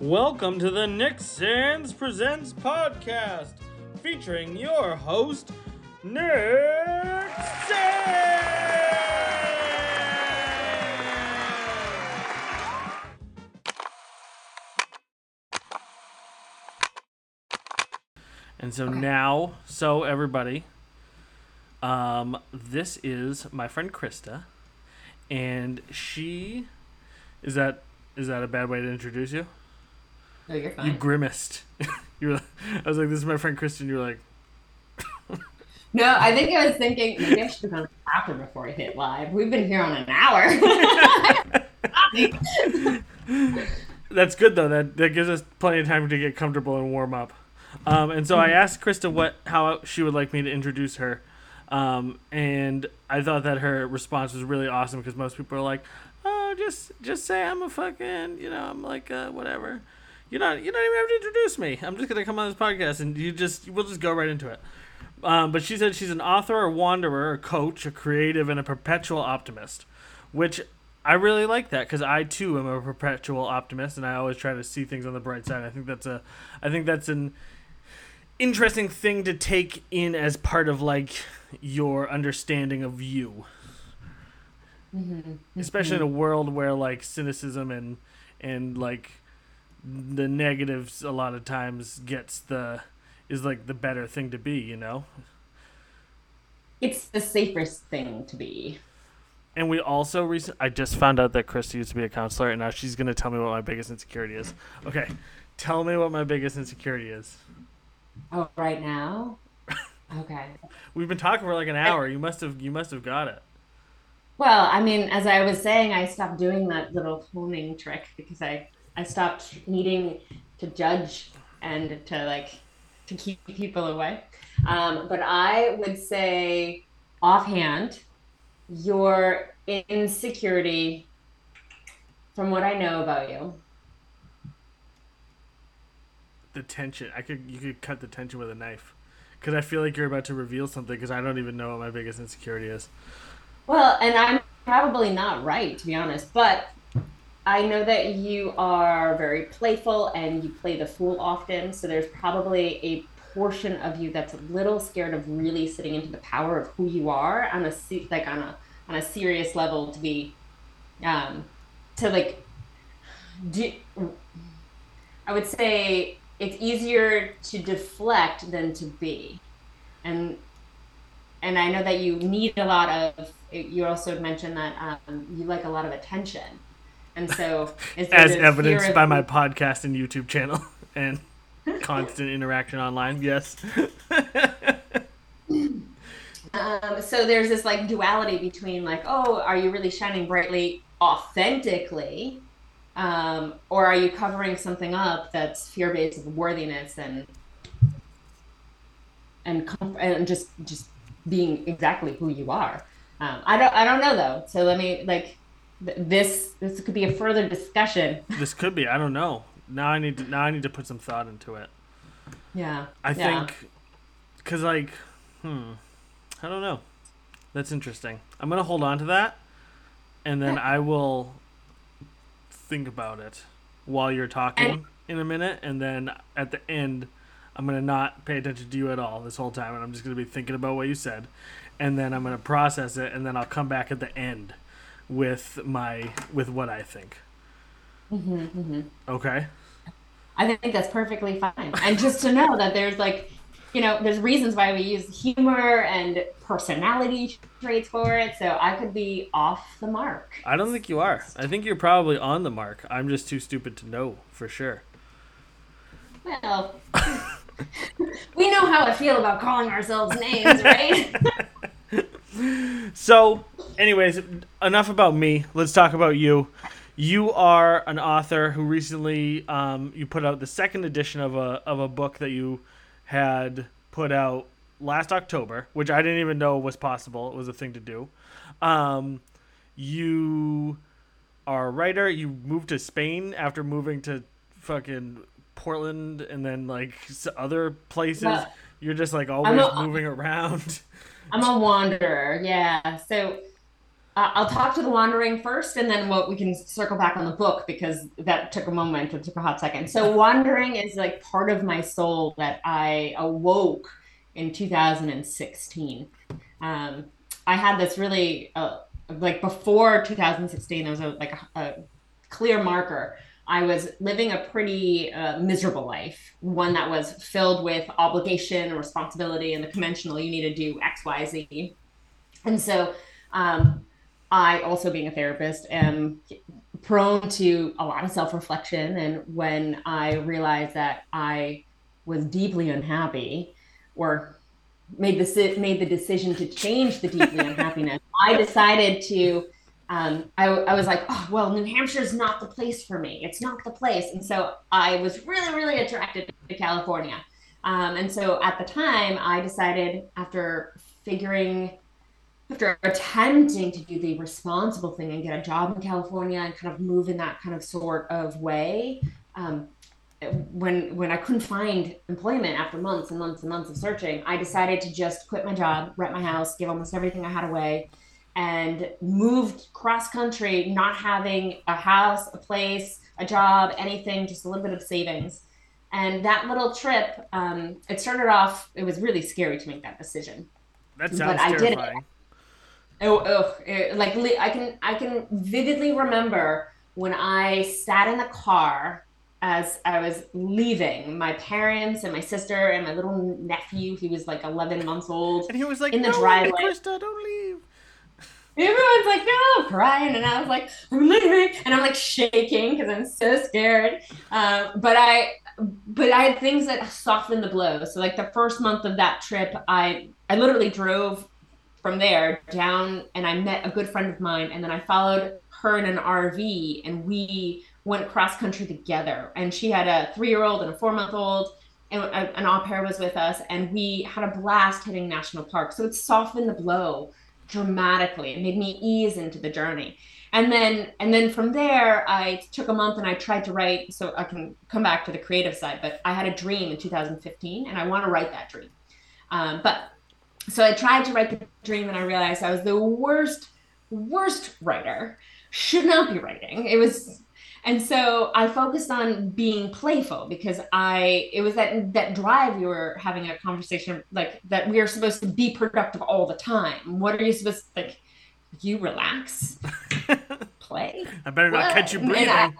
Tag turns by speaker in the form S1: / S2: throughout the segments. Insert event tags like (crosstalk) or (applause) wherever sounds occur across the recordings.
S1: Welcome to the Nick Sands Presents podcast, featuring your host, Nick Sands. And so now, so everybody, um, this is my friend Krysta, and she is that is that a bad way to introduce you?
S2: No, you're
S1: You grimaced. (laughs) you were, I was like, "This is my friend Kristen." You're like,
S2: No, I think I was thinking maybe I should have gone after before I hit live. We've been here on an hour. (laughs)
S1: "That's good though. That that gives us plenty of time to get comfortable and warm up." Um, and so I asked Krysta what how she would like me to introduce her, um, and I thought that her response was really awesome because most people are like, "Oh, just just say I'm a fucking you know I'm like uh, whatever." You don't you don't even have to introduce me. I'm just gonna come on this podcast and you just we'll just go right into it. Um, but she said she's an author, a wanderer, a coach, a creative, and a perpetual optimist, which I really like that because I too am a perpetual optimist, and I always try to see things on the bright side. I think that's a, I think that's an interesting thing to take in as part of like your understanding of you, especially in a world where like cynicism and and like the negatives a lot of times gets the is like the better thing to be, you know.
S2: it's the safest thing to be.
S1: And we also recent I just found out that Krysta used to be a counselor and now she's gonna tell me what my biggest insecurity is. Okay. Tell me what my biggest insecurity is.
S2: Oh, right now? Okay. (laughs)
S1: We've been talking for like an hour. You must have you must have got it.
S2: Well, I mean, as I was saying, I stopped doing that little honing trick because I I stopped needing to judge and to like to keep people away. Um, but I would say offhand, your insecurity from what I know about you.
S1: The tension. I could you could cut the tension with a knife. Cuz I feel like you're about to reveal something cuz I don't even know what my biggest insecurity is.
S2: Well, and I'm probably not right to be honest, but I know that you are very playful and you play the fool often, so there's probably a portion of you that's a little scared of really sitting into the power of who you are on a like on a on a serious level to be um to like do I would say it's easier to deflect than to be. And and I know that you need a lot of. You also mentioned that um, you like a lot of attention, and so (laughs)
S1: As evidenced by my podcast and YouTube channel (laughs) and constant interaction online. Yes. (laughs)
S2: Um, so there's this like duality between like, oh, are you really shining brightly, authentically, um, or are you covering something up that's fear based of worthiness and and com- and just just being exactly who you are. Um, I don't I don't know though. So let me like this this could be a further discussion. (laughs)
S1: this could be. I don't know. Now I need to now I need to put some thought into it.
S2: Yeah.
S1: I
S2: Yeah.
S1: think cuz like hmm I don't know. That's interesting. I'm going to hold on to that and then I will think about it while you're talking in a minute and then at the end I'm going to not pay attention to you at all this whole time and I'm just going to be thinking about what you said and then I'm going to process it and then I'll come back at the end with my with what I think.
S2: Mm-hmm,
S1: Okay?
S2: I think that's perfectly fine. And just to know that there's like, you know, there's reasons why we use humor and personality traits for it. So I could be off the mark.
S1: I don't think you are. I think you're probably on the mark. I'm just too stupid to know for sure.
S2: Well, (laughs) we know how I feel about calling ourselves names, right? (laughs)
S1: So, anyways, enough about me. Let's talk about you. You are an author who recently um, you put out the second edition of a of a book that you had put out last October, which I didn't even know was possible. It was a thing to do. Um, you are a writer. You moved to Spain after moving to fucking Portland and then like other places.
S2: Yeah.
S1: You're just like always
S2: not-
S1: moving around. (laughs)
S2: I'm a wanderer, yeah. So uh, I'll talk to the wandering first, and then what we can circle back on the book because that took a moment. It took a hot second. So wandering is like part of my soul that I awoke in 2016. Um, I had this really uh, like before 2016. There was a like a, a clear marker. I was living a pretty uh, miserable life, one that was filled with obligation and responsibility and the conventional you need to do X, Y, Z. And so um, I also being a therapist am prone to a lot of self-reflection and when I realized that I was deeply unhappy or made the made the decision to change the deeply (laughs) unhappiness, I decided to um, I, I was like, oh, well, New Hampshire is not the place for me. It's not the place. And so I was really, really attracted to California. Um, and so at the time, I decided after figuring after attempting to do the responsible thing and get a job in California and kind of move in that kind of sort of way, um, when when I couldn't find employment after months and months and months of searching, I decided to just quit my job, rent my house, give almost everything I had away, and moved cross country, not having a house, a place, a job, anything, just a little bit of savings. And that little trip, um, it started off. It was really scary to make that decision.
S1: That sounds but terrifying. I did it
S2: Oh, oh, it, like I can I can vividly remember when I sat in the car as I was leaving. My parents and my sister and my little nephew, he was like 11 months old,
S1: and he was like, in the no, driveway. Krysta, don't leave.
S2: Everyone's like, no, crying, and I was like, I'm leaving, and I'm like shaking because I'm so scared. Um, but I, but I had things that softened the blow. So like the first month of that trip, I I literally drove from there down and I met a good friend of mine and then I followed her in an RV and we went cross country together and she had a 3-year-old and a 4-month-old and an au pair was with us and we had a blast hitting national parks so it softened the blow dramatically it made me ease into the journey and then and then from there i took a month and i tried to write so i can come back to the creative side but i had a dream in 2015 and i want to write that dream um, but so I tried to write the dream and I realized I was the worst, worst writer. Should not be writing. It was and so I focused on being playful because I it was that that drive we were having a conversation like that we are supposed to be productive all the time. What are you supposed to like you relax? (laughs) play.
S1: I better not catch you breathing.
S2: I,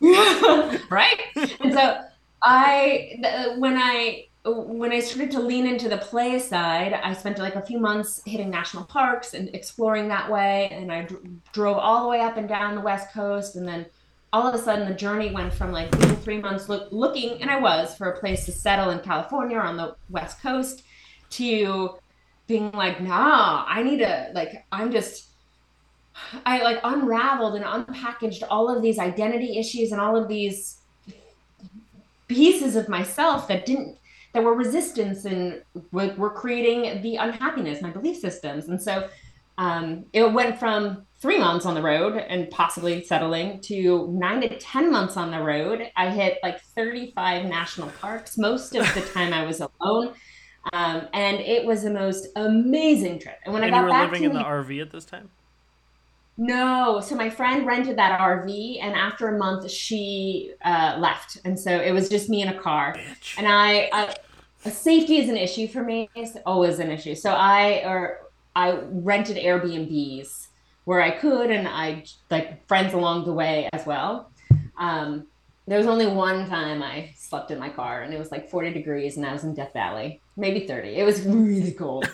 S2: (laughs) right? And so I when I when I started to lean into the play side, I spent like a few months hitting national parks and exploring that way. And I drove all the way up and down the West Coast. And then all of a sudden, the journey went from like three months look, looking, and I was, for a place to settle in California or on the West Coast to being like, nah, I need to, like, I'm just. I like unraveled and unpackaged all of these identity issues and all of these pieces of myself that didn't that were resistance and were creating the unhappiness, my belief systems. And so um, it went from three months on the road and possibly settling to nine to 10 months on the road. I hit like 35 national parks most of the (laughs) time I was alone. Um, and it was the most amazing trip. And when
S1: and
S2: I got
S1: you were
S2: back
S1: living
S2: to
S1: in the RV at this time?
S2: No, so my friend rented that RV, and after a month, she uh, left, and so it was just me in a car.
S1: Bitch.
S2: And I, I, safety is an issue for me. It's always an issue. So I or I rented Airbnbs where I could, and I like friends along the way as well. Um, there was only one time I slept in my car, and it was like 40 degrees, and I was in Death Valley, maybe 30. It was really cold.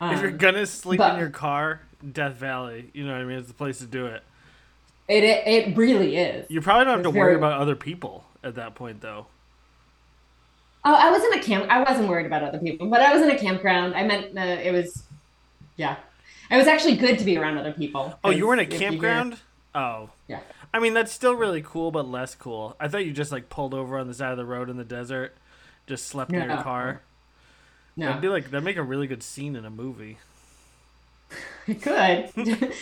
S1: Um, (laughs) if you're um, gonna sleep but, in your car, Death Valley, you know what I mean? It's the place to do it.
S2: It it, it really is.
S1: You probably don't have to very... worry about other people at that point, though.
S2: Oh, I was in a camp. I wasn't worried about other people, but I was in a campground. I meant uh, it was, yeah, it was actually good to be around other people.
S1: Oh, you were in a campground. oh,
S2: yeah.
S1: I mean, that's still really cool, but less cool. I thought you just like pulled over on the side of the road in the desert, just slept no, in your car. No, that'd be like that'd make a really good scene in a movie. (laughs)
S2: It could. (laughs)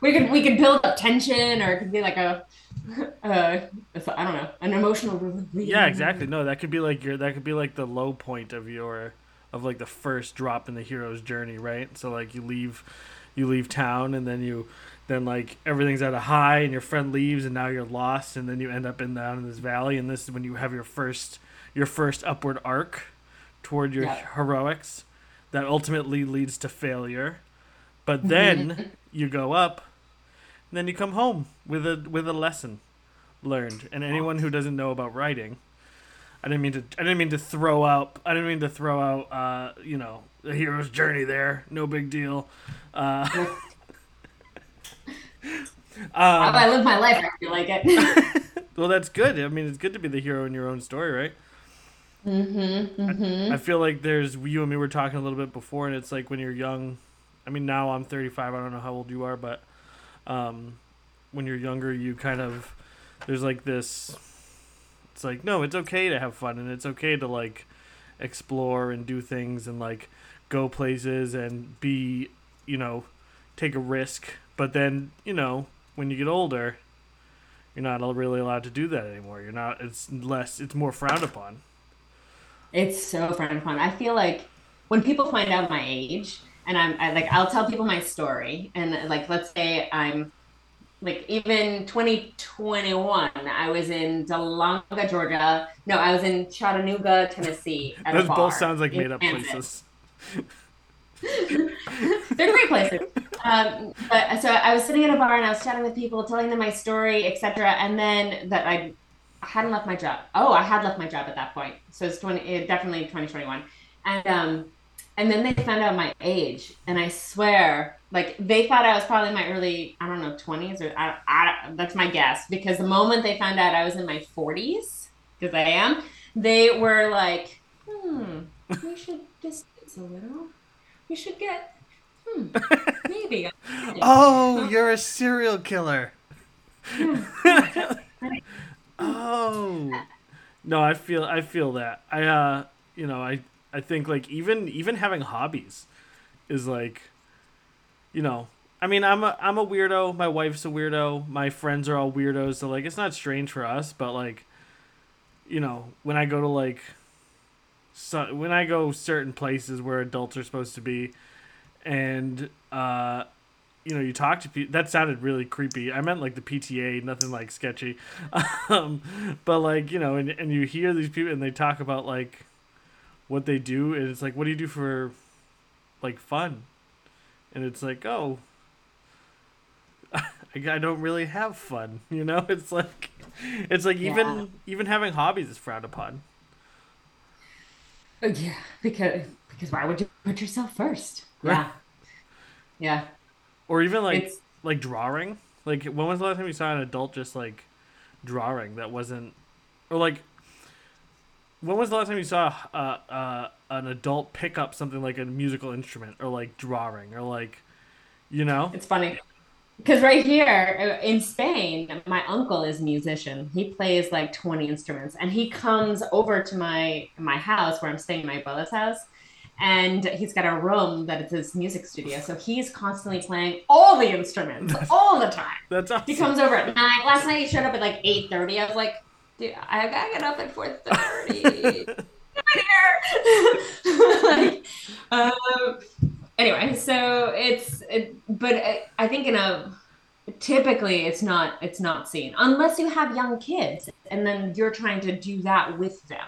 S2: we could we could build up tension, or it could be like a (laughs) uh, I don't know, an emotional.
S1: Yeah, exactly. No, that could be like your that could be like the low point of your of like the first drop in the hero's journey, right? So like you leave you leave town and then you then like everything's at a high and your friend leaves and now you're lost and then you end up in down in this valley and this is when you have your first your first upward arc toward your
S2: Yeah.
S1: heroics that ultimately leads to failure but (laughs) then you go up and then you come home with a with a lesson learned and anyone who doesn't know about writing I didn't mean to. I didn't mean to throw out. I didn't mean to throw out. Uh, you know, the hero's journey. There, no big deal. Uh, (laughs)
S2: How
S1: um,
S2: I live my life, I feel like it. (laughs) (laughs)
S1: well, that's good. I mean, it's good to be the hero in your own story, right?
S2: mm-hmm, mm-hmm.
S1: I feel like there's you and me were talking a little bit before, and it's like when you're young. I mean, now I'm 35. I don't know how old you are, but um, when you're younger, you kind of there's like this. It's like no, it's okay to have fun, and it's okay to like explore and do things and like go places and be, you know, take a risk. But then you know when you get older, you're not really allowed to do that anymore. You're not. It's less. It's more frowned upon.
S2: It's so frowned upon. I feel like when people find out my age, and I'm I, like, I'll tell people my story, and like, let's say I'm like even 2021, I was in Dahlonega, Georgia. No, I was in Chattanooga, Tennessee. At a
S1: Those both sounds like made up
S2: Kansas.
S1: places. (laughs)
S2: They're great places. Um, but so I was sitting at a bar and I was chatting with people, telling them my story, etc. And then that I, I hadn't left my job. Oh, I had left my job at that point. So it's 20, it, definitely 2021. And um, and then they found out my age, and I swear, like they thought I was probably in my early, I don't know, 20s or I, I, that's my guess. Because the moment they found out I was in my 40s, because I am, they were like, hmm, we (laughs) should distance a little. We should get, hmm, (laughs) maybe.
S1: Oh, you're a serial killer. (laughs) oh. No, I feel I feel that. I uh you know, I I think like even even having hobbies is like you know, I mean, I'm a I'm a weirdo, my wife's a weirdo, my friends are all weirdos, so like it's not strange for us, but like you know, when I go to like so, when I go certain places where adults are supposed to be and uh you know, you talk to people. That sounded really creepy. I meant like the PTA, nothing like sketchy. (laughs) Um, but like you know, and and you hear these people and they talk about like what they do, and it's like, what do you do for like fun? And it's like, oh, (laughs) I, I don't really have fun. (laughs) You know, it's like, it's like even
S2: Yeah.
S1: even having hobbies is frowned upon.
S2: Oh, yeah, because because why would you put yourself first?
S1: Right.
S2: Yeah, yeah.
S1: Or even like
S2: It's
S1: like drawing. Like when was the last time you saw an adult just like drawing that wasn't, or like when was the last time you saw uh, uh, an adult pick up something like a musical instrument or like drawing or like, you know?
S2: it's funny because right here uh, in Spain, my uncle is a musician. He plays like twenty instruments, and he comes over to my my house where I'm staying, my brother's house. And he's got a room that is his music studio, so he's constantly playing all the instruments (laughs) all the time.
S1: That's awesome.
S2: He comes over at night. Last night he showed up at like eight thirty. I was like, dude, I gotta get up at four thirty. (laughs) (laughs) like, um, anyway, so it's it, but I, I think in a typically it's not it's not seen unless you have young kids and then you're trying to do that with them.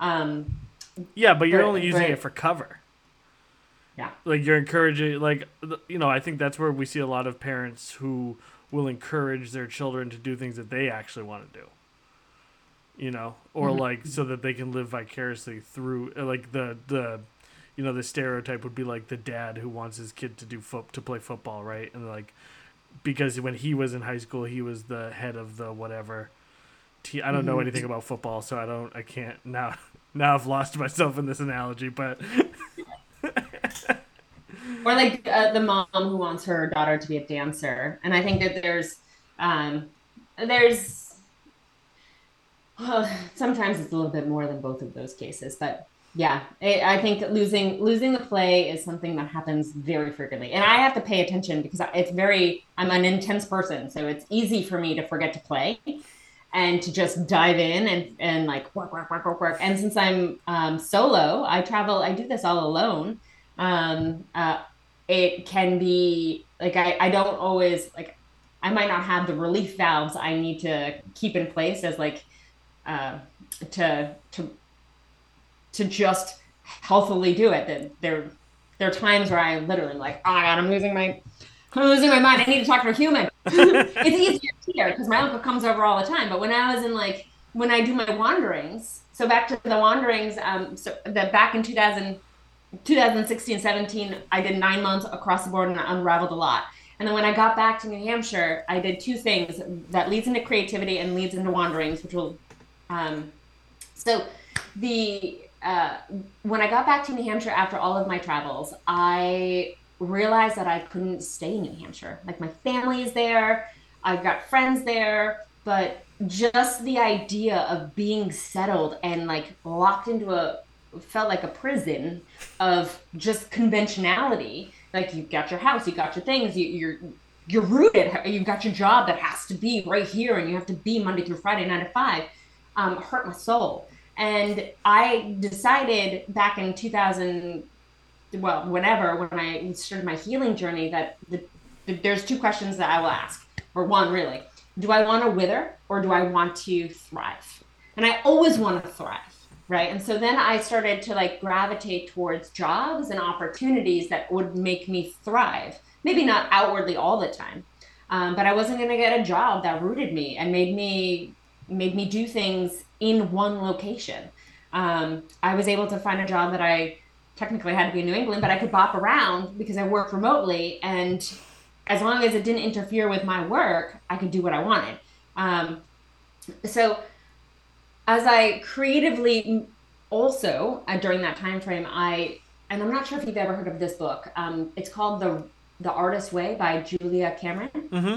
S2: Um,
S1: yeah, but you're
S2: Right,
S1: only using
S2: right.
S1: it for cover.
S2: Yeah.
S1: Like you're encouraging, like you know, I think that's where we see a lot of parents who will encourage their children to do things that they actually want to do. You know, or
S2: Mhm.
S1: like so that they can live vicariously through, uh, like the the, you know, the stereotype would be like the dad who wants his kid to do foot to play football, right? And like because when he was in high school, he was the head of the whatever. Te- I don't know
S2: Mhm.
S1: anything about football, so I don't. I can't now. (laughs) Now I've lost myself in this analogy, but (laughs)
S2: or like uh, the mom who wants her daughter to be a dancer and i think that there's um there's well, (laughs) sometimes it's a little bit more than both of those cases but yeah it, i think losing losing the play is something that happens very frequently. And i have to pay attention because it's very i'm an intense person so it's easy for me to forget to play and to just dive in and, and like work work work work work and since i'm um, solo i travel i do this all alone. Um, uh, it can be like I, I don't always like I might not have the relief valves I need to keep in place as like uh, to to to just healthily do it. That there there are times where I literally like, oh my god, I'm losing my I'm losing my mind. I need to talk to a human. (laughs) (laughs) it's easier here because my uncle comes over all the time. But when I was in like when I do my wanderings, so back to the wanderings, um, so that back in 2000, 2016, 17, I did nine months across the board and I unraveled a lot. And then when I got back to New Hampshire, I did two things that leads into creativity and leads into wanderings, which will. Um, so the uh, when I got back to New Hampshire after all of my travels, I realized that I couldn't stay in New Hampshire. Like my family is there, I've got friends there, but just the idea of being settled and like locked into a felt like a prison of just conventionality. Like you've got your house, you got your things, you, you're you're rooted. You've got your job that has to be right here, and you have to be Monday through Friday, nine to five. Um, hurt my soul, and I decided back in 2000, well, whenever when I started my healing journey, that the, the, there's two questions that I will ask, or one really: Do I want to wither, or do I want to thrive? And I always want to thrive right? And so then i started to like gravitate towards jobs and opportunities that would make me thrive. Maybe not outwardly all the time um, but i wasn't going to get a job that rooted me and made me made me do things in one location um, i was able to find a job that i technically had to be in new england but i could bop around because i worked remotely and as long as it didn't interfere with my work i could do what i wanted um, so as I creatively also uh, during that time frame, I and I'm not sure if you've ever heard of this book. Um, it's called the The Artist Way by Julia Cameron.
S1: Mm-hmm.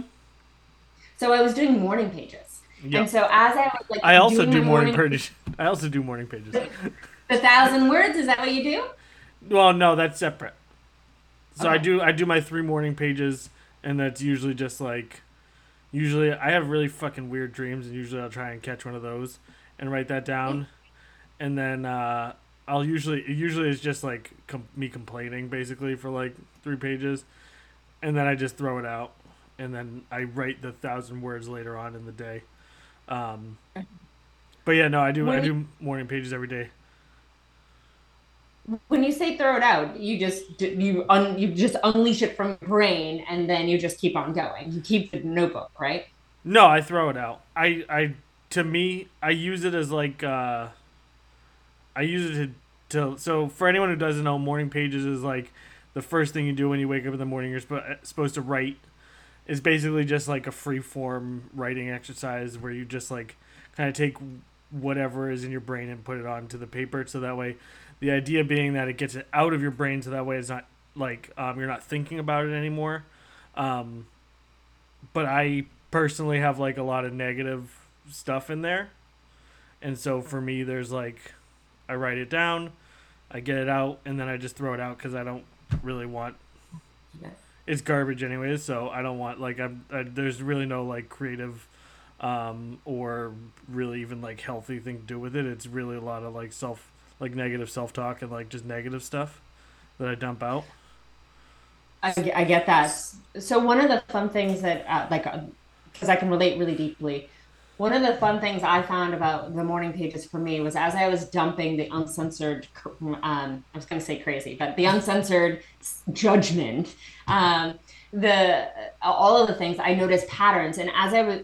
S2: So I was doing morning pages, yep. and so as I was like,
S1: I also do morning, morning pages. I also do morning pages.
S2: the thousand words is that what you do?
S1: Well, no, that's separate. So okay. I do I do my three morning pages, and that's usually just like, usually I have really fucking weird dreams, and usually I'll try and catch one of those and write that down, and then uh, I'll usually it usually it's just like com- me complaining basically for like three pages, and then I just throw it out, and then I write the thousand words later on in the day. Um, but yeah, no, I do when I do morning pages every day.
S2: When you say throw it out, you just you un, you just unleash it from your brain, and then you just keep on going. You keep the notebook, right?
S1: No, I throw it out. I I to me, I use it as like uh, I use it to, to so for anyone who doesn't know, morning pages is like the first thing you do when you wake up in the morning. You're sp- supposed to write. Is basically just like a free form writing exercise where you just like kind of take whatever is in your brain and put it onto the paper. So that way, the idea being that it gets it out of your brain, so that way it's not like um, you're not thinking about it anymore. Um, but I personally have like a lot of negative stuff in there. And so for me, there's like, I write it down, I get it out, and then I just throw it out because I don't really want. It's garbage anyways, so I don't want like I'm. I, there's really no like creative, um, or really even like healthy thing to do with it. It's really a lot of like self, like negative self talk and like just negative stuff that I dump out.
S2: I, I get that. So one of the fun things that uh, like because uh, I can relate really deeply one of the fun things I found about the morning pages for me was as I was dumping the uncensored, um, I was going to say crazy, but the uncensored judgment, um, the all of the things I noticed patterns, and as I was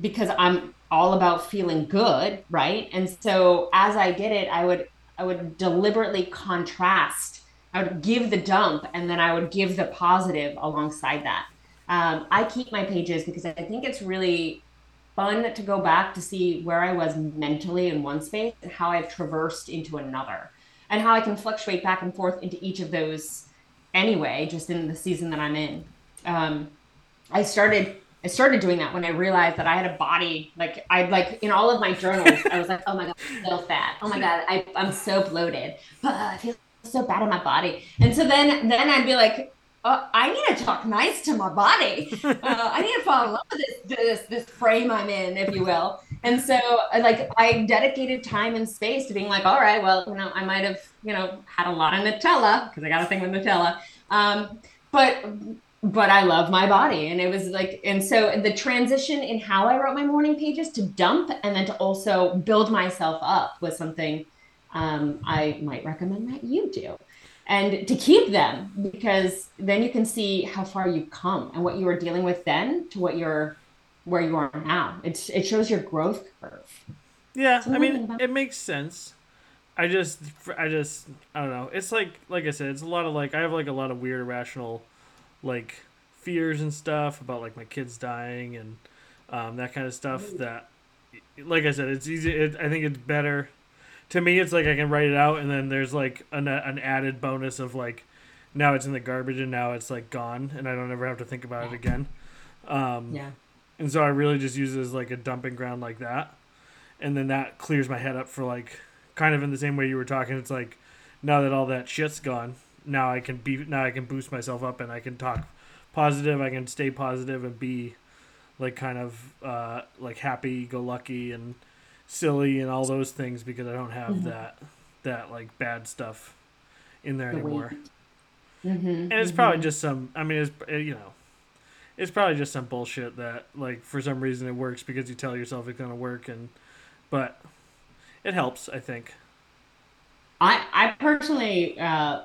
S2: because I'm all about feeling good, right? And so as I did it, I would I would deliberately contrast. I would give the dump, and then I would give the positive alongside that. Um, I keep my pages because I think it's really fun to go back to see where I was mentally in one space and how I've traversed into another and how I can fluctuate back and forth into each of those anyway, just in the season that I'm in. Um, I started I started doing that when I realized that I had a body like I like in all of my journals I was like oh my god I'm so fat oh my god I, I'm so bloated but I feel so bad in my body and so then then I'd be like uh, I need to talk nice to my body. (laughs) Uh, I need to fall in love with this, this this frame I'm in, if you will. And so, like, I dedicated time and space to being like, all right, well, you know, I might have, you know, had a lot of Nutella because I got a thing with Nutella. Um, but but I love my body. And it was like, and so the transition in how I wrote my morning pages to dump and then to also build myself up was something um, I might recommend that you do. And to keep them because then you can see how far you've come and what you were dealing with then to what you're where you are now. It's it shows your growth curve.
S1: Yeah, I mean, it makes sense. I just, I just, I don't know. It's like, like I said, it's a lot of like, I have like a lot of weird irrational, like, fears and stuff about like my kids dying and um, that kind of stuff. That, like I said, it's easy. It, I think it's better. To me, it's like I can write it out, and then there's like an an added bonus of like, now it's in the garbage, and now it's like gone, and I don't ever have to think about it again. Um,
S2: yeah.
S1: And so I really just use it as like a dumping ground like that, and then that clears my head up for like kind of in the same way you were talking. It's like now that all that shit's gone, now I can be now I can boost myself up and I can talk positive. I can stay positive and be like kind of uh, like happy go lucky and silly and all those things because I don't have mm-hmm. that that like bad stuff in there the anymore. Mm-hmm, and it's mm-hmm. probably just some. I mean, it's you know, it's probably just some bullshit that like for some reason it works because you tell yourself it's gonna work and, but it helps. I think.
S2: I I personally, uh,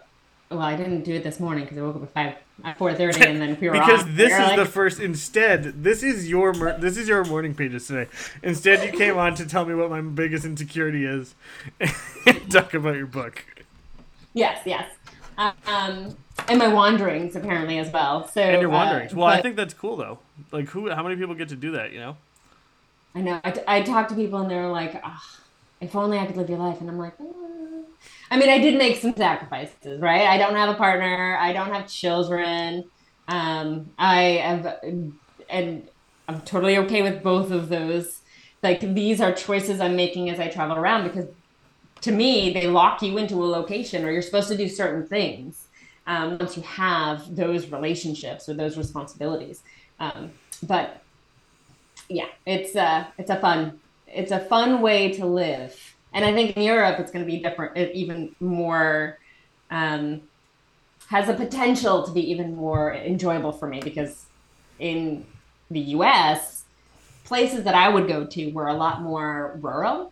S2: well, I didn't do it this morning because I woke up at five at four thirty, and then we were
S1: because
S2: off.
S1: this we is
S2: like...
S1: the first. Instead, this is your this is your morning pages today. Instead, you came on to tell me what my biggest insecurity is, and (laughs) talk about your book.
S2: Yes, yes, um, and my wanderings apparently as well. So
S1: and your wanderings. Uh, well, but... I think that's cool though. Like, who? How many people get to do that? You know.
S2: I know. I, I talk to people and they're like, oh, if only I could live your life. And I'm like, mm. I mean, I did make some sacrifices, right? I don't have a partner. I don't have children. Um, I have, and I'm totally okay with both of those. Like these are choices I'm making as I travel around because to me, they lock you into a location or you're supposed to do certain things um, once you have those relationships or those responsibilities. Um, but yeah, it's a, uh, it's a fun it's a fun way to live. And I think in Europe it's going to be different, even more, um, has a potential to be even more enjoyable for me because in the US, places that I would go to were a lot more rural.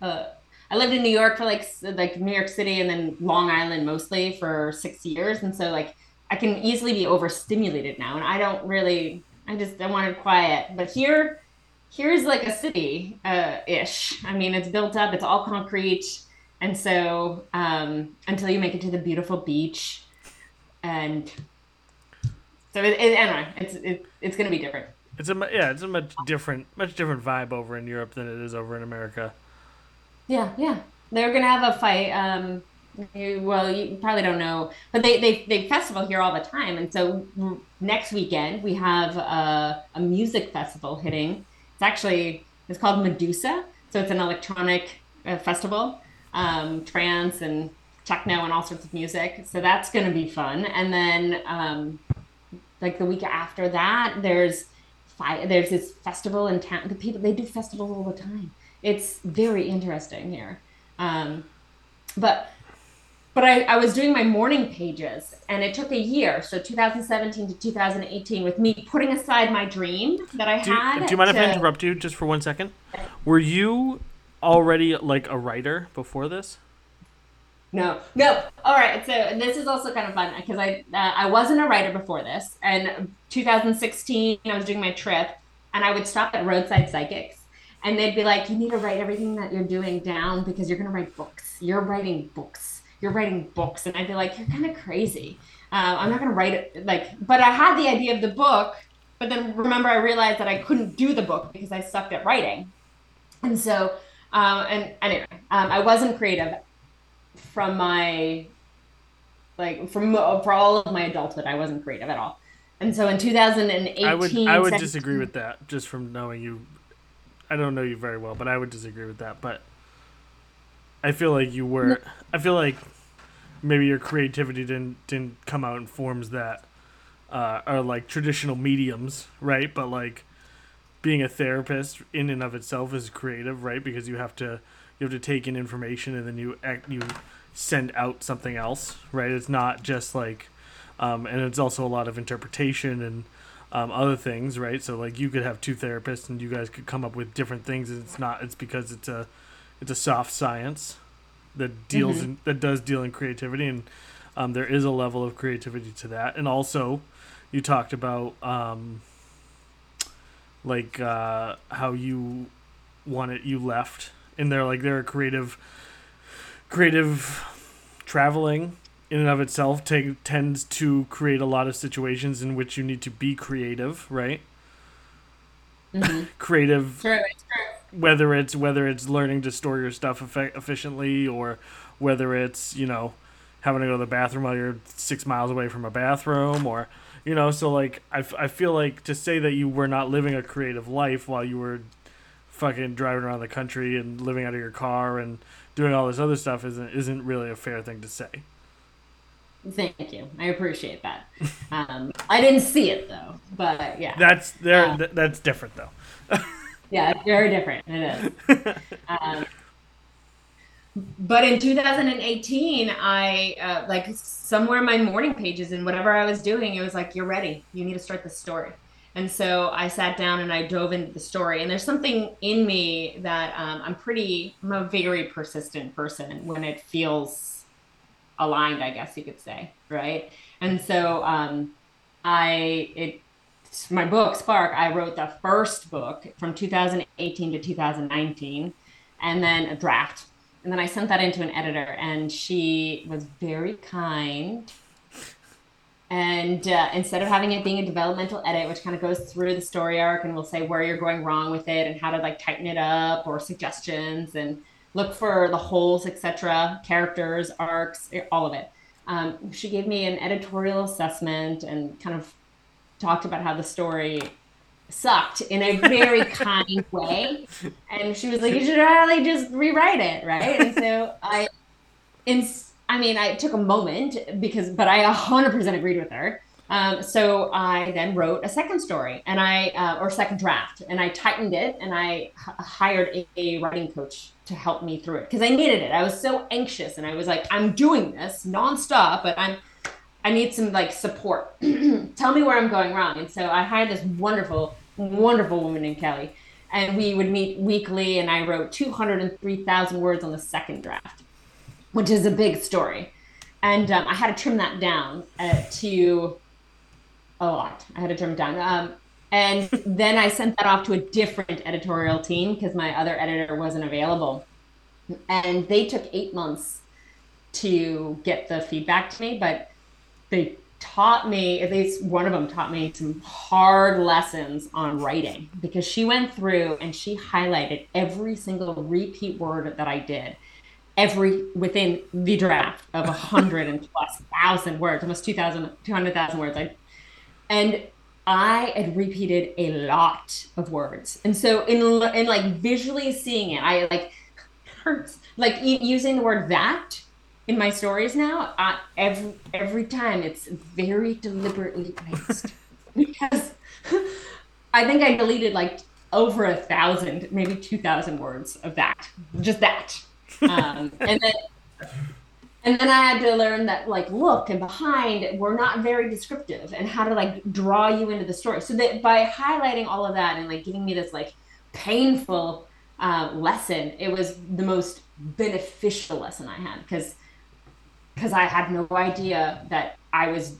S2: Uh, I lived in New York for like like New York City and then Long Island mostly for six years, and so like I can easily be overstimulated now, and I don't really. I just I wanted quiet, but here here's like a city uh, ish. I mean, it's built up, it's all concrete. And so um, until you make it to the beautiful beach, and so it, it, anyway, it's it, it's going to be different.
S1: It's a yeah, it's a much different, much different vibe over in Europe than it is over in America.
S2: Yeah, yeah, they're gonna have a fight. Um, you, well, you probably don't know, but they they they festival here all the time, and so next weekend we have a, a music festival hitting it's actually it's called Medusa, so it's an electronic uh, festival, um, trance and techno and all sorts of music. So that's going to be fun. And then um, like the week after that, there's fi- there's this festival in town. The people they do festivals all the time. It's very interesting here. Um, but but I, I was doing my morning pages and it took a year so 2017 to 2018 with me putting aside my dream that i
S1: do,
S2: had
S1: do you mind to, if i interrupt you just for one second? Were you already like a writer before this?
S2: No. No. All right so this is also kind of fun because i uh, i wasn't a writer before this and 2016 i was doing my trip and i would stop at roadside psychics and they'd be like you need to write everything that you're doing down because you're going to write books. You're writing books you're writing books. And i'd be like you're kind of crazy. Uh, i'm not going to write it like but i had the idea of the book but then remember i realized that i couldn't do the book because i sucked at writing. And so um, and anyway um, i wasn't creative from my like from for all of my adulthood i wasn't creative at all. And so in 2018
S1: i would i would disagree with that just from knowing you. I don't know you very well but i would disagree with that. But I feel like you were. I feel like maybe your creativity didn't didn't come out in forms that uh, are like traditional mediums, right? But like being a therapist in and of itself is creative, right? Because you have to you have to take in information and then you act, you send out something else, right? It's not just like um, and it's also a lot of interpretation and um, other things, right? So like you could have two therapists and you guys could come up with different things. And it's not. It's because it's a it's a soft science that deals
S2: Mhm.
S1: in, that does deal in creativity and um, there is a level of creativity to that. And also, you talked about um, like uh, how you wanted you left in there like they're a creative creative traveling in and of itself take, tends to create a lot of situations in which you need to be creative right
S2: hmm (laughs)
S1: creative
S2: True, true.
S1: Whether it's whether it's learning to store your stuff efficiently or whether it's you know having to go to the bathroom while you're six miles away from a bathroom or you know so like I, f- I feel like to say that you were not living a creative life while you were fucking driving around the country and living out of your car and doing all this other stuff isn't isn't really a fair thing to say
S2: Thank you. I appreciate that. Um, I didn't see it though, but yeah,
S1: that's there
S2: Uh,
S1: th- that's different though (laughs)
S2: yeah, it's very different. It is. (laughs) Um, but in 2018, I uh, like somewhere in my morning pages and whatever I was doing, it was like, "You're ready. You need to start the story." And so I sat down and I dove into the story. And there's something in me that um, I'm pretty, I'm a very persistent person when it feels aligned, I guess you could say, right? And so um, I, it, my book Spark, I wrote the first book from 2018 to 2019, and then a draft. And then I sent that into an editor, and she was very kind. And uh, instead of having it being a developmental edit, which kind of goes through the story arc and will say where you're going wrong with it and how to like tighten it up or suggestions and look for the holes, etc., characters, arcs, all of it. Um, she gave me an editorial assessment and kind of talked about how the story sucked in a very (laughs) kind way. And she was like, you (laughs) should really just rewrite it, right? And so I, in, I mean, I took a moment because, but I 100% agreed with her. Um, so I then wrote a second story and I, uh, or second draft, and I tightened it and I h- hired a, a writing coach to help me through it because I needed it. I was so anxious and I was like, I'm doing this nonstop, but I'm, I need some like support. (clears throat) Tell me where I'm going wrong. And so I hired this wonderful, wonderful woman named Kelly. And we would meet weekly, and I wrote 203,000 words on the second draft, which is a big story. And um, I had to trim that down uh, to a lot. I had to trim it down. Um, and then I sent that off to a different editorial team because my other editor wasn't available. And they took eight months to get the feedback to me, but they taught me at least one of them taught me some hard lessons on writing. Because she went through and she highlighted every single repeat word that I did. Every within the draft of a hundred and plus thousand words almost 2000 200,000 words. I, and I had repeated a lot of words. And so in in like visually seeing it I like hurts. Like using the word that in my stories now, uh, every every time it's very deliberately placed (laughs) because I think I deleted like over a thousand, maybe two thousand words of that, just that, um, and then and then I had to learn that like look and behind were not very descriptive and how to like draw you into the story. So that by highlighting all of that and like giving me this like painful uh, lesson, it was the most beneficial lesson I had. Because because I had no idea that I was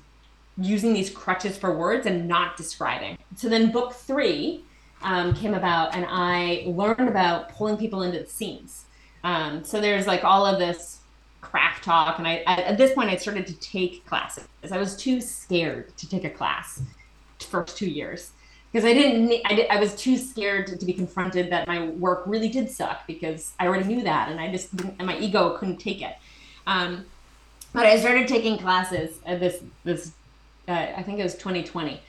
S2: using these crutches for words and not describing. So then book three um, came about, and I learned about pulling people into the scenes. Um, so there's like all of this craft talk, and I at this point I started to take classes. I was too scared to take a class first two years because I didn't. I, did, I was too scared to, be confronted that my work really did suck because I already knew that, and I just and my ego couldn't take it. Um, but I started taking classes at this this uh, I think it was 2020,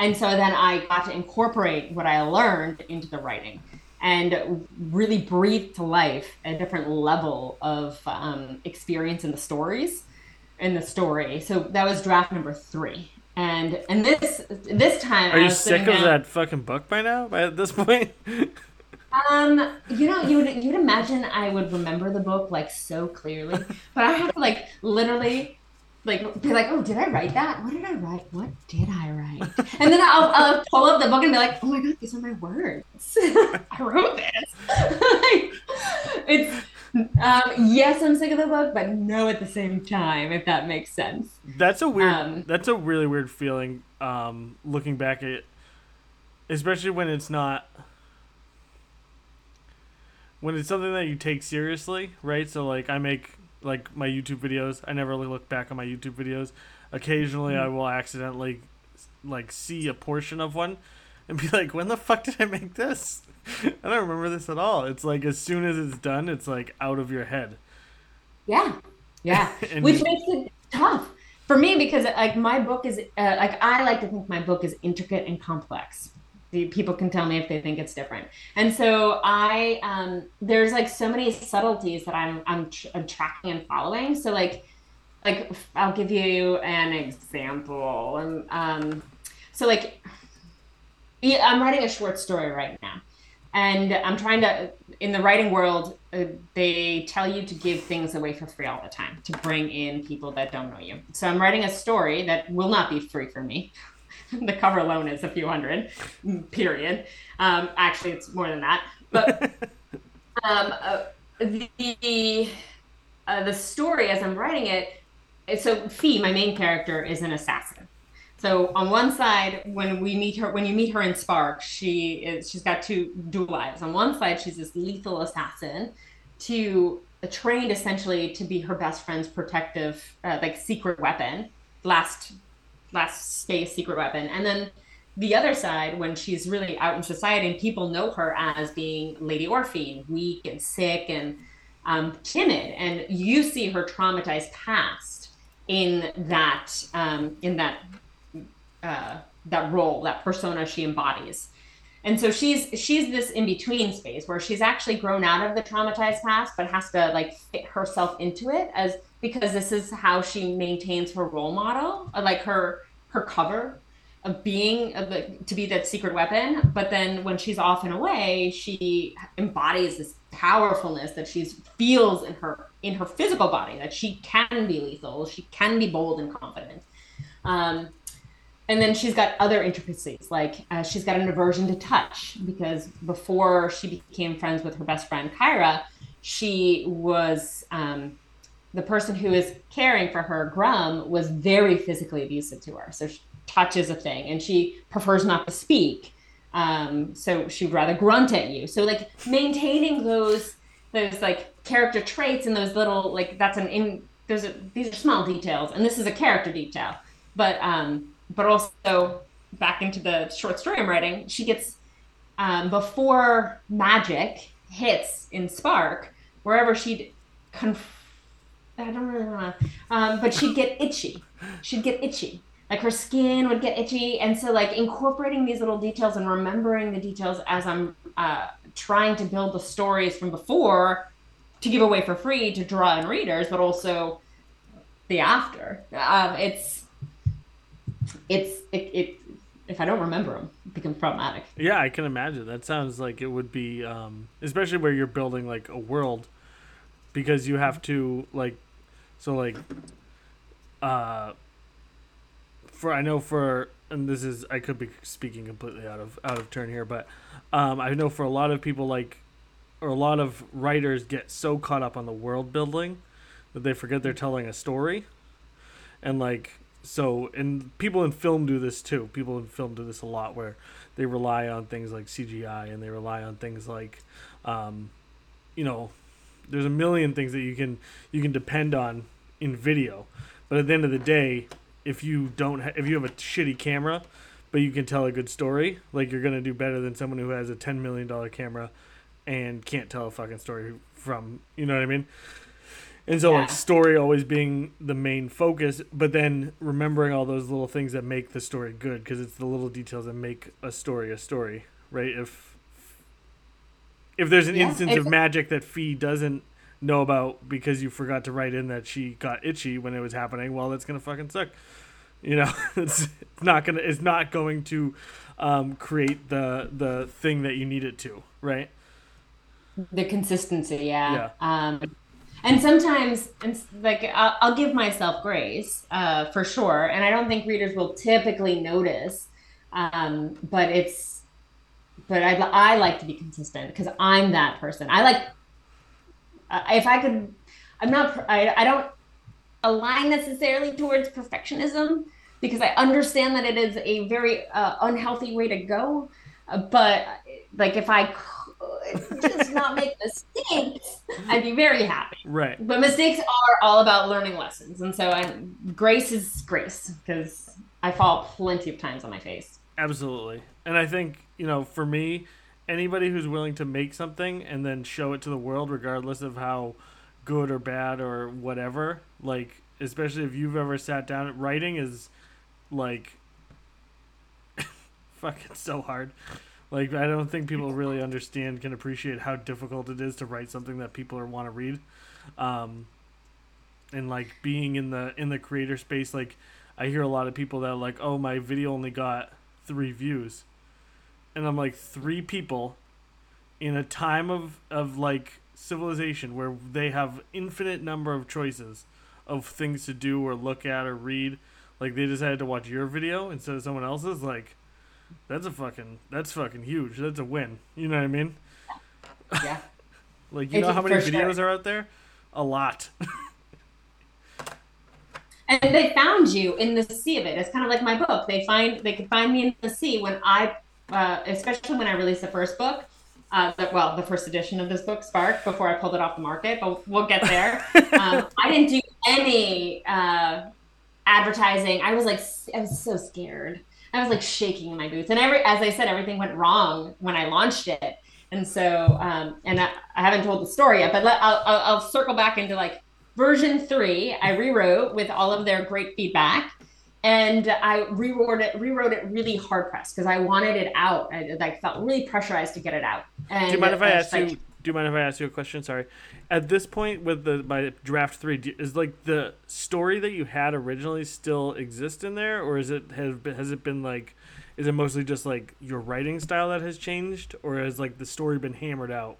S2: and so then I got to incorporate what I learned into the writing and really breathe to life a different level of um, experience in the stories in the story. So that was draft number three. And and this this time
S1: are you sick of down, that fucking book by now? By at this point, (laughs)
S2: um, you know, you would you'd imagine I would remember the book like so clearly, but I have to like literally like be like, oh, did I write that? What did I write? What did I write? And then I'll, I'll pull up the book and be like, oh my god, these are my words. (laughs) I wrote this. (laughs) like, it's um, yes, I'm sick of the book, but no at the same time, if that makes sense.
S1: That's a weird. Um, that's a really weird feeling. Um, looking back at, especially when it's not. When it's something that you take seriously, right? So like I make like my YouTube videos. I never really look back on my YouTube videos. Occasionally, mm-hmm. I will accidentally like see a portion of one and be like, "When the fuck did I make this?" (laughs) I don't remember this at all. It's like as soon as it's done, it's like out of your head.
S2: Yeah, yeah, (laughs) which makes it tough for me because like my book is uh, like I like to think my book is intricate and complex people can tell me if they think it's different. And so i um there's like so many subtleties that i'm i'm, tr- I'm tracking and following. So like like i'll give you an example. And um so like yeah, i'm writing a short story right now. And i'm trying to in the writing world uh, they tell you to give things away for free all the time to bring in people that don't know you. So i'm writing a story that will not be free for me (laughs) the cover alone is a few hundred, period. Um, actually, it's more than that. But (laughs) um, uh, the uh, the story, as I'm writing it, so Fee, my main character, is an assassin. So on one side, when we meet her, when you meet her in Spark, she is she's got two dual lives. On one side, she's this lethal assassin, to uh, trained essentially to be her best friend's protective, uh, like secret weapon. Last last space secret weapon. And then the other side, when she's really out in society and people know her as being Lady Orphine, weak and sick and um, timid, and you see her traumatized past in that um, in that uh, that role, that persona she embodies. And so she's she's this in between space where she's actually grown out of the traumatized past, but has to like fit herself into it as because this is how she maintains her role model, uh, like her her cover of being of the, to be that secret weapon. But then when she's off and away, she embodies this powerfulness that she feels in her in her physical body that she can be lethal, she can be bold and confident. Um, and then she's got other intricacies like uh, she's got an aversion to touch because before she became friends with her best friend kyra she was um, the person who is caring for her, Grum, was very physically abusive to her. So touch is a thing, and she prefers not to speak. Um, so she'd rather grunt at you. So like maintaining those those like character traits and those little like that's an in those are these are small details, and this is a character detail. But um, but also back into the short story I'm writing, she gets um, before magic hits in Spark, wherever she'd conf- I don't really want to. Um, but she'd get itchy. She'd get itchy. Like her skin would get itchy, and so like incorporating these little details and remembering the details as I'm uh, trying to build the stories from before to give away for free to draw in readers, but also the after. Um, it's it's it, it if I don't remember them, it becomes problematic.
S1: Yeah, I can imagine. That sounds like it would be, um, especially where you're building like a world, because you have to like so like, uh, for I know for and this is I could be speaking completely out of out of turn here, but um, I know for a lot of people like, or a lot of writers get so caught up on the world building that they forget they're telling a story, and like so and people in film do this too. People in film do this a lot where they rely on things like CGI and they rely on things like, um, you know, there's a million things that you can you can depend on in video. But at the end of the day, if you don't ha- if you have a shitty camera, but you can tell a good story, like you're gonna do better than someone who has a ten million dollar camera and can't tell a fucking story from you know what I mean. And so, yeah. like, story always being the main focus, but then remembering all those little things that make the story good, because it's the little details that make a story a story, right? If if there's an yeah, instance of magic that Fee doesn't know about because you forgot to write in that she got itchy when it was happening, well, that's gonna fucking suck. You know, (laughs) it's, it's not gonna it's not going to um, create the the thing that you need it to, right?
S2: The consistency, yeah. yeah. Um, and sometimes and like I'll, I'll give myself grace uh, for sure and i don't think readers will typically notice um, but it's but I, I like to be consistent because i'm that person i like uh, if i could i'm not I, I don't align necessarily towards perfectionism because i understand that it is a very uh, unhealthy way to go uh, but like if i could just not make mistakes, I'd be very happy.
S1: Right.
S2: But mistakes are all about learning lessons, and so I, grace is grace because I fall plenty of times on my face.
S1: Absolutely, and I think you know, for me, anybody who's willing to make something and then show it to the world, regardless of how good or bad or whatever, like especially if you've ever sat down, writing is like (laughs) fucking so hard. Like I don't think people really understand can appreciate how difficult it is to write something that people are want to read. Um, and like being in the in the creator space like I hear a lot of people that like, "Oh, my video only got 3 views." And I'm like, 3 people in a time of of like civilization where they have infinite number of choices of things to do or look at or read, like they decided to watch your video instead of someone else's like that's a fucking that's fucking huge. That's a win. You know what I mean?
S2: Yeah. (laughs)
S1: like you know how many videos sure. are out there? A lot. (laughs)
S2: and they found you in the sea of it. It's kind of like my book. They find they could find me in the sea when I, uh, especially when I released the first book. Uh, the, well, the first edition of this book, Spark, before I pulled it off the market, but we'll get there. (laughs) um, I didn't do any uh, advertising. I was like, I was so scared. I was like shaking in my boots. And every, as I said, everything went wrong when I launched it. And so, um, and I, I, haven't told the story yet, but let, I'll, I'll, I'll circle back into like version three. I rewrote with all of their great feedback and I rewrote it, rewrote it really hard pressed because I wanted it out. I like felt really pressurized to get it out. And
S1: Do you mind if I ask like, you? Do you mind if I ask you a question? Sorry. At this point, with the by draft three, is like the story that you had originally still exist in there, or is it has has it been like, is it mostly just like your writing style that has changed, or has like the story been hammered out?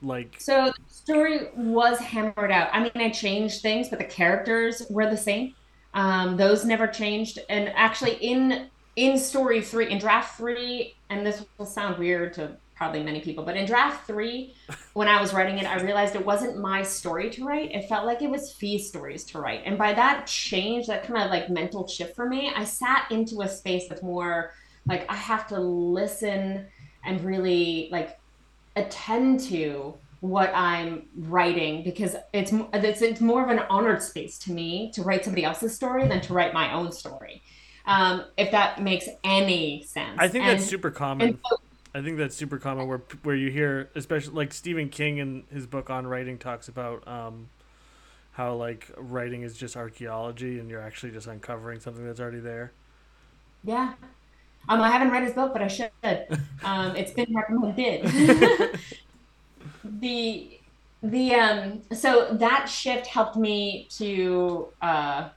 S1: Like
S2: so, the story was hammered out. I mean, I changed things, but the characters were the same. Um, those never changed, and actually in in story three, in draft three, and this will sound weird to probably many people. But in draft three, when I was writing it, I realized it wasn't my story to write. It felt like it was Fee's stories to write. And by that change, that kind of like mental shift for me, I sat into a space that's more like I have to listen and really like attend to what I'm writing because it's it's it's more of an honored space to me to write somebody else's story than to write my own story. Um, if that makes any sense.
S1: I think and, that's super common. So, I think that's super common where where you hear, especially like Stephen King in his book on writing talks about um, how like writing is just archaeology and you're actually just uncovering something that's already there.
S2: Yeah. Um, I haven't read his book, but I should. (laughs) Um, it's been recommended. (laughs) the the um so that shift helped me to uh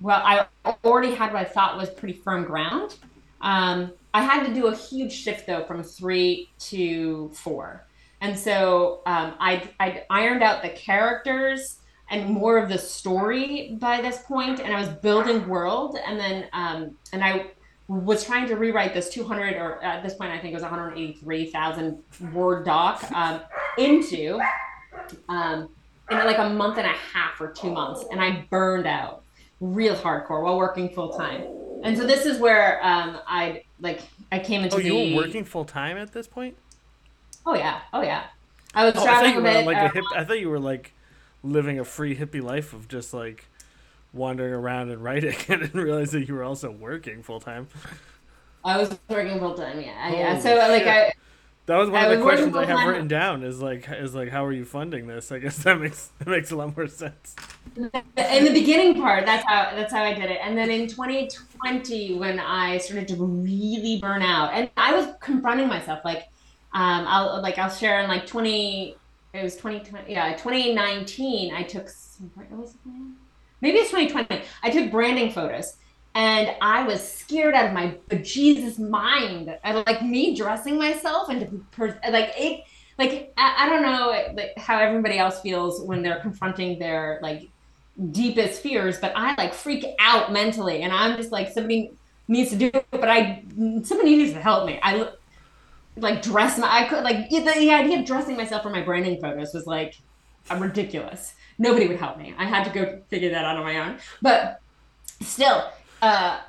S2: well i already had what i thought was pretty firm ground um I had to do a huge shift though from three to four. And so um, I I ironed out the characters and more of the story by this point, and I was building world, and then um, and I was trying to rewrite this 200 or at this point I think it was 183,000 word doc um, into um, in like a month and a half or two months, and I burned out real hardcore while working full time. And so this is where um, I like I came into.
S1: Oh, you
S2: the...
S1: were working full time at this point.
S2: Oh yeah, oh yeah. I was oh, traveling
S1: I
S2: a bit.
S1: Like uh, a hip, I thought you were like living a free hippie life of just like wandering around and writing. (laughs) I didn't realize that you were also working full time.
S2: I was working full time. Yeah, yeah. So like I
S1: that was one I of the questions I have written down. Is like, is like, how are you funding this? I guess that makes (laughs) that makes a lot more sense.
S2: In the beginning part, that's how that's how I did it, and then in 2020, when I started to really burn out, and I was confronting myself, like, um, I'll like I'll share in like 20, it was 2020, yeah, 2019. I took what was it? Maybe it's 2020. I took branding photos and I was scared out of my Jesus mind. And like me dressing myself and like it, like I, I don't know like how everybody else feels when they're confronting their like deepest fears, but I like freak out mentally, and I'm just like somebody needs to do it, but I somebody needs to help me. I like dress my I could like the, the idea of dressing myself for my branding photos was like ridiculous. Nobody would help me. I had to go figure that out on my own. But still, uh,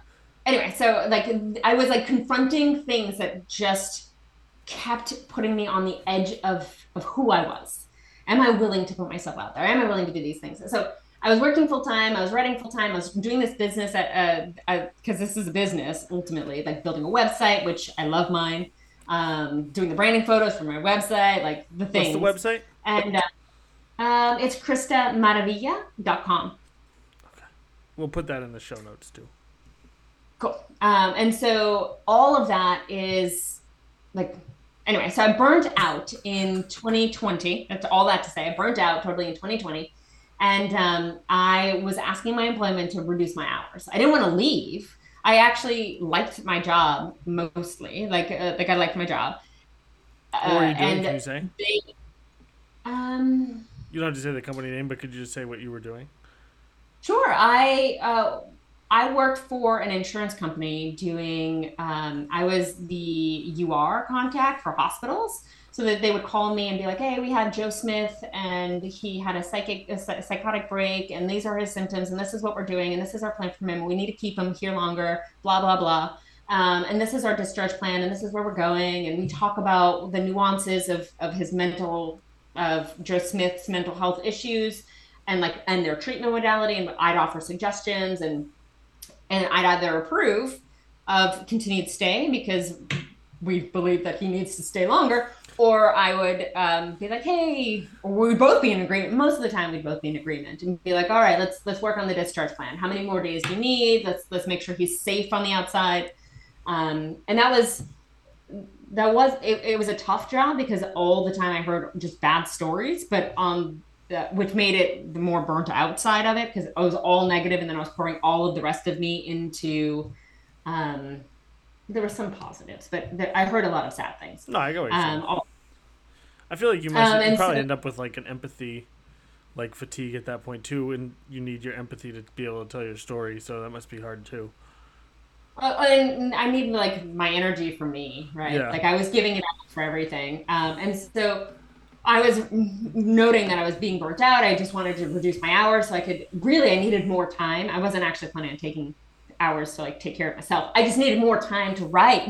S2: anyway, so like I was like confronting things that just kept putting me on the edge of of who I was. Am I willing to put myself out there? Am I willing to do these things? So I was working full time. I was writing full time. I was doing this business at because uh, this is a business ultimately, like building a website, which I love mine. Um, doing the branding photos for my website, like the things.
S1: What's the website?
S2: And uh, um, it's KrystaMaravilla.com.
S1: Okay, we'll put that in the show notes too.
S2: Cool. Um, and so all of that is like anyway. So I burnt out in 2020. That's all that to say. I burnt out totally in 2020 and um, I was asking my employment to reduce my hours. I didn't want to leave. I actually liked my job mostly, like uh, like I liked my job.
S1: What were you uh, doing? can you say? They,
S2: um,
S1: you don't have to say the company name, but could you just say what you were doing?
S2: Sure. I uh, I worked for an insurance company doing. Um, I was the UR contact for hospitals so that they would call me and be like, "Hey, we had Joe Smith, and he had a psychic, a psychotic break, and these are his symptoms, and this is what we're doing, and this is our plan for him. We need to keep him here longer. Blah blah blah." Um, and this is our discharge plan, and this is where we're going, and we talk about the nuances of of his mental, of Joe Smith's mental health issues, and like and their treatment modality, and I'd offer suggestions, and and I'd either approve of continued stay because we believe that he needs to stay longer, or I would um, be like, hey, or we would both be in agreement. Most of the time, we'd both be in agreement and be like, all right, let's let's work on the discharge plan. How many more days do you need? Let's let's make sure he's safe on the outside. Um, and that was that was it, it was a tough job because all the time I heard just bad stories, but um, which made it the more burnt out side of it because it was all negative, and then I was pouring all of the rest of me into um, there were some positives, but there, I heard a lot of sad things.
S1: No, I go. Um, all, I feel like you must um, you probably so, end up with like an empathy, like fatigue at that point too, and you need your empathy to be able to tell your story. So that must be hard too.
S2: Uh, and I need like my energy for me, right? Yeah. Like I was giving it up for everything, um, and so I was noting that I was being burnt out. I just wanted to reduce my hours so I could really. I needed more time. I wasn't actually planning on taking hours to like take care of myself. I just needed more time to write,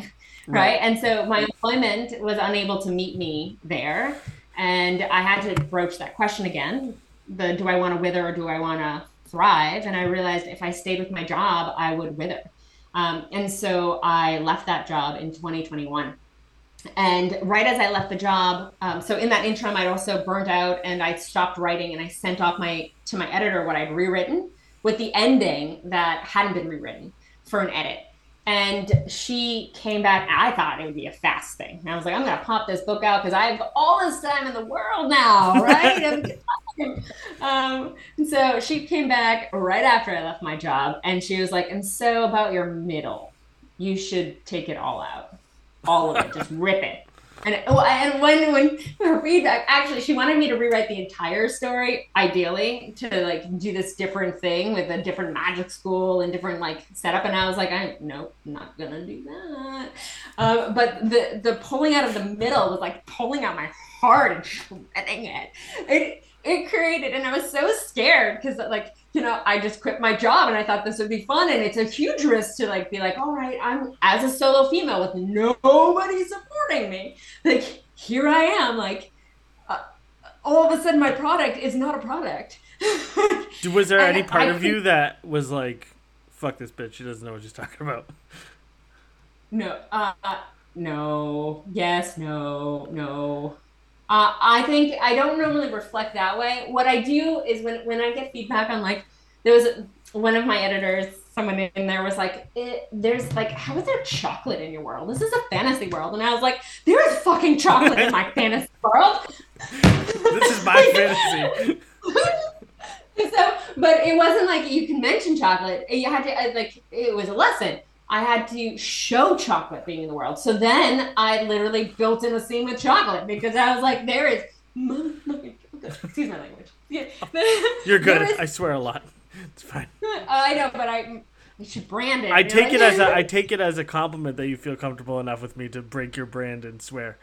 S2: right? right? And so my employment was unable to meet me there, and I had to broach that question again: the do I want to wither or do I want to thrive? And I realized if I stayed with my job, I would wither. Um, and so I left that job in 2021. And right as I left the job, um, so in that interim, I'd also burned out and I stopped writing and I sent off my to my editor what I'd rewritten with the ending that hadn't been rewritten for an edit. And she came back. I thought it would be a fast thing. And I was like, I'm going to pop this book out because I have all this time in the world now, (laughs) right? um, so she came back right after I left my job. And she was like, And so about your middle, you should take it all out. All of it. Just rip it. And and when when her feedback, actually, she wanted me to rewrite the entire story, ideally, to like do this different thing with a different magic school and different like setup. And I was like, I nope, not gonna do that. Uh, but the the pulling out of the middle was like pulling out my heart and (laughs) shredding it. It it created, and I was so scared because like you know, I just quit my job and I thought this would be fun. And it's a huge risk to like be like, all right, I'm as a solo female with nobody supporting me. Like, here I am. Like, uh, all of a sudden, my product is not a product. (laughs)
S1: was there any part I of you that was like, fuck this bitch, she doesn't know what she's talking about?
S2: No, uh, no, yes, no, no. Uh, I think I don't normally reflect that way. What I do is when when I get feedback on like there was one of my editors, someone in there was like, "There's like, how is there chocolate in your world? This is a fantasy world." And I was like, "There is fucking chocolate in my (laughs) fantasy world."
S1: this is my (laughs) fantasy.
S2: so, but it wasn't like you can mention chocolate. You had to like it was a lesson. I had to show chocolate being in the world. So then I literally built in a scene with chocolate because I was like, there is excuse my language. Yeah. (laughs)
S1: You're good. Is, I swear a lot. It's fine.
S2: I know, but I you should brand it.
S1: I take it as a I take it as a compliment that you feel comfortable enough with me to break your brand and swear.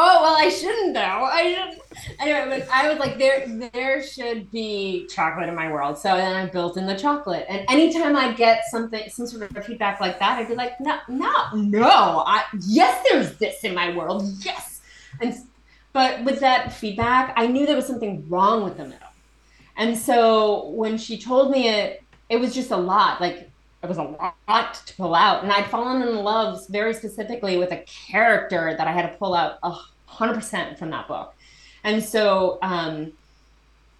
S2: Oh well, I shouldn't though. I should. Anyway, but I was like, there, there should be chocolate in my world. So then I built in the chocolate, and anytime I get something, some sort of feedback like that, I'd be like, no, no, no. I yes, there's this in my world. Yes, and but with that feedback, I knew there was something wrong with the middle, and so when she told me it, it was just a lot. Like it was a lot to pull out. And I'd fallen in love very specifically with a character that I had to pull out a hundred percent from that book. And so, um,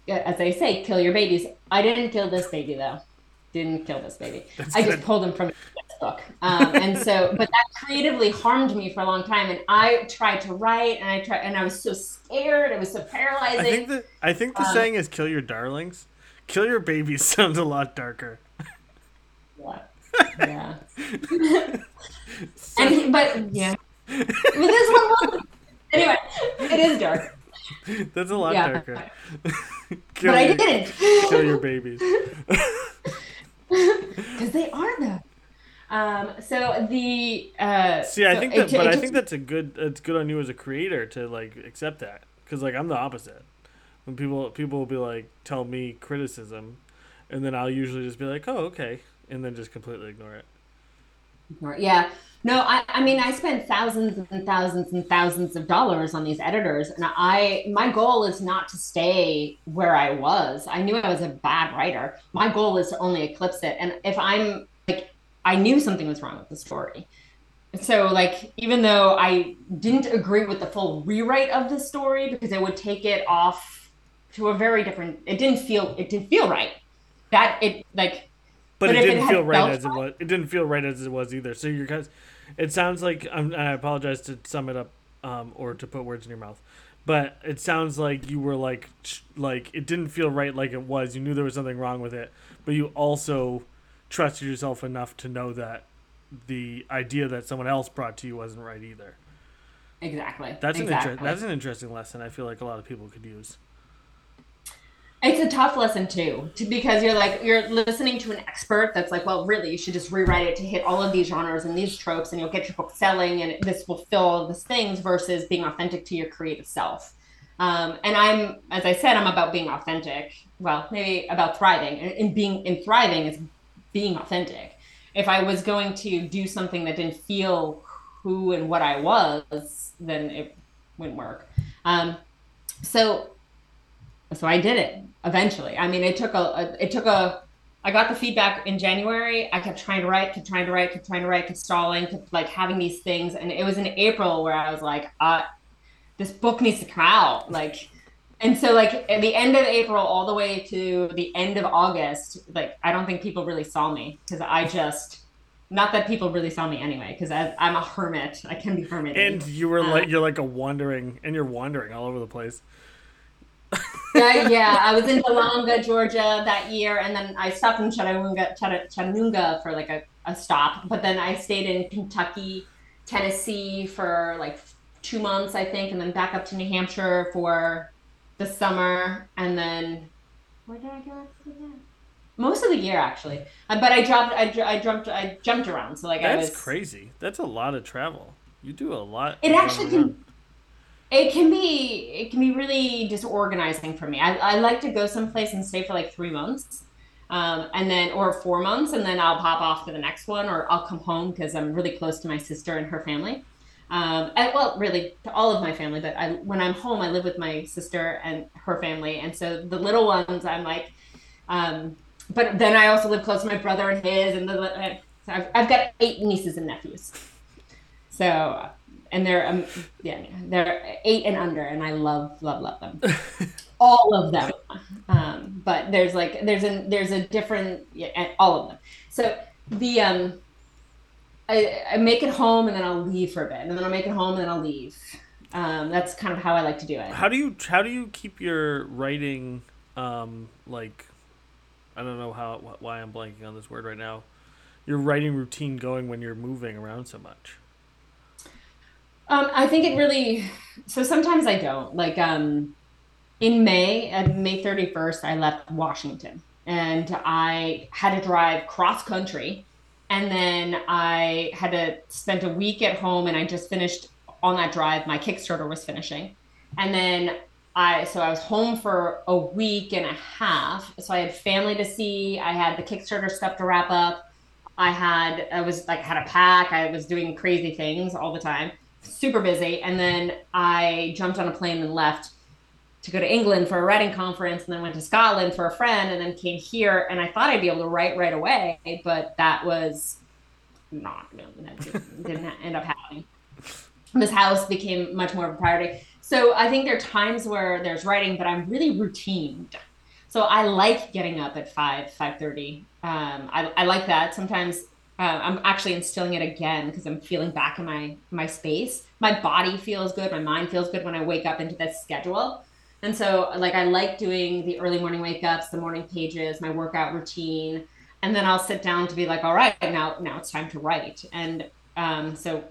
S2: as they say, kill your babies. I didn't kill this baby though. Didn't kill this baby. That's I good. just pulled him from this book. Um, and so, (laughs) but that creatively harmed me for a long time. And I tried to write, and I tried, and I was so scared. It was so paralyzing. I
S1: think the I think the um, saying is "kill your darlings." Kill your babies (laughs) sounds a lot darker. (laughs)
S2: Yeah. and he, but yeah, this one Anyway, it is dark.
S1: That's a lot yeah. darker. (laughs)
S2: but I didn't.
S1: Kill your babies. (laughs)
S2: Because they are though. Um, so the uh,
S1: see, I
S2: so
S1: think that, it, but it I think that's a good. It's good on you as a creator to like accept that because like I'm the opposite. When people people will be like tell me criticism, and then I'll usually just be like, oh okay, and then just completely ignore it.
S2: Yeah. No, I, I mean, I spent thousands and thousands and thousands of dollars on these editors, and I my goal is not to stay where I was. I knew I was a bad writer. My goal is to only eclipse it. And if I'm like, I knew something was wrong with the story. So, like, even though I didn't agree with the full rewrite of the story because it would take it off to a very different, it didn't feel, it didn't feel right. That it like
S1: but, but it didn't it feel right as it was. It didn't feel right as it was either. So you're guys, it sounds like um, I apologize to sum it up um, or to put words in your mouth, but it sounds like you were like like it didn't feel right like it was. You knew there was something wrong with it, but you also trusted yourself enough to know that the idea that someone else brought to you wasn't right either.
S2: Exactly.
S1: That's
S2: exactly.
S1: an inter- that's an interesting lesson. I feel like a lot of people could use.
S2: It's a tough lesson too, to, because you're like you're listening to an expert that's like, well, really, you should just rewrite it to hit all of these genres and these tropes, and you'll get your book selling, and this will fill all these things. Versus being authentic to your creative self. Um, and I'm, as I said, I'm about being authentic. Well, maybe about thriving, and in being in thriving is being authentic. If I was going to do something that didn't feel who and what I was, then it wouldn't work. Um, so so I did it eventually. I mean, it took a, a, it took a I got the feedback in January. I kept trying to write, kept trying to write, kept trying to write, kept stalling, kept like having these things, and it was in April where I was like, uh, this book needs to come out, like. And so, like at the end of April, all the way to the end of August, like I don't think people really saw me because I just, not that people really saw me anyway, because I'm a hermit. I can be hermit.
S1: And you were like, you're like a wandering, and you're wandering all over the place (laughs)
S2: yeah, yeah. I was in Dahlonega, Georgia that year, and then I stopped in Chattanooga, Chattanooga for like a, a stop. But then I stayed in Kentucky, Tennessee for like two months, I think, and then back up to New Hampshire for the summer, and then where did I go after that? Most of the year, actually. Uh, but I dropped, I, I jumped, I jumped around. So like,
S1: that's
S2: I was
S1: crazy. That's a lot of travel. You do a lot.
S2: It actually can it can be it can be really disorganizing for me. I, I like to go someplace and stay for like three months. Um, and then or four months and then I'll pop off to the next one or I'll come home because I'm really close to my sister and her family. Um, and, well, really to all of my family, but I, when I'm home, I live with my sister and her family. And so the little ones, I'm like, um, but then I also live close to my brother and his, and the, I've, I've got eight nieces and nephews. So and they're um, yeah they're eight and under and i love love love them. (laughs) All of them. Um, but there's like there's a there's a different yeah, all of them. So the um I, I make it home and then i'll leave for a bit and then i'll make it home and then i'll leave. Um, that's kind of how i like to do it.
S1: How do you how do you keep your writing um like i don't know how why i'm blanking on this word right now your writing routine going when you're moving around so much?
S2: Um, I think it really. So sometimes I don't like. Um, in May, at May thirty first, I left Washington, and I had to drive cross country, and then I had to spend a week at home, and I just finished on that drive. My Kickstarter was finishing, and then I so I was home for a week and a half. So I had family to see. I had the Kickstarter stuff to wrap up. I had I was like had a pack. I was doing crazy things all the time super busy. And then I jumped on a plane and left to go to England for a writing conference and then went to Scotland for a friend and then came here. And I thought I'd be able to write right away, but that was not, didn't, didn't end up happening. This house became much more of a priority. So I think there are times where there's writing, but I'm really routined. So I like getting up at 5, 5.30. Um, I, I like that. Sometimes uh, I'm actually instilling it again because I'm feeling back in my my space. My body feels good, my mind feels good when I wake up into this schedule. And so like I like doing the early morning wake ups, the morning pages, my workout routine, and then I'll sit down to be like, all right, now now it's time to write. And um, so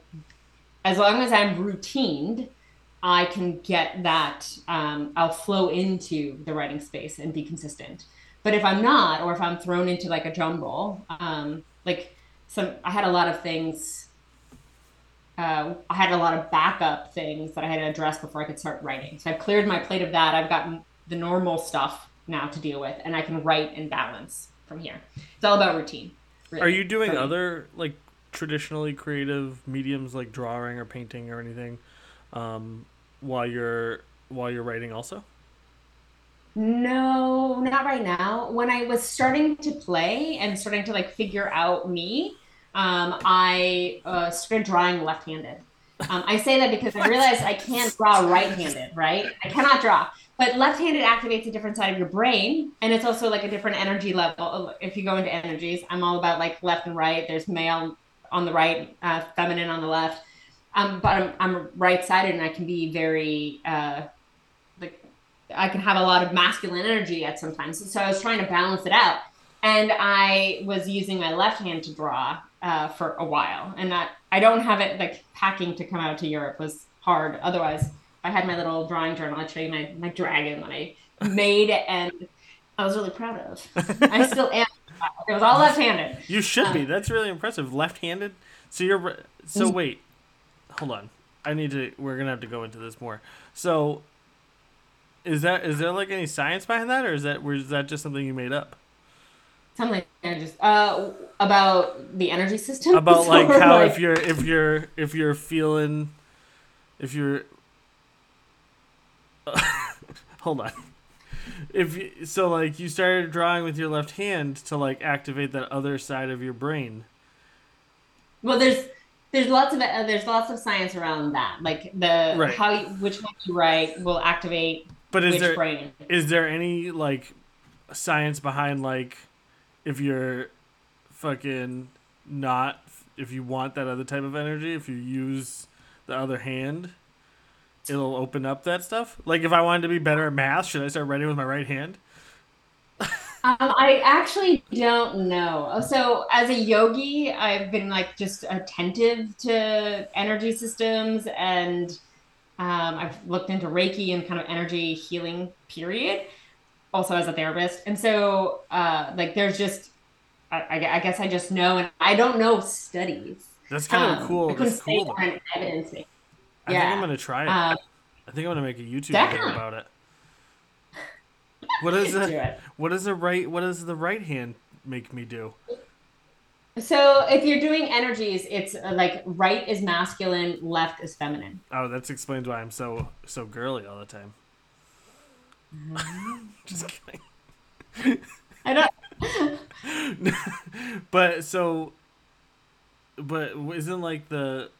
S2: as long as I'm routined, I can get that. Um, I'll flow into the writing space and be consistent. But if I'm not, or if I'm thrown into like a jumble, um, like some I had a lot of things. Uh, I had a lot of backup things that I had to address before I could start writing. So I've cleared my plate of that. I've gotten the normal stuff now to deal with, and I can write and balance from here. It's all about routine.
S1: Really, Are you doing other like traditionally creative mediums like drawing or painting or anything um, while you're while you're writing also?
S2: No, not right now. When I was starting to play and starting to like figure out me, um, I uh, started drawing left-handed. Um, I say that because I realized I can't draw right-handed, right? I cannot draw. But left-handed activates a different side of your brain, and it's also like a different energy level. If you go into energies, I'm all about like left and right. There's male on the right, uh, feminine on the left. Um, but I'm, I'm right-sided, and I can be very uh, I can have a lot of masculine energy at sometimes. So I was trying to balance it out. And I was using my left hand to draw uh, for a while. And that I don't have it like packing to come out to Europe was hard. Otherwise, I had my little drawing journal. I'd show you my, my dragon that I made and I was really proud of. (laughs) I still am. It was all left-handed.
S1: You should um, be. That's really impressive. Left-handed. So you're. So mm-hmm. wait, hold on. I need to. We're gonna have to go into this more. So is that is there like any science behind that, or is that was that just something you made up?
S2: Something I just uh about the energy system.
S1: About (laughs) like how like... if you're if you're if you're feeling if you're (laughs) hold on if you, so like you started drawing with your left hand to like activate that other side of your brain
S2: well there's there's lots of uh, there's lots of science around that like the right. how you, which one you write will activate
S1: but is there brain? is there any like science behind like if you're fucking not if you want that other type of energy if you use the other hand it'll open up that stuff? Like if i wanted to be better at math should i start writing with my right hand?
S2: Um, i actually don't know. So as a yogi i've been like just attentive to energy systems and um, I've looked into Reiki and kind of energy healing, period, also as a therapist. And so, uh, like, there's just, I, I, guess I just know, and I don't know studies.
S1: That's kind of um, cool. I couldn't cool, evidence. I yeah. think I'm going to try it. Um, I think I'm going to make a YouTube definitely. video about it. What is (laughs) the, what is the right, what does the right hand make me do?
S2: So if you're doing energies, it's uh, like right is masculine, left is feminine.
S1: Oh, that explains why I'm so so girly all the time. Mm-hmm. (laughs) Just kidding. I don't. (laughs) but so, but isn't like the,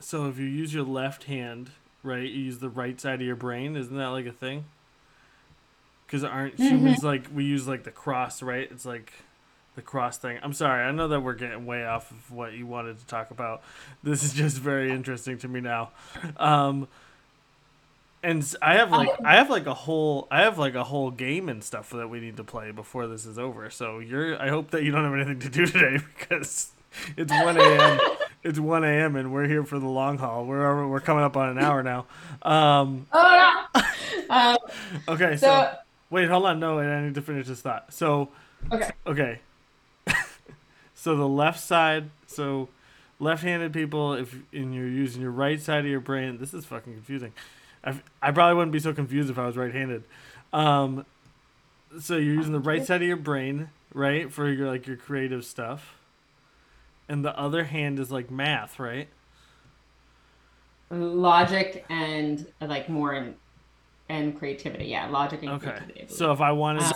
S1: so if you use your left hand, right, you use the right side of your brain. Isn't that like a thing? Because aren't mm-hmm. humans like we use like the cross, right? It's like the cross thing. I'm sorry. I know that we're getting way off of what you wanted to talk about. This is just very interesting to me now. Um, and I have like I have like a whole I have like a whole game and stuff that we need to play before this is over. So you're I hope that you don't have anything to do today (laughs) because it's one a.m. it's one a.m. and we're here for the long haul. We're we're coming up on an hour now. Um,
S2: oh no. (laughs) Um,
S1: okay, so, so, wait, hold on. No, I need to finish this thought. So
S2: okay,
S1: okay. So the left side, so left-handed people, if and you're using your right side of your brain, this is fucking confusing. I, I probably wouldn't be so confused if I was right-handed. Um, so you're using the right side of your brain, right, for your like your creative stuff, and the other hand is like math, right?
S2: Logic and like more in, and creativity, yeah, logic and
S1: okay.
S2: creativity.
S1: So if I wanted, uh,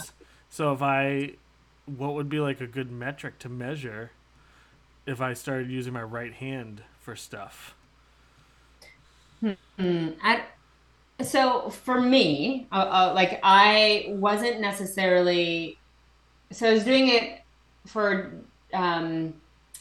S1: so if I, what would be like a good metric to measure? If I started using my right hand for stuff.
S2: Hmm. I, so for me, uh, uh, like I wasn't necessarily. So I was doing it for um,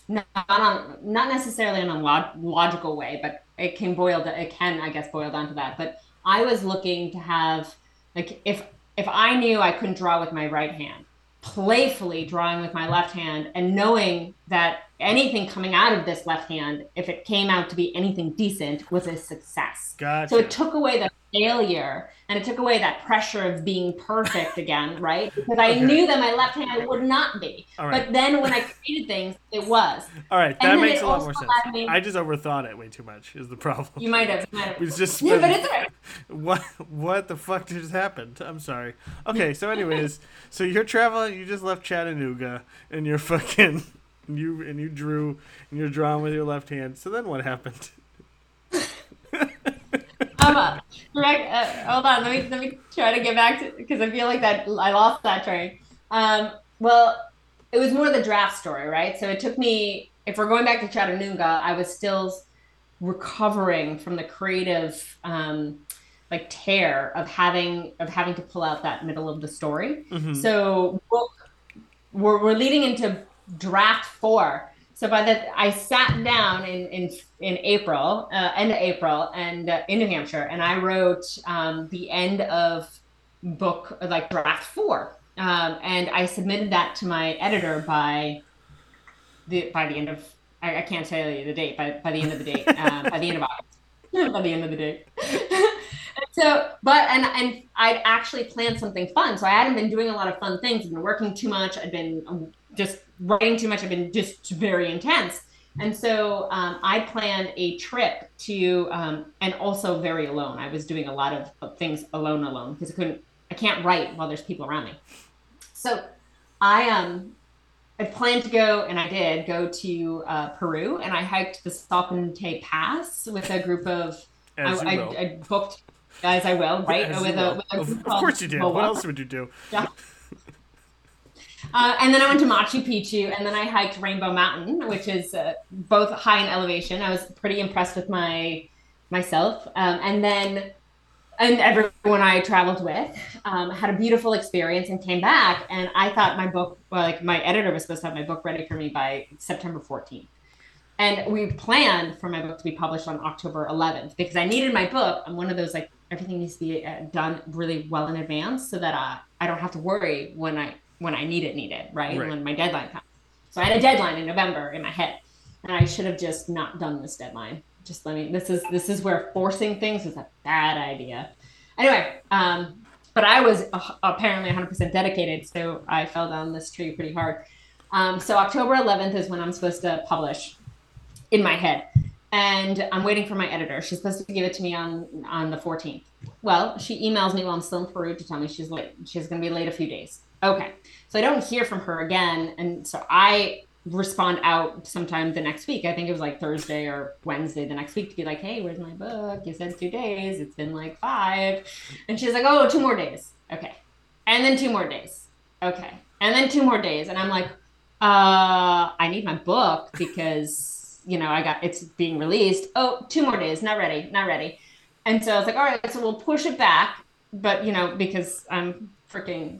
S2: not on not necessarily in a log- logical way, but it can boil. It can, I guess, boil down to that. But I was looking to have like if if I knew I couldn't draw with my right hand, playfully drawing with my left hand and knowing that anything coming out of this left hand, if it came out to be anything decent, was a success.
S1: Gotcha.
S2: So it took away the failure and it took away that pressure of being perfect (laughs) again, right? Because I okay. knew that my left hand would not be. But then when I created things, it was.
S1: All right, that makes a lot more sense. Me... I just overthought it way too much. Is the problem?
S2: You might have. You might have.
S1: It's just.
S2: Yeah, but it's right. (laughs)
S1: What What the fuck just happened? I'm sorry. Okay, so anyways, (laughs) so you're traveling. You just left Chattanooga, and you're fucking. and You and you drew, and you're drawing with your left hand. So then what happened?
S2: um, correct. Uh, hold on. Let me let me try to get back to because I feel like that I lost that train. Um, well, it was more the draft story, right? So it took me. If we're going back to Chattanooga, I was still recovering from the creative um, like tear of having of having to pull out that middle of the story. Mm-hmm. So we're, we're leading into draft four so by the I sat down in in in April, uh, end of April, and uh, in New Hampshire, and I wrote um, the end of book like draft four, um, and I submitted that to my editor by the by the end of I, I can't tell you the date by by the end of the date uh, by the end of August (laughs) by the end of the date. (laughs) so but and and I'd actually planned something fun. So I hadn't been doing a lot of fun things. I'd been working too much. I'd been um, just writing too much. I've been just very intense. And so um, I planned a trip to, um, and also very alone. I was doing a lot of things alone, alone, because I couldn't, I can't write while there's people around me. So I, um, I planned to go, and I did go to uh, Peru, and I hiked the Salcantay Pass with a group of. As I, I, I, booked, as I will, right?
S1: with, a, with a, of, of course you did. What else would you do?
S2: Yeah. Uh, and then I went to Machu Picchu, and then I hiked Rainbow Mountain, which is uh, both high in elevation. I was pretty impressed with my myself, um, and then and everyone I traveled with um, had a beautiful experience and came back. And I thought my book, well, like my editor was supposed to have my book ready for me by September 14th. And we planned for my book to be published on October 11th because I needed my book. I'm one of those like everything needs to be uh, done really well in advance so that uh, I don't have to worry when I when I need it, need it, right? right? When my deadline comes. So I had a deadline in November in my head, and I should have just not done this deadline. Just let me. This is this is where forcing things is a bad idea. Anyway, um, but I was uh, apparently 100% dedicated, so I fell down this tree pretty hard. Um, so October 11th is when I'm supposed to publish in my head, and I'm waiting for my editor. She's supposed to give it to me on on the 14th. Well, she emails me while I'm still in Peru to tell me she's late. She's going to be late a few days. Okay. So I don't hear from her again. And so I respond out sometime the next week. I think it was like Thursday or Wednesday the next week to be like, hey, where's my book? You said two days. It's been like five. And she's like, oh, two more days. Okay. And then two more days. Okay. And then two more days. And I'm like, uh, I need my book because, you know, I got it's being released. Oh, two more days. Not ready. Not ready. And so I was like, all right, so we'll push it back. But, you know, because I'm freaking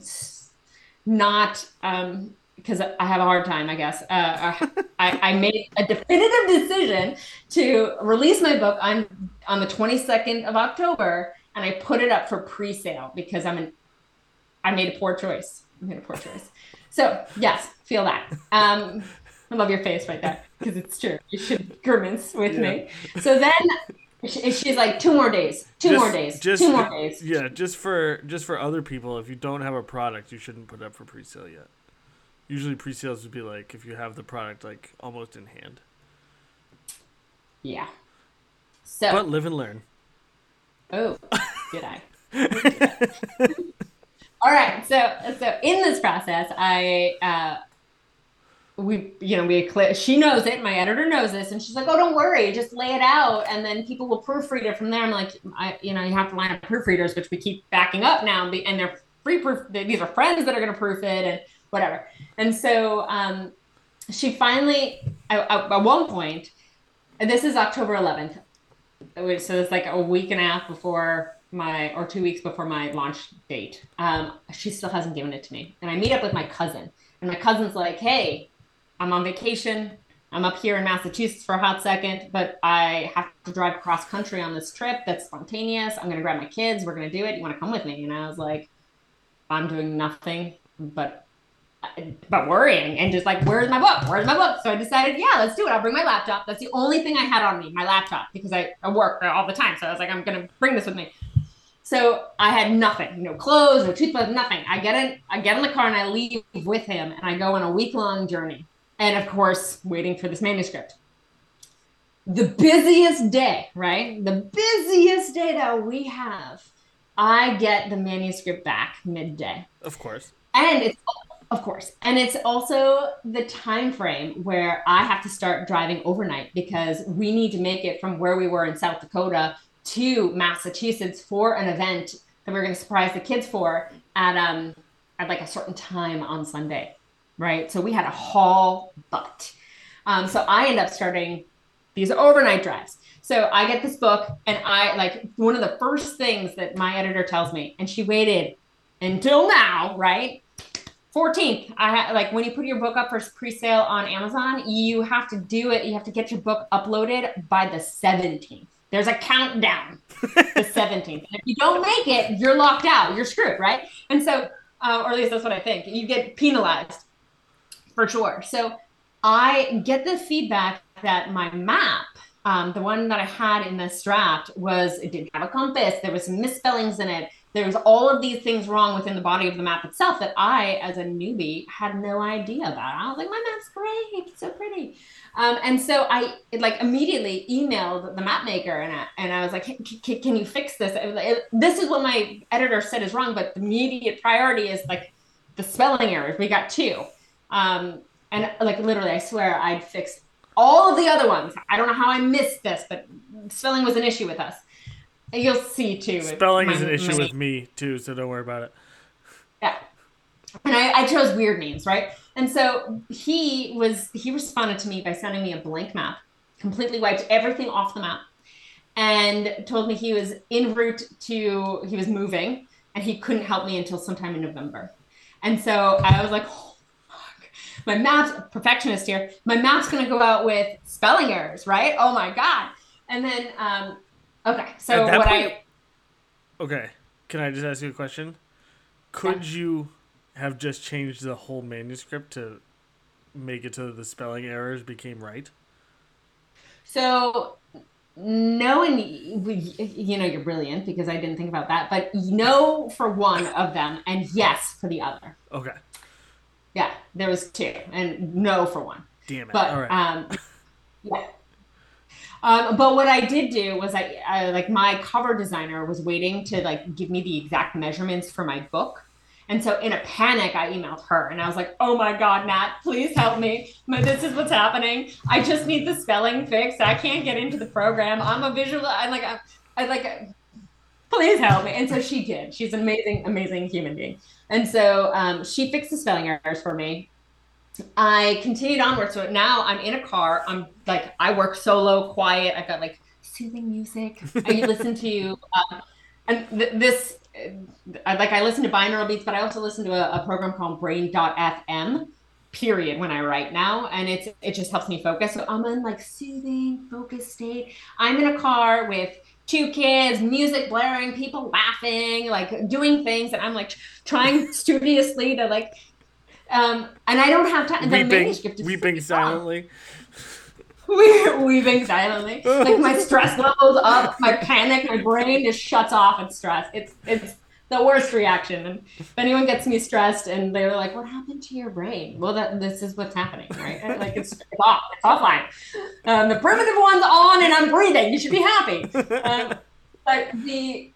S2: not um, because I have a hard time, I guess. Uh, I, I made a definitive decision to release my book on on the 22nd of October, and I put it up for pre-sale because I'm an I made a poor choice. I made a poor choice. So yes, feel that. Um, I love your face right there because it's true. You should grimace with yeah. me. So then she's like two more days, two just, more days, just, two more days.
S1: Yeah, just for just for other people, if you don't have a product, you shouldn't put up for pre-sale yet. Usually, pre-sales would be like if you have the product like almost in hand.
S2: Yeah. So.
S1: But live and learn.
S2: Oh, (laughs) good eye. All right. So so in this process, I. Uh, we you know we she knows it my editor knows this and she's like oh don't worry just lay it out and then people will proofread it from there. I'm like i you know you have to line up proofreaders which we keep backing up now and they're free proof these are friends that are going to proof it and whatever. And so um, she finally at, at one point this is october 11th so it's like a week and a half before my or two weeks before my launch date. Um, she still hasn't given it to me and i meet up with my cousin and my cousin's like hey I'm on vacation. I'm up here in Massachusetts for a hot second, but I have to drive cross country on this trip that's spontaneous. I'm going to grab my kids. We're going to do it. You want to come with me? And I was like, I'm doing nothing but but worrying and just like, where's my book? Where's my book? So I decided, yeah, let's do it. I'll bring my laptop. That's the only thing I had on me, my laptop, because I, I work all the time. So I was like, I'm to bring this with me. So I had nothing, no clothes, no toothbrush, nothing. I get in, I get in the car and I leave with him and I go on a week long journey and of course, waiting for this manuscript. The busiest day, right? The busiest day that we have, I get the manuscript back midday.
S1: Of course.
S2: And it's of course. And it's also the time frame where I have to start driving overnight because we need to make it from where we were in South Dakota to Massachusetts for an event that we're going to surprise the kids for at um at like a certain time on Sunday right? So we had a haul butt. Um, so I end up starting these overnight drives. So I get this book, and I like one of the first things that my editor tells me, and she waited until now, right? 14th. I ha- like when you put your book up for pre-sale on Amazon, you have to do it. You have to get your book uploaded by the 17th. There's a countdown, (laughs) the 17th. And if you don't make it, you're locked out. You're screwed, right? And so, uh, or at least that's what I think. You get penalized for sure. So I get the feedback that my map, um, the one that I had in this draft, was it didn't have a compass. There was some misspellings in it. There was all of these things wrong within the body of the map itself that I, as a newbie, had no idea about. I was like, my map's great, it's so pretty. Um, and so I like immediately emailed the map maker and I, and I was like, can you fix this? This is what my editor said is wrong, but the immediate priority is like the spelling errors. We got two. Um, and like literally, I swear I'd fixed all of the other ones. I don't know how I missed this, but spelling was an issue with us. You'll see too.
S1: Spelling my, is an issue with me too, so don't worry about it.
S2: Yeah. And I, I chose weird names, right? And so he was he responded to me by sending me a blank map, completely wiped everything off the map, and told me he was en route to he was moving and he couldn't help me until sometime in November. And so I was like, my math perfectionist here. My math's going to go out with spelling errors, right? Oh my god! And then, um, okay, so what point, I.
S1: Okay, can I just ask you a question? Could yeah. you have just changed the whole manuscript to make it so the spelling errors became right?
S2: So knowing you know you're brilliant because I didn't think about that, but no for one of them and yes for the other.
S1: Okay.
S2: Yeah, there was two, and no for one.
S1: Damn it!
S2: But All right. um, yeah. Um, but what I did do was I, I like my cover designer was waiting to like give me the exact measurements for my book. And so in a panic, I emailed her and I was like, oh my God, Matt, please help me. This is what's happening. I just need the spelling fixed. I can't get into the program. I'm a visual. I like, I, I like, please help me. And so she did. She's an amazing, amazing human being. And so um, she fixed the spelling errors for me. I continued onward. So now I'm in a car. I'm like, I work solo, quiet. I've got like soothing music. I listen to, uh, and th- this, uh, like, I listen to binaural beats, but I also listen to a, a program called Brain.fm. Period. When I write now, and it's it just helps me focus. So I'm in like soothing, focused state. I'm in a car with two kids, music blaring, people laughing, like doing things, and I'm like trying (laughs) studiously to like Um, and I don't have time. The
S1: weeping,
S2: manuscript is
S1: weeping silently.
S2: We- weeping silently. Like my (laughs) stress levels up, my panic, my brain just shuts off at stress. It's it's the worst reaction. And if anyone gets me stressed and they're like, "What happened to your brain?" Well, that this is what's happening, right? Like it's, it's off, it's offline. Um, the primitive one's on, and I'm breathing. You should be happy. Um, but the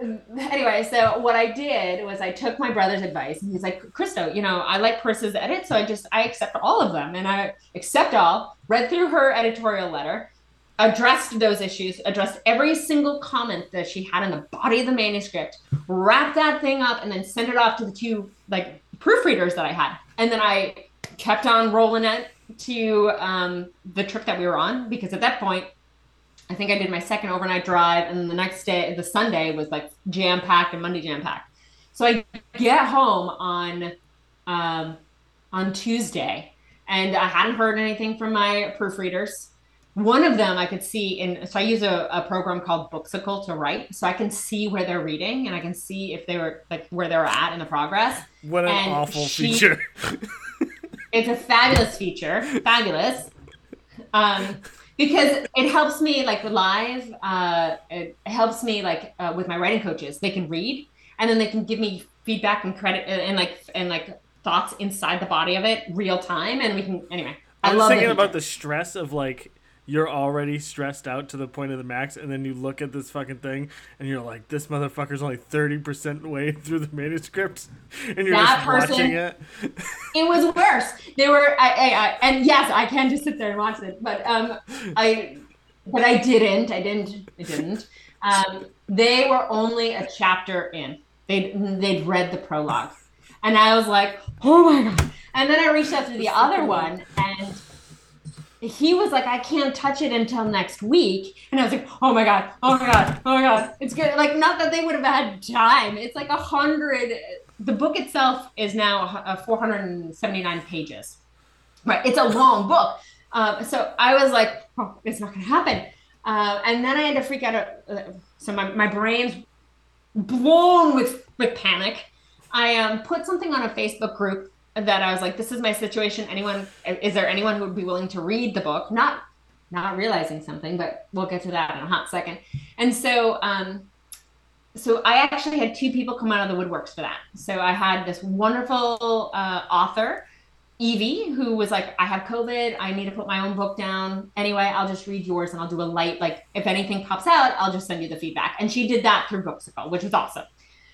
S2: anyway, so what I did was I took my brother's advice, and he's like, "Krysta, you know, I like Chris's edit, so I just I accept all of them, and I accept all." Read through her editorial letter, addressed those issues, addressed every single comment that she had in the body of the manuscript, wrapped that thing up, and then sent it off to the two like proofreaders that I had, and then I kept on rolling it to um, the trip that we were on because at that point I think I did my second overnight drive, and then the next day, the Sunday was like jam packed and Monday jam packed. So I get home on um, on Tuesday, and I hadn't heard anything from my proofreaders. One of them I could see in, so I use a, a program called Booksicle to write, so I can see where they're reading and I can see if they were like where they're at in the progress.
S1: What an
S2: And
S1: awful
S2: she-
S1: feature. (laughs) (laughs)
S2: It's a fabulous feature, fabulous, um, because it helps me like live. Uh, it helps me like uh, with my writing coaches. They can read, and then they can give me feedback and credit and, and like and like thoughts inside the body of it, real time, and we can anyway. I,
S1: I was
S2: love
S1: thinking about the stress of like you're already stressed out to the point of the max, and then you look at this fucking thing, and you're like, "This motherfucker's only thirty percent way (laughs) through the manuscript," and you're
S2: That
S1: just
S2: person-
S1: watching it.
S2: It was worse. They were, I, I, I, and yes, I can just sit there and watch it, but um, I, but I didn't. I didn't. I didn't. Um, they were only a chapter in. They they'd read the prologue, and I was like, oh my god. And then I reached out to the other one, and he was like, I can't touch it until next week. And I was like, oh my God, oh my God, oh my God. It's good. Like, not that they would have had time. It's like a hundred. The book itself is now uh, 479 pages. Right. It's a long book. Um, so I was like, oh, it's not going to happen. Uh, and then I had to freak out. Uh, so my, my brain's blown with, with panic. I um, put something on a Facebook group that I was like, this is my situation. Anyone, is there anyone who would be willing to read the book? Not, not realizing something, but we'll get to that in a hot second. And so, um, so I actually had two people come out of the woodworks for that. So I had this wonderful uh, author, Evie, who was like, I have COVID. I need to put my own book down. Anyway, I'll just read yours and I'll do a light, like, if anything pops out, I'll just send you the feedback. And she did that through Booksicle, which was awesome.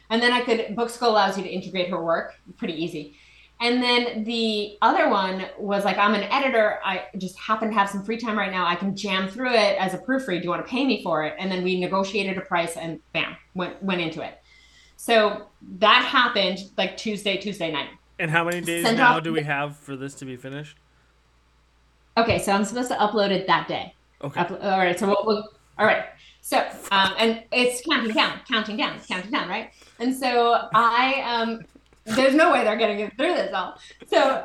S2: And then I could, Booksicle allows you to integrate her work pretty easy. And then the other one was like, I'm an editor. I just happen to have some free time right now. I can jam through it as a proofread. Do you want to pay me for it? And then we negotiated a price and bam, went, went into it. So that happened like Tuesday, Tuesday night.
S1: And how many days
S2: Send
S1: now
S2: off-
S1: do we have for this to be finished?
S2: Okay, so I'm supposed to upload it that day.
S1: Okay.
S2: Uplo- all right, so we'll, we'll all right. So um, and it's counting down, counting down, counting down, right? And so I um, there's no way they're gonna get through this all. So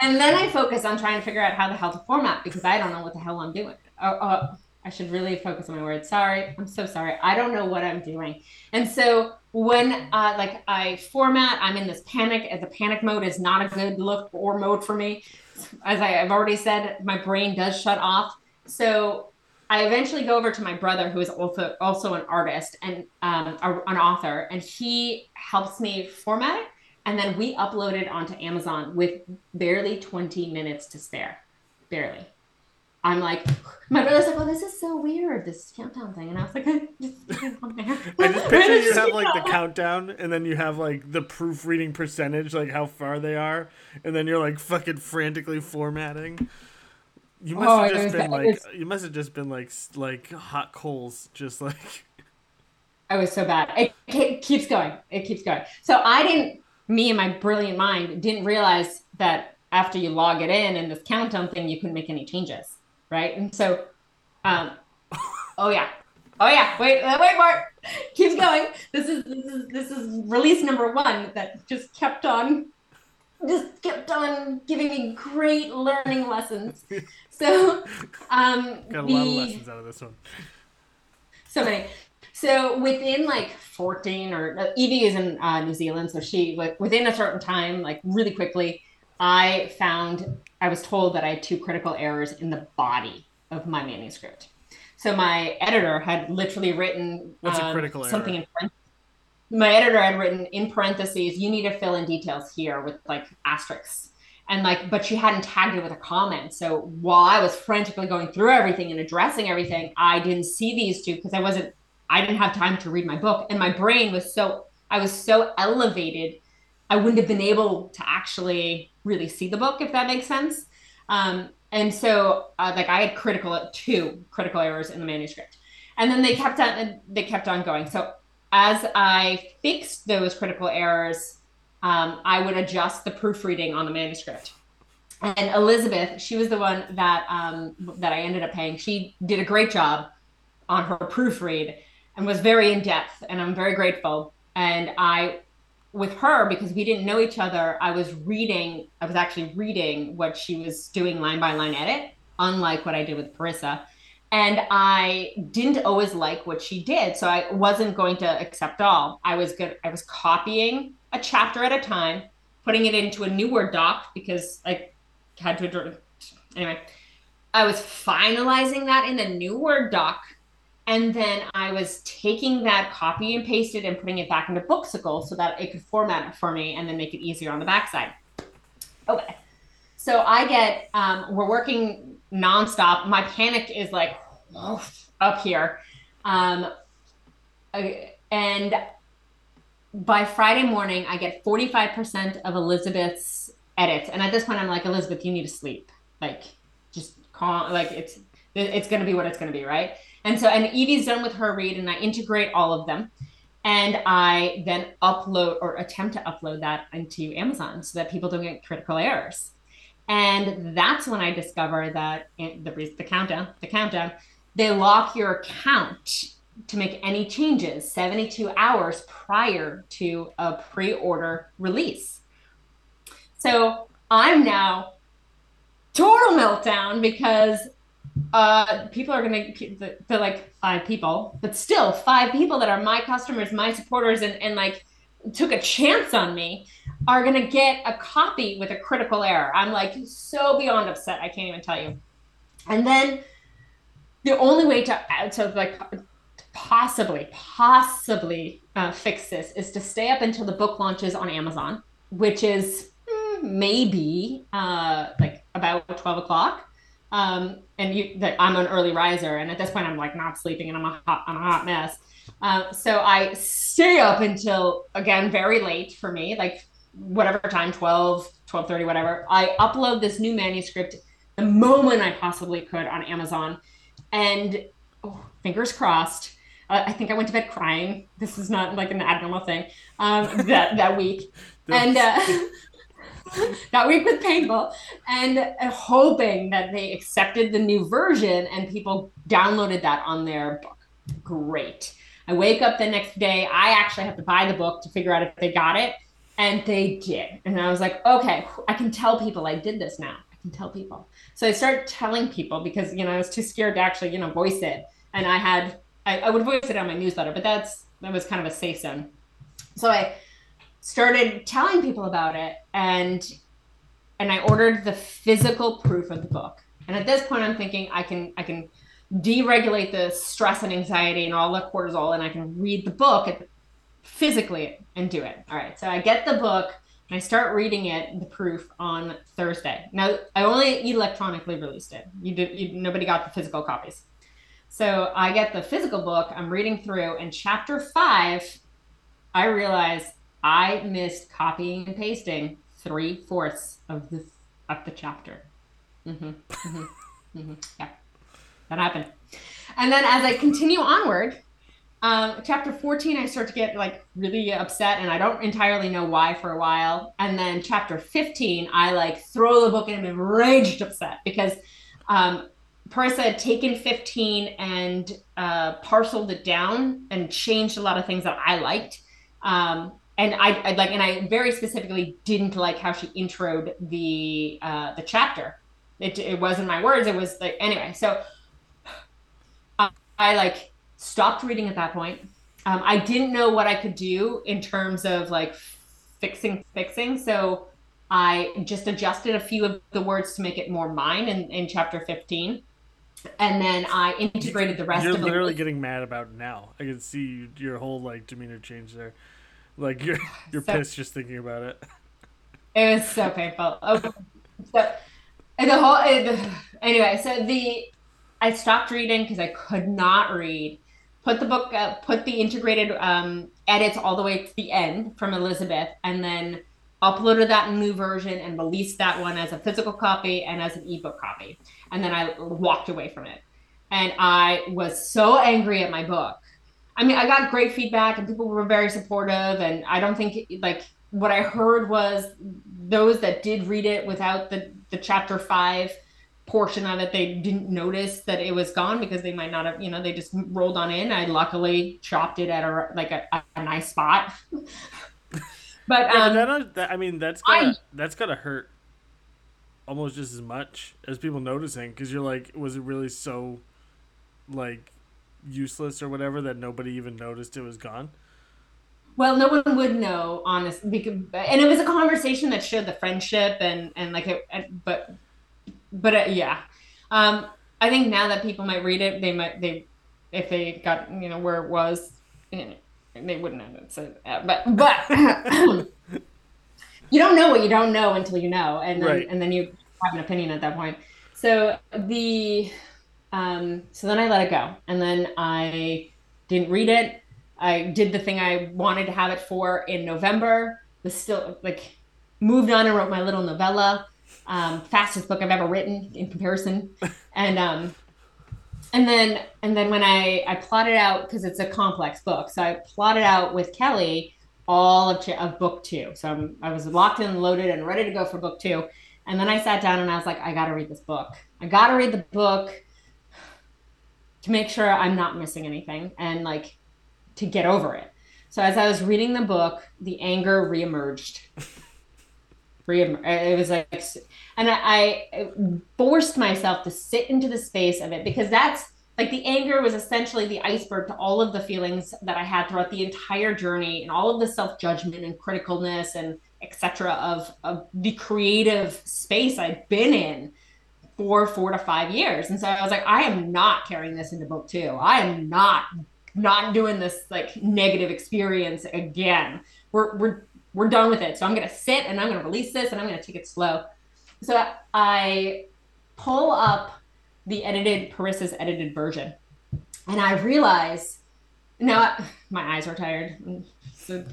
S2: and then I focus on trying to figure out how the hell to format because I don't know what the hell I'm doing. Oh, oh, I should really focus on my words. Sorry, I'm so sorry. I don't know what I'm doing. And so when uh, like I format, I'm in this panic. And the panic mode is not a good look or mode for me. As I, I've already said, my brain does shut off. So I eventually go over to my brother, who is also also an artist and um, a, an author, and he helps me format it. And then we upload it onto Amazon with barely 20 minutes to spare. Barely. I'm like, my brother's like, oh, this is so weird, this countdown thing. And I was like, (laughs) I just get it there.
S1: I just picture you have like the (laughs) countdown, and then you have like the proofreading percentage, like how far they are, and then you're like fucking frantically formatting. You must
S2: Oh,
S1: have just been
S2: it
S1: like
S2: was-
S1: you must have just been like like hot coals, just like
S2: I was so bad. It, it keeps going. It keeps going. So I didn't, me and my brilliant mind didn't realize that after you log it in and this countdown thing, you couldn't make any changes, right? And so, um, (laughs) oh yeah, oh yeah, wait, uh, wait, Mark, keeps going. This is this is this is release number one that just kept on, just kept on giving me great learning lessons. (laughs) So, um,
S1: got a
S2: the,
S1: lot of lessons out of this one.
S2: so many. So within like 14 or uh, Evie is in uh, New Zealand, so she like within a certain time, like really quickly, I found I was told that I had two critical errors in the body of my manuscript. So my editor had literally written
S1: What's a
S2: um,
S1: critical
S2: something
S1: error?
S2: in my editor had written in parentheses, you need to fill in details here with like asterisks. And like, but she hadn't tagged it with a comment. So while I was frantically going through everything and addressing everything, I didn't see these two because I wasn't, I didn't have time to read my book. And my brain was so, I was so elevated, I wouldn't have been able to actually really see the book, if that makes sense. Um, and so, uh, like, I had critical, two critical errors in the manuscript. And then they kept on, they kept on going. So as I fixed those critical errors, um, I would adjust the proofreading on the manuscript. And Elizabeth, she was the one that um, that I ended up paying. She did a great job on her proofread and was very in depth, and I'm very grateful. And I, with her, because we didn't know each other, I was reading. I was actually reading what she was doing line by line edit, unlike what I did with Parissa and I didn't always like what she did, so I wasn't going to accept all. I was good. I was copying a chapter at a time, putting it into a new Word doc because I had to. Anyway, I was finalizing that in a new Word doc, and then I was taking that copy and pasted and putting it back into Booksicle so that it could format it for me and then make it easier on the backside. Okay, so I get. Um, we're working nonstop. My panic is like up here. Um, and by Friday morning, I get 45% of Elizabeth's edits. And at this point, I'm like, Elizabeth, you need to sleep. Like, just calm. Like, it's it's going to be what it's going to be, right? And so, and Evie's done with her read, and I integrate all of them. And I then upload or attempt to upload that into Amazon so that people don't get critical errors. And that's when I discover that the, the countdown, the countdown, they lock your account to make any changes 72 hours prior to a pre-order release. So I'm now total meltdown because uh, people are going to they're like five people, but still five people that are my customers, my supporters, and and like took a chance on me are going to get a copy with a critical error. I'm like so beyond upset. I can't even tell you. And then the only way to to like possibly possibly uh, fix this is to stay up until the book launches on Amazon, which is mm, maybe uh, like about twelve o'clock. Um, and you, that I'm an early riser, and at this point I'm like not sleeping, and I'm a hot, I'm a hot mess. Uh, so I stay up until again very late for me, like whatever time 12 12 30 whatever. I upload this new manuscript the moment i possibly could on amazon and oh, fingers crossed uh, i think i went to bed crying. This is not like an abnormal thing um, that that week. (laughs) And uh, (laughs) (laughs) that week was painful and uh, hoping that they accepted the new version and people downloaded that on their book great i wake up the next day i actually have to buy the book to figure out if they got it and they did. And I was like, okay, I can tell people I did this now. I can tell people. So I started telling people because, you know, I was too scared to actually, you know, voice it. And I had, I, I would voice it on my newsletter, but that's, that was kind of a safe zone. So I started telling people about it and, and I ordered the physical proof of the book. And at this point, I'm thinking I can, I can deregulate the stress and anxiety and all the cortisol and I can read the book physically and do it. All right. So I get the book and I start reading it, the proof, on Thursday. Now I only electronically released it. You did. You, nobody got the physical copies. So I get the physical book. I'm reading through, and chapter five, I realize I missed copying and pasting three fourths of the of the chapter. Mm-hmm, mm-hmm, mm-hmm. Yeah, that happened. And then as I continue onward, um, chapter 14, I start to get like really upset and I don't entirely know why for a while. And then chapter 15, I like throw the book and am raged upset because um, Parissa had taken 15 and uh, parceled it down and changed a lot of things that I liked. Um, and I, I, like, and I very specifically didn't like how she introed the uh, the chapter. It, it wasn't my words. It was like anyway. So I, I like stopped reading at that point. Um, I didn't know what I could do in terms of like fixing fixing. So I just adjusted a few of the words to make it more mine in, in chapter 15. And then I integrated the rest
S1: You're
S2: of it.
S1: literally getting mad about now. I can see your whole like demeanor change there. Like you're (laughs) you're
S2: So-
S1: pissed just thinking about it.
S2: It was so painful. Okay. So the whole anyway. So the I stopped reading because I could not read. Put the book, uh, put the integrated um, edits all the way to the end from Elizabeth, and then uploaded that new version and released that one as a physical copy and as an ebook copy. And then I walked away from it, and I was so angry at my book. I mean, I got great feedback and people were very supportive, and I don't think like what I heard was those that did read it without the the chapter five portion of it they didn't notice that it was gone because they might not have you know they just rolled on in. I luckily chopped it at a like a, a nice spot. (laughs) But
S1: Yeah, but
S2: um
S1: that, that I mean that's
S2: I-
S1: gotta that's gotta hurt almost just as much as people noticing because you're like, was it really so like useless or whatever that nobody even noticed it was gone?
S2: well no one would know honest because and it was a conversation that showed the friendship and and like it but but uh, yeah um i think now that people might read it they might they if they got you know where it was you know, they wouldn't have it so uh, but but (coughs) you don't know what you don't know until you know and then
S1: Right.
S2: and then you have an opinion at that point so the um so then i let it go. And then i didn't read it. I did the thing i wanted to have it for in november. Was still like moved on and wrote my little novella um fastest book i've ever written in comparison. (laughs) And um and then and then when i i plotted out because it's a complex book so i plotted out with kelly all of, of book two. So I'm, i was locked in loaded and ready to go for book two. And then i sat down and i was like i gotta read this book. I gotta read the book to make sure i'm not missing anything and like to get over it so as i was reading the book the anger reemerged (laughs) Reemer- uh, it was like and I, I forced myself to sit into the space of it because that's like the anger was essentially the iceberg to all of the feelings that I had throughout the entire journey and all of the self judgment and criticalness and etc. Of, of the creative space I'd been in for four to five years. And so I was like, I am not carrying this into book two. I am not not doing this like negative experience again. We're we're we're done with it. So I'm gonna sit and I'm gonna release this and I'm gonna take it slow. So I pull up the edited Parissa's edited version, and I realize now my eyes are tired, so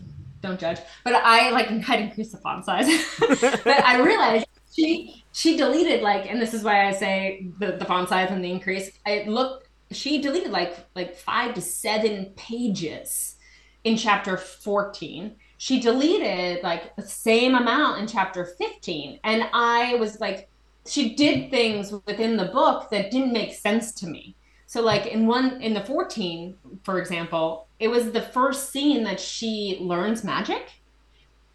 S2: don't judge. But I like (laughs) had increased the font size. (laughs) but I realized she she deleted like, and this is why I say the, the font size and the increase. It looked. She deleted like like five to seven pages in chapter 14 she deleted like the same amount in chapter 15 and i was like she did things within the book that didn't make sense to me so like in one in the 14 for example it was the first scene that she learns magic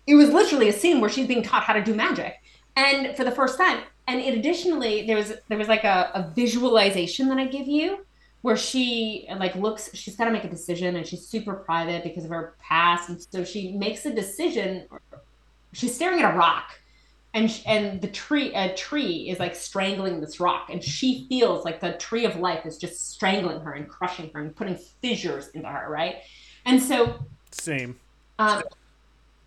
S2: it was literally a scene where she's being taught how to do magic and for the first time and it additionally there was there was like a, a visualization that i give you where she like looks she's got to make a decision and she's super private because of her past. And so she makes a decision she's staring at a rock and sh- and the tree a tree is like strangling this rock and she feels like the tree of life is just strangling her and crushing her and putting fissures into her right? And so
S1: Same.
S2: um,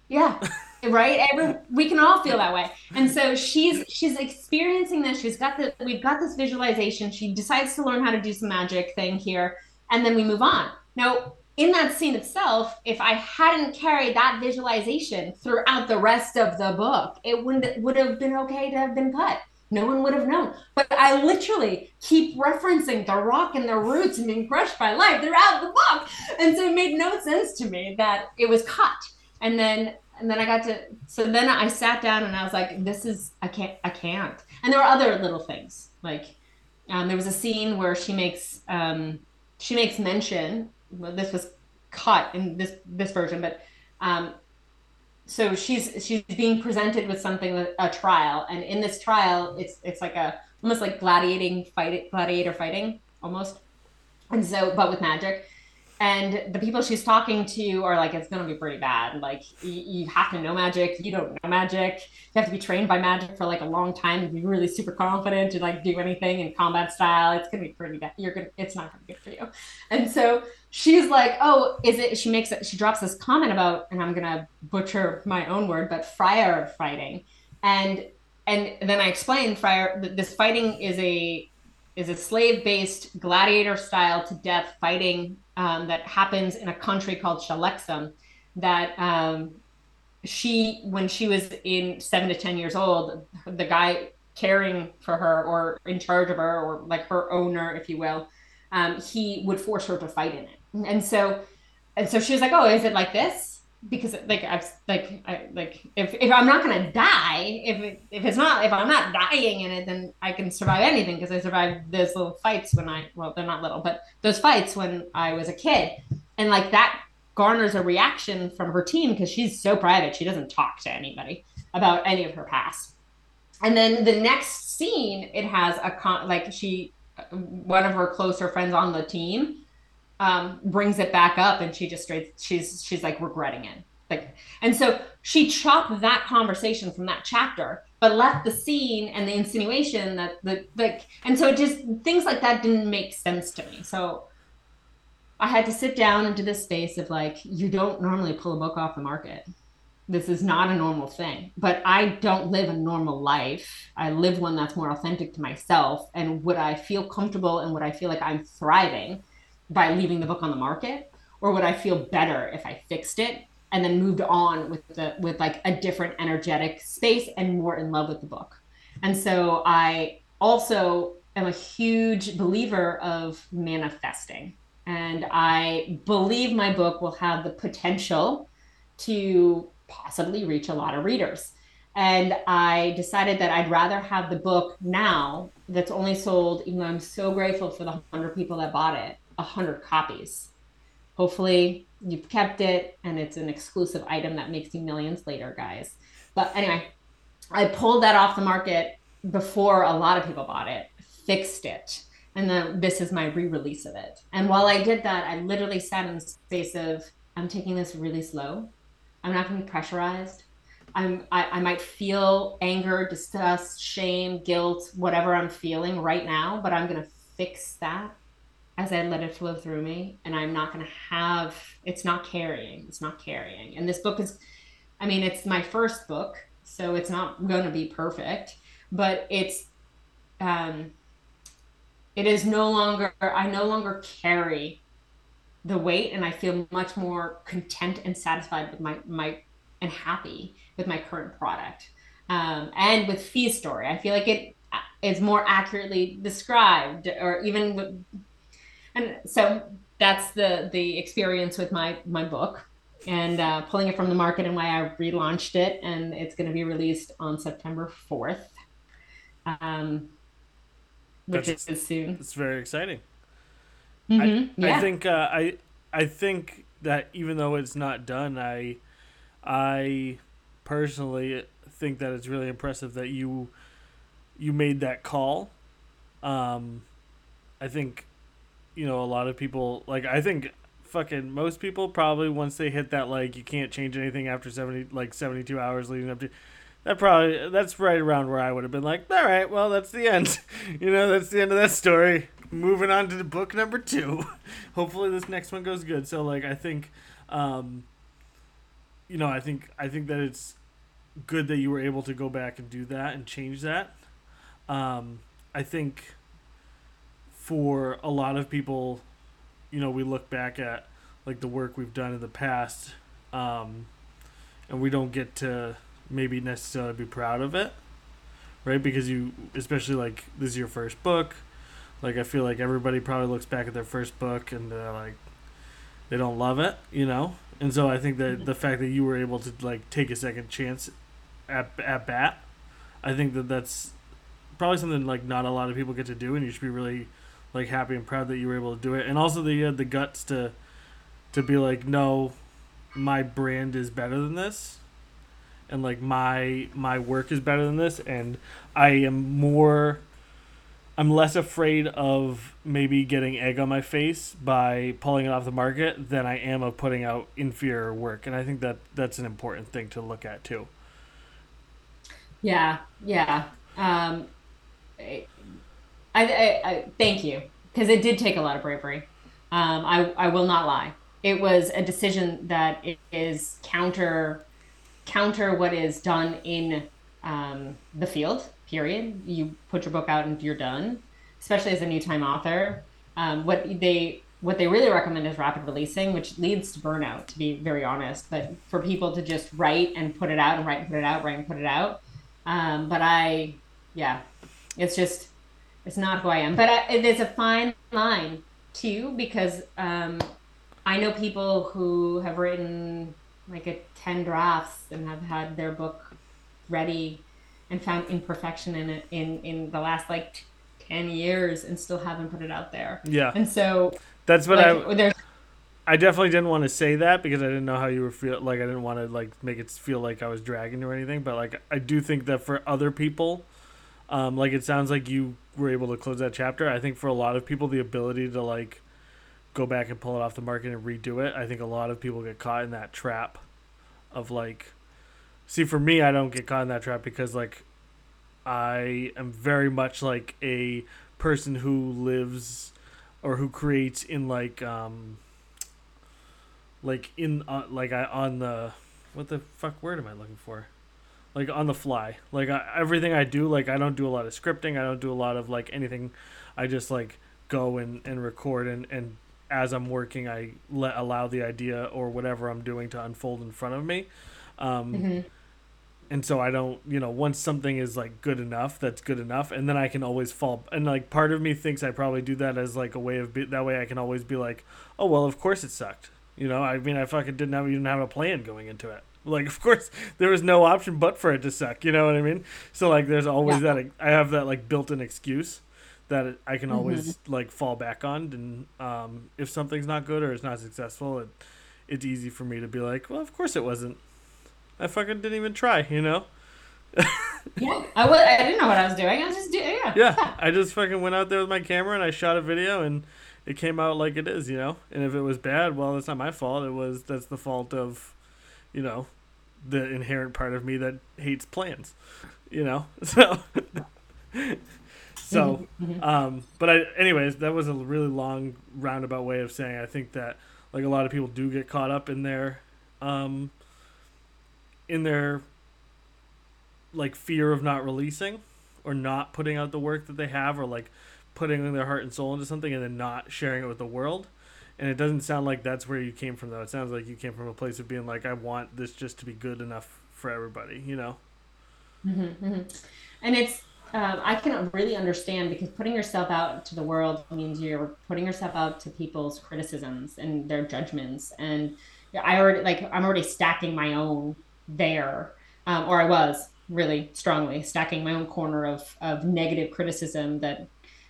S2: yeah, (laughs) right. Every we can all feel that way, and so she's she's experiencing this. She's got the we've got this visualization. She decides to learn how to do some magic thing here, and then we move on. Now, in that scene itself, if I hadn't carried that visualization throughout the rest of the book, it wouldn't would have been okay to have been cut. No one would have known. But I literally keep referencing the rock and the roots and being crushed by life throughout the book. And so it made no sense to me that it was cut. And then and then I got to so then I sat down and I was like, this is I can't I can't. And there were other little things. Like um, there was a scene where she makes um, she makes mention well, this was cut in this this version, but um, so she's she's being presented with something a trial and in this trial it's it's like a almost like gladiating fight gladiator fighting almost and so but with magic and the people she's talking to are like, it's going to be pretty bad. Like, you, you, have to know magic. You don't know magic. You have to be trained by magic for like a long time to be really super confident to like do anything in combat style. It's going to be pretty bad. You're going to, it's not going to be good for you. And so she's like, oh, is it, she makes it, she drops this comment about, and I'm going to butcher my own word, but friar fighting. And, and then I explain friar, this fighting is a, is a slave based gladiator style to death fighting um, that happens in a country called Shalexum that um, she, when she was in seven to 10 years old, the guy caring for her or in charge of her or like her owner, if you will, um, he would force her to fight in it. And so, and so she was like, oh, is it like this? Because like I've like I, like if, if I'm not gonna die if if it's not if I'm not dying in it then I can survive anything because I survived those little fights when I well they're not little but those fights when I was a kid. And like that garners a reaction from her team because she's so private. She doesn't talk to anybody about any of her past. And then the next scene it has a con like she one of her closer friends on the team um, brings it back up and she just straight she's she's like regretting it. Like and so she chopped that conversation from that chapter but left the scene and the insinuation that the like and so it just things like that didn't make sense to me. So i had to sit down into this space of like you don't normally pull a book off the market. This is not a normal thing but i don't live a normal life. I live one that's more authentic to myself and would i feel comfortable and would i feel like i'm thriving by leaving the book on the market or would i feel better if i fixed it and then moved on with the with like a different energetic space and more in love with the book? And so i also am a huge believer of manifesting. And i believe my book will have the potential to possibly reach a lot of readers. And I decided that I'd rather have the book now that's only sold, even though I'm so grateful for the 100 people that bought it, 100 copies. Hopefully, you've kept it and it's an exclusive item that makes you millions later, guys. But anyway, I pulled that off the market before a lot of people bought it, fixed it, and then this is my re-release of it. And while I did that, I literally sat in the space of I'm taking this really slow. I'm not going to be pressurized. I'm I, I might feel anger, disgust, shame, guilt, whatever I'm feeling right now, but I'm going to fix that as I let it flow through me. And I'm not going to have, it's not carrying. It's not carrying. And this book is, I mean, it's my first book, so it's not going to be perfect, but it's, um, it is no longer, I no longer carry the weight and I feel much more content and satisfied with my, my, and happy with my current product. Um, and with Fee Story, I feel like it is more accurately described or even and so that's the the experience with my my book and uh, pulling it from the market and why I relaunched it and it's going to be released on September 4th um, which that's, is soon
S1: it's very exciting
S2: mm-hmm.
S1: I, yeah. I think uh, I I think that even though it's not done I I personally think that it's really impressive that you you made that call um, I think you know, a lot of people like I think fucking most people probably once they hit that like you can't change anything after 70 like 72 hours leading up to that probably that's right around where I would have been like, all right, well that's the end. (laughs) you know, that's the end of that story. Moving on to the book number 2. (laughs) Hopefully this next one goes good. So like I think um you know, I think I think that it's good that you were able to go back and do that and change that. Um I think for a lot of people, you know, we look back at like the work we've done in the past, um, and we don't get to maybe necessarily be proud of it, right? Because you, especially like this is your first book, like I feel like everybody probably looks back at their first book and they're like, they don't love it, you know. And so I think that the fact that you were able to like take a second chance at at bat, I think that that's probably something like not a lot of people get to do, and you should be really like happy and proud that you were able to do it, and also that you had the guts to to be like, no, my brand is better than this, and like my my work is better than this, and I am more I'm less afraid of maybe getting egg on my face by pulling it off the market than I am of putting out inferior work, and I think that that's an important thing to look at too.
S2: Yeah, yeah. Um, I, I, I thank you because it did take a lot of bravery. Um, I, I will not lie. It was a decision that is counter, counter what is done in um, the field. Period. You put your book out and you're done. Especially as a new time author, um, what they what they really recommend is rapid releasing, which leads to burnout. To be very honest, but for people to just write and put it out and write and put it out, write and put it out. Um, but I, yeah, it's just it's not who I am. But I, there's a fine line too because um, I know people who have written like a 10 drafts and have had their book ready and found imperfection in it in in the last like 10 years and still haven't put it out there.
S1: Yeah.
S2: And so
S1: That's what
S2: like,
S1: I
S2: there's
S1: I definitely didn't want to say that because I didn't know how you were feel like I didn't want to like make it feel like I was dragging or anything, but like I do think that for other people um like it sounds like you were able to close that chapter. I think for a lot of people the ability to like go back and pull it off the market and redo it, I think a lot of people get caught in that trap of like see for me I don't get caught in that trap because like I am very much like a person who lives or who creates in like um like in uh, like I on the what the fuck word am I looking for? Like on the fly. Like I, everything I do like I don't do a lot of scripting, I don't do a lot of like anything. I just like go and and record and and as I'm working I let allow the idea or whatever I'm doing to unfold in front of me. Um
S2: Mhm.
S1: and so I don't, you know, once something is like good enough, that's good enough, and then I can always fall. And like part of me thinks I probably do that as like a way of be, that way I can always be like, oh well, of course it sucked. You know, I mean, I fucking didn't have even have a plan going into it. Like, of course, there was no option but for it to suck. You know what I mean? So like, there's always
S2: Yeah.
S1: that. I have that like built-in excuse that I can always like fall back on. And um, if something's not good or it's not successful, it, it's easy for me to be like, well, of course it wasn't. I fucking didn't even try. You know?
S2: yeah. I was I didn't know what I was doing. I was just doing yeah.
S1: yeah, I just fucking went out there with my camera and I shot a video and it came out like it is, you know. And if it was bad, well, it's not my fault. It was that's the fault of, you know, the inherent part of me that hates plans, you know. (laughs) So, so,
S2: Mhm.
S1: um, but I, anyways, that was a really long roundabout way of saying I think that like a lot of people do get caught up in their, um, in their like fear of not releasing or not putting out the work that they have or like putting their heart and soul into something and then not sharing it with the world and it doesn't sound like that's where you came from though it sounds like you came from a place of being like i want this just to be good enough for everybody you know
S2: Mhm, mhm. And it's, um, I can really understand because putting yourself out to the world means you're putting yourself out to people's criticisms and their judgments. And I already, like, I'm already stacking my own there, um, or I was really strongly stacking my own corner of, of negative criticism that,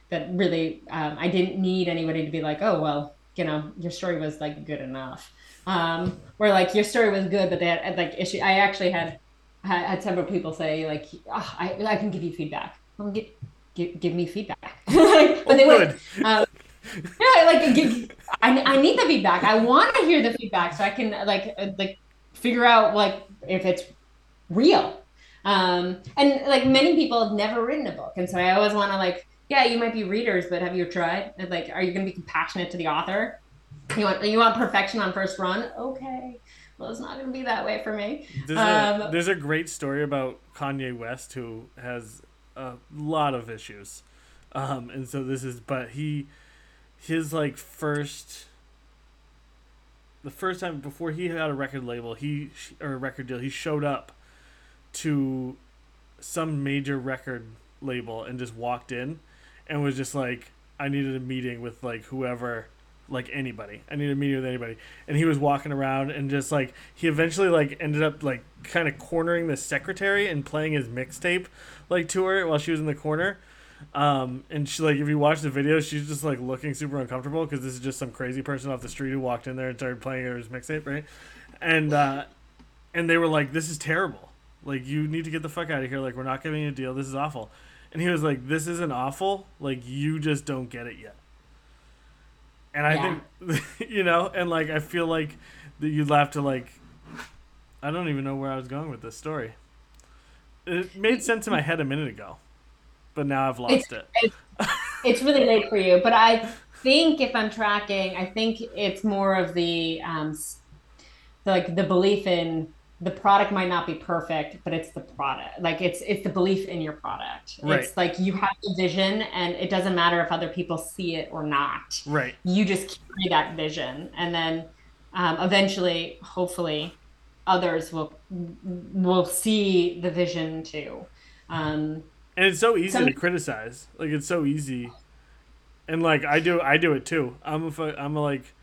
S2: that really, um, I didn't need anybody to be like, oh, well, you know, your story was like good enough. Um, where like your story was good, but they had like issue. I actually had had, had several people say like oh, I, I can give you feedback well, give, give, give me feedback (laughs) but they would um, yeah like give, I, I need the feedback i want to hear the feedback so i can like uh, like figure out like if it's real um and like many people have never written a book and so i always want to like yeah you might be readers but have you tried? Like are you going to be compassionate to the author? You want you want perfection on first run? Okay. Well it's not going to be that way for me.
S1: There's, a,
S2: Um,
S1: there's a great story about kanye west who has a lot of issues. Um, and so this is but he his like first the first time before he had a record label he or a record deal he showed up to some major record label and just walked in and was just like i needed a meeting with like whoever like anybody i needed a meeting with anybody and he was walking around and just like he eventually like ended up like kind of cornering the secretary and playing his mixtape like to her while she was in the corner um, and she like if you watch the video, she's just like looking super uncomfortable because this is just some crazy person off the street who walked in there and started playing her mixtape, right? And uh, and they were like, "This is terrible. Like you need to get the fuck out of here. Like we're not giving you a deal. This is awful." And he was like, "This isn't awful. Like you just don't get it yet." And I
S2: Yeah.
S1: think, (laughs) you know, and like I feel like that you'd have to like, I don't even know where I was going with this story. It made sense in my head a minute ago, but now I've lost it. (laughs)
S2: it's really late for you, but I think if I'm tracking, I think it's more of the um, like the belief in the product might not be perfect, but it's the product. Like it's it's the belief in your product.
S1: Right.
S2: It's like you have the vision, and it doesn't matter if other people see it or not.
S1: Right.
S2: You just carry that vision, and then um, eventually, hopefully, others will will see the vision too. Um,
S1: and it's so easy to criticize like it's so easy and like i do i do it too i'm a, i'm a, like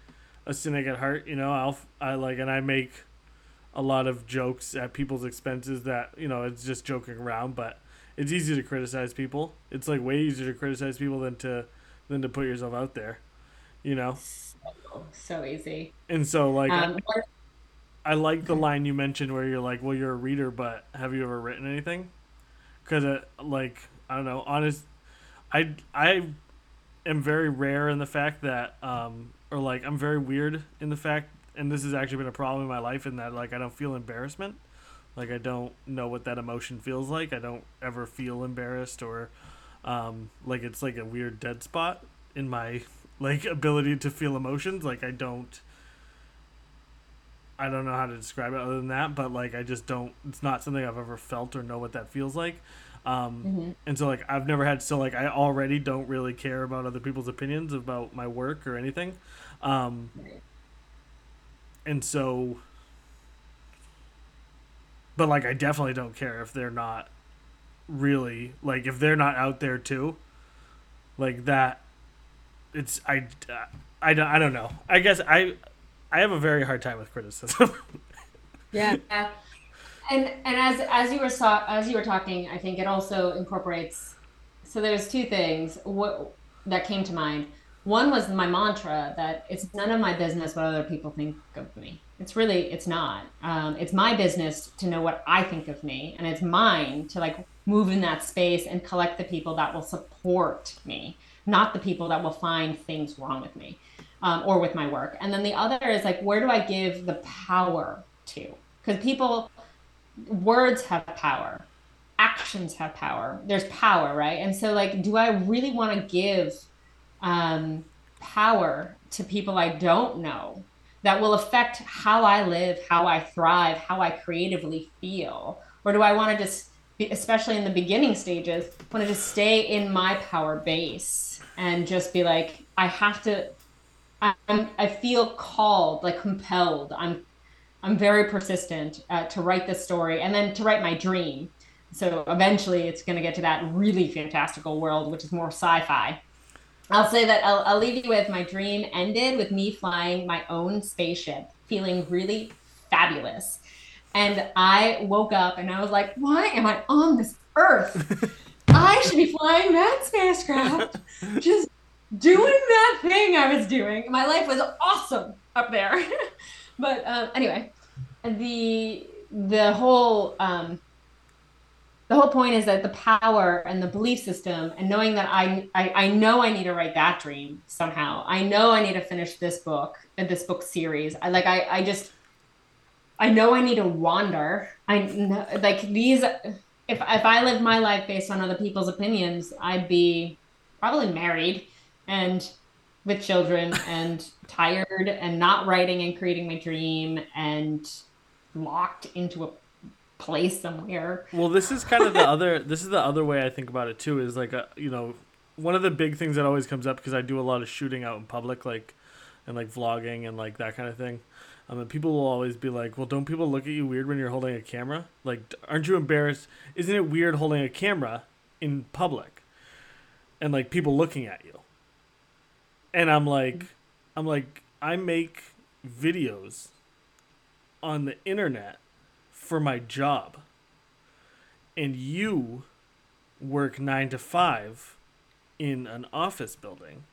S1: a cynic at heart you know i'll I like and i make a lot of jokes at people's expenses that you know it's just joking around but it's easy to criticize people it's like way easier to criticize people than to than to put yourself out there you know
S2: so easy.
S1: and so like I-
S2: Um, one-
S1: I like the line you mentioned where you're like, "Well, you're a reader, but have you ever written anything?" Because, like, I don't know, honest, I I am very rare in the fact that, um, or like, I'm very weird in the fact, and this has actually been a problem in my life in that, like, I don't feel embarrassment, like, I don't know what that emotion feels like. I don't ever feel embarrassed or, um, like, it's like a weird dead spot in my like (laughs) ability to feel emotions. Like, I don't. I don't know how to describe it other than that, but like I just don't. It's not something I've ever felt or know what that feels like. Um,
S2: Mhm.
S1: And so like I've never had so like I already don't really care about other people's opinions about my work or anything. Um, and so, but like I definitely don't care if they're not really like if they're not out there too. Like that, it's I, I, don't- I don't know. I guess I I have a very hard time with criticism. (laughs)
S2: Yeah. And and as as you were so, as you were talking, I think it also incorporates. So there's two things what that came to mind. One was my mantra that it's none of my business what other people think of me. It's really it's not. Um, it's my business to know what I think of me, and it's mine to like move in that space and collect the people that will support me, not the people that will find things wrong with me um, or with my work. And then the other is like, where do I give the power to? Because people, words have power, actions have power. There's power, right? And so, like, do I really want to give um, power to people I don't know that will affect how I live, how I thrive, how I creatively feel? Or do I want to just, especially in the beginning stages, want to just stay in my power base and just be like, I have to I'm, I feel called, like compelled. I'm, I'm very persistent uh, to write this story and then to write my dream. So eventually, it's going to get to that really fantastical world, which is more sci-fi. I'll say that I'll, I'll leave you with my dream ended with me flying my own spaceship, feeling really fabulous. And I woke up and I was like, why am I on this earth? (laughs) I should be flying that spacecraft, just doing that thing I was doing. My life was awesome up there. (laughs) but um, anyway, the the whole um, the whole point is that the power and the belief system and knowing that I, I i know i need to write that dream somehow. I know i need to finish this book and this book series. I like i i just i know i need to wander. I know, like these if if i lived my life based on other people's opinions i'd be probably married and with children (laughs) and tired and not writing and creating my dream and locked into a place somewhere
S1: Well, this is kind of the other. (laughs) This is the other way I think about it too. Is like a you know, one of the big things that always comes up because I do a lot of shooting out in public, like, and like vlogging and like that kind of thing. Um, and people will always be like, "Well, don't people look at you weird when you're holding a camera? Like, aren't you embarrassed? Isn't it weird holding a camera in public, and like people looking at you?" And I'm like, I'm like, I make videos on the internet for my job and you work nine to five in an office building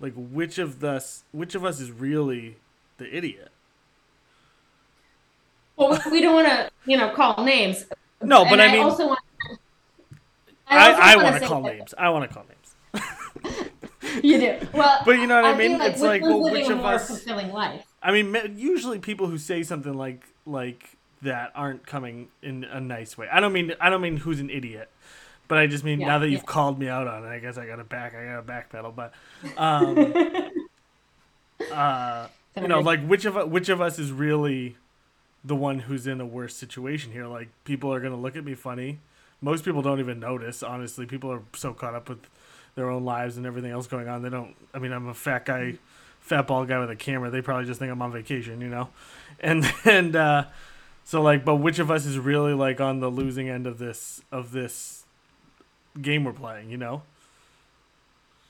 S1: like which of us which of us is really the idiot
S2: well we don't want to you know call names
S1: no but
S2: And
S1: i mean
S2: also want
S1: I, I want to call
S2: that-
S1: names. I want to call names. (laughs)
S2: You do well,
S1: But you know what I
S2: feel
S1: mean?
S2: Like
S1: It's like, well, which of us-
S2: fulfilling life?
S1: I mean, usually people who say something like like that aren't coming in a nice way. I don't mean I don't mean who's an idiot, but I just mean
S2: Yeah,
S1: now that you've
S2: yeah.
S1: called me out on it, I guess I got to back. I got to backpedal. But um, (laughs) uh, you know, like which of which of us is really the one who's in a worse situation here? Like people are gonna look at me funny. Most people don't even notice. Honestly, people are so caught up with their own lives and everything else going on. They don't. I mean, I'm a fat guy, fat bald guy with a camera. They probably just think I'm on vacation, you know. And (laughs) and uh, so like, but which of us is really like on the losing end of this of this game we're playing? You know.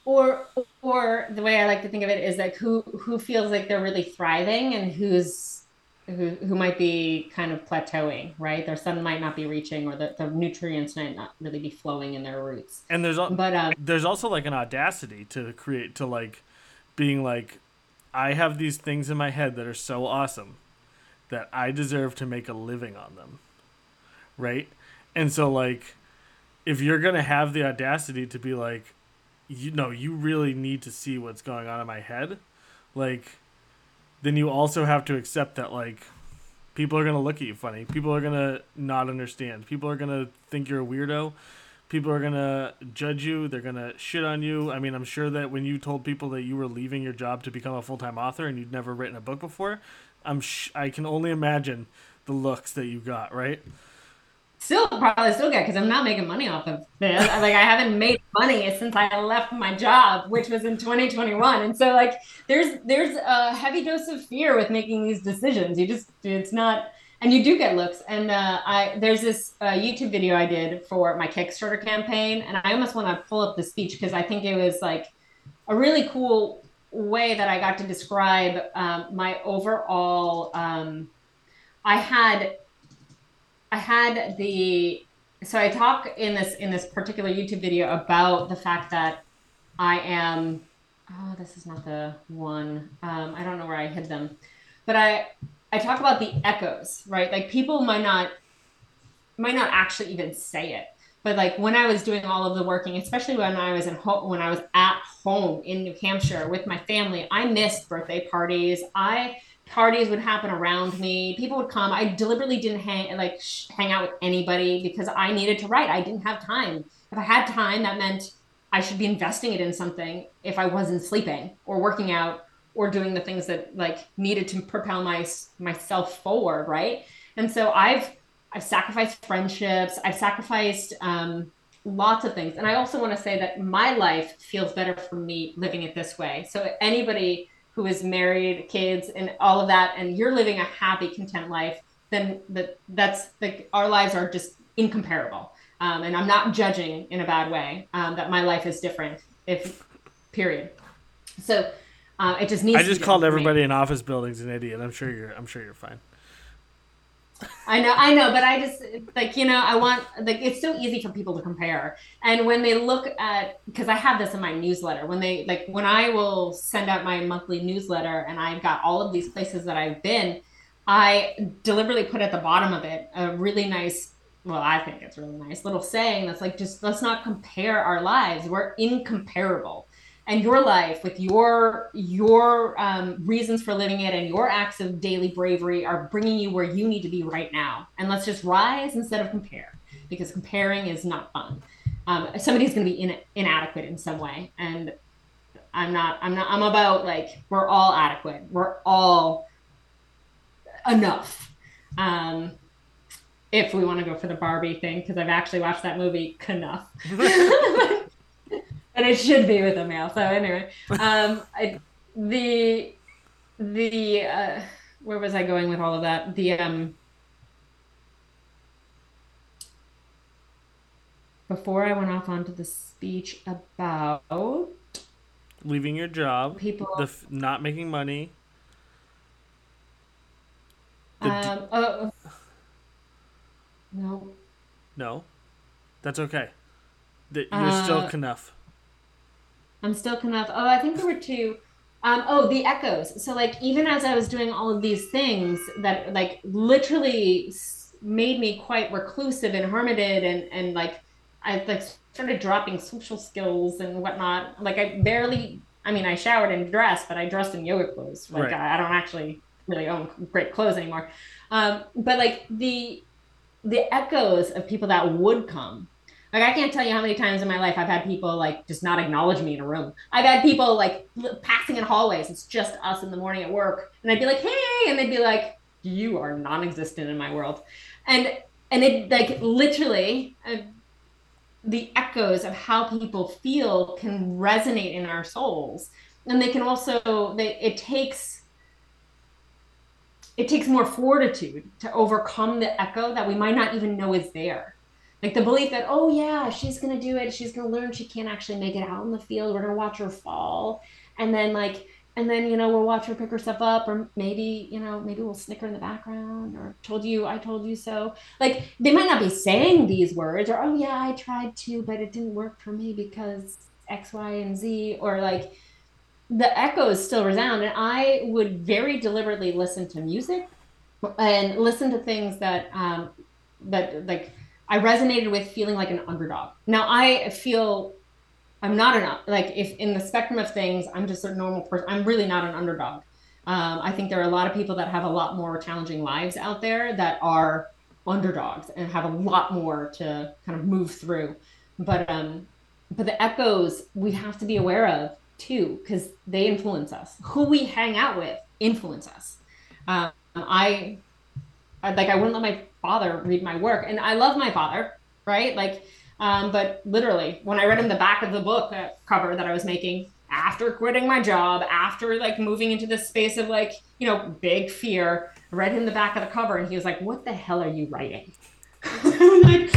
S2: or or the way I like to think of it is like who who feels like they're really thriving and who's who who might be kind of plateauing, right? Their sun might not be reaching, or the, the nutrients might not really be flowing in their roots.
S1: And there's al-
S2: But um,
S1: there's also like an audacity to create to like being like I have these things in my head that are so awesome that I deserve to make a living on them. Right? And so like if you're going to have the audacity to be like you know, you really need to see what's going on in my head, like then you also have to accept that like people are going to look at you funny. People are going to not understand. People are going to think you're a weirdo people are gonna judge you they're gonna shit on you i mean i'm sure that when you told people that you were leaving your job to become a full-time author and you'd never written a book before i'm sh- i can only imagine the looks that you got right
S2: still probably still get because I'm not making money off of this. like I haven't made money since I left my job, which was in 2021. And so like there's there's a heavy dose of fear with making these decisions. You just it's not and you do get looks. And uh, I there's this uh, YouTube video I did for my Kickstarter campaign, and I almost want to pull up the speech because I think it was like a really cool way that I got to describe um, my overall. Um, I had I had the so I talk in this in this particular YouTube video about the fact that I am oh this is not the one. Um, I don't know where I hid them. But I I talk about the echoes right? Like people might not might not actually even say it but like when I was doing all of the working especially when I was in home when I was at home in New Hampshire with my family I missed birthday parties. I parties would happen around me. People would come. I deliberately didn't hang like sh- hang out with anybody because i needed to write. I didn't have time. If i had time that meant i should be investing it in something if i wasn't sleeping or working out or doing the things that like needed to propel my myself forward right? And so i've i've sacrificed friendships i've sacrificed um, lots of things and i also want to say that my life feels better for me living it this way so anybody who is married, kids, and all of that, and you're living a happy, content life, then that that's the our lives are just incomparable. Um, and I'm not judging in a bad way um, that my life is different. If period. So uh, it just needs.
S1: i just called
S2: for me.
S1: everybody in office buildings an idiot i'm sure you're i'm sure you're fine
S2: I know, I know, but I just like you know, I want like it's so easy for people to compare. And when they look at because I have this in my newsletter, when they like when I will send out my monthly newsletter and I've got all of these places that I've been, I deliberately put at the bottom of it a really nice well, I think it's really nice little saying that's like just let's not compare our lives. We're incomparable and your life with your your um, reasons for living it and your acts of daily bravery are bringing you where you need to be right now. And let's just rise instead of compare because comparing is not fun. Um, somebody's going to be in, inadequate in some way. And i'm not i'm not i'm about like we're all adequate. We're all enough. Um, if we want to go for the barbie thing because i've actually watched that movie enough (laughs) (laughs) and it should be with a male. So anyway, um, I, the the uh, where was I going with all of that? The um, before I went off onto the speech about
S1: leaving your job
S2: people.
S1: the f- not making money the d-
S2: um, oh, no,
S1: no that's okay that you're still
S2: Uh,
S1: enough
S2: I'm still kind of. Oh, I think there were two. Um, oh, the echoes. So like even as I was doing all of these things that like literally made me quite reclusive and hermited and and like I like started dropping social skills and whatnot. Like I barely, I mean, I showered and dressed, but I dressed in yoga clothes. Like right. I, I, don't actually really own great clothes anymore. Um, but like the the echoes of people that would come. Like I can't tell you how many times in my life I've had people like just not acknowledge me in a room. I've had people like passing in hallways. It's just us in the morning at work, and I'd be like, "Hey," and they'd be like, "You are non-existent in my world," and and it like literally. Uh, the echoes of how people feel can resonate in our souls and they can also they it takes it takes more fortitude to overcome the echo that we might not even know is there like the belief that oh yeah she's gonna do it she's gonna learn she can't actually make it out in the field we're gonna watch her fall. And then like and then you know we'll watch her pick herself up or maybe you know maybe we'll snicker in the background or told you i told you so. Like they might not be saying these words or oh yeah i tried to but it didn't work for me because x y and z or like the echoes still resound. And i would very deliberately listen to music and listen to things that um that like i resonated with feeling like an underdog now i feel I'm not an like if in the spectrum of things, I'm just a normal person. I'm really not an underdog. Um, I think there are a lot of people that have a lot more challenging lives out there that are underdogs and have a lot more to kind of move through. But um, but the echoes we have to be aware of too because they influence us. Who we hang out with influence us. Um, I, I like I wouldn't let my father read my work, and I love my father, right? Like um, but literally, when I read him the back of the book uh, cover that I was making after quitting my job, after like moving into this space of like, you know, big fear, I read him the back of the cover and he was like, What the hell are you writing? (laughs) Like,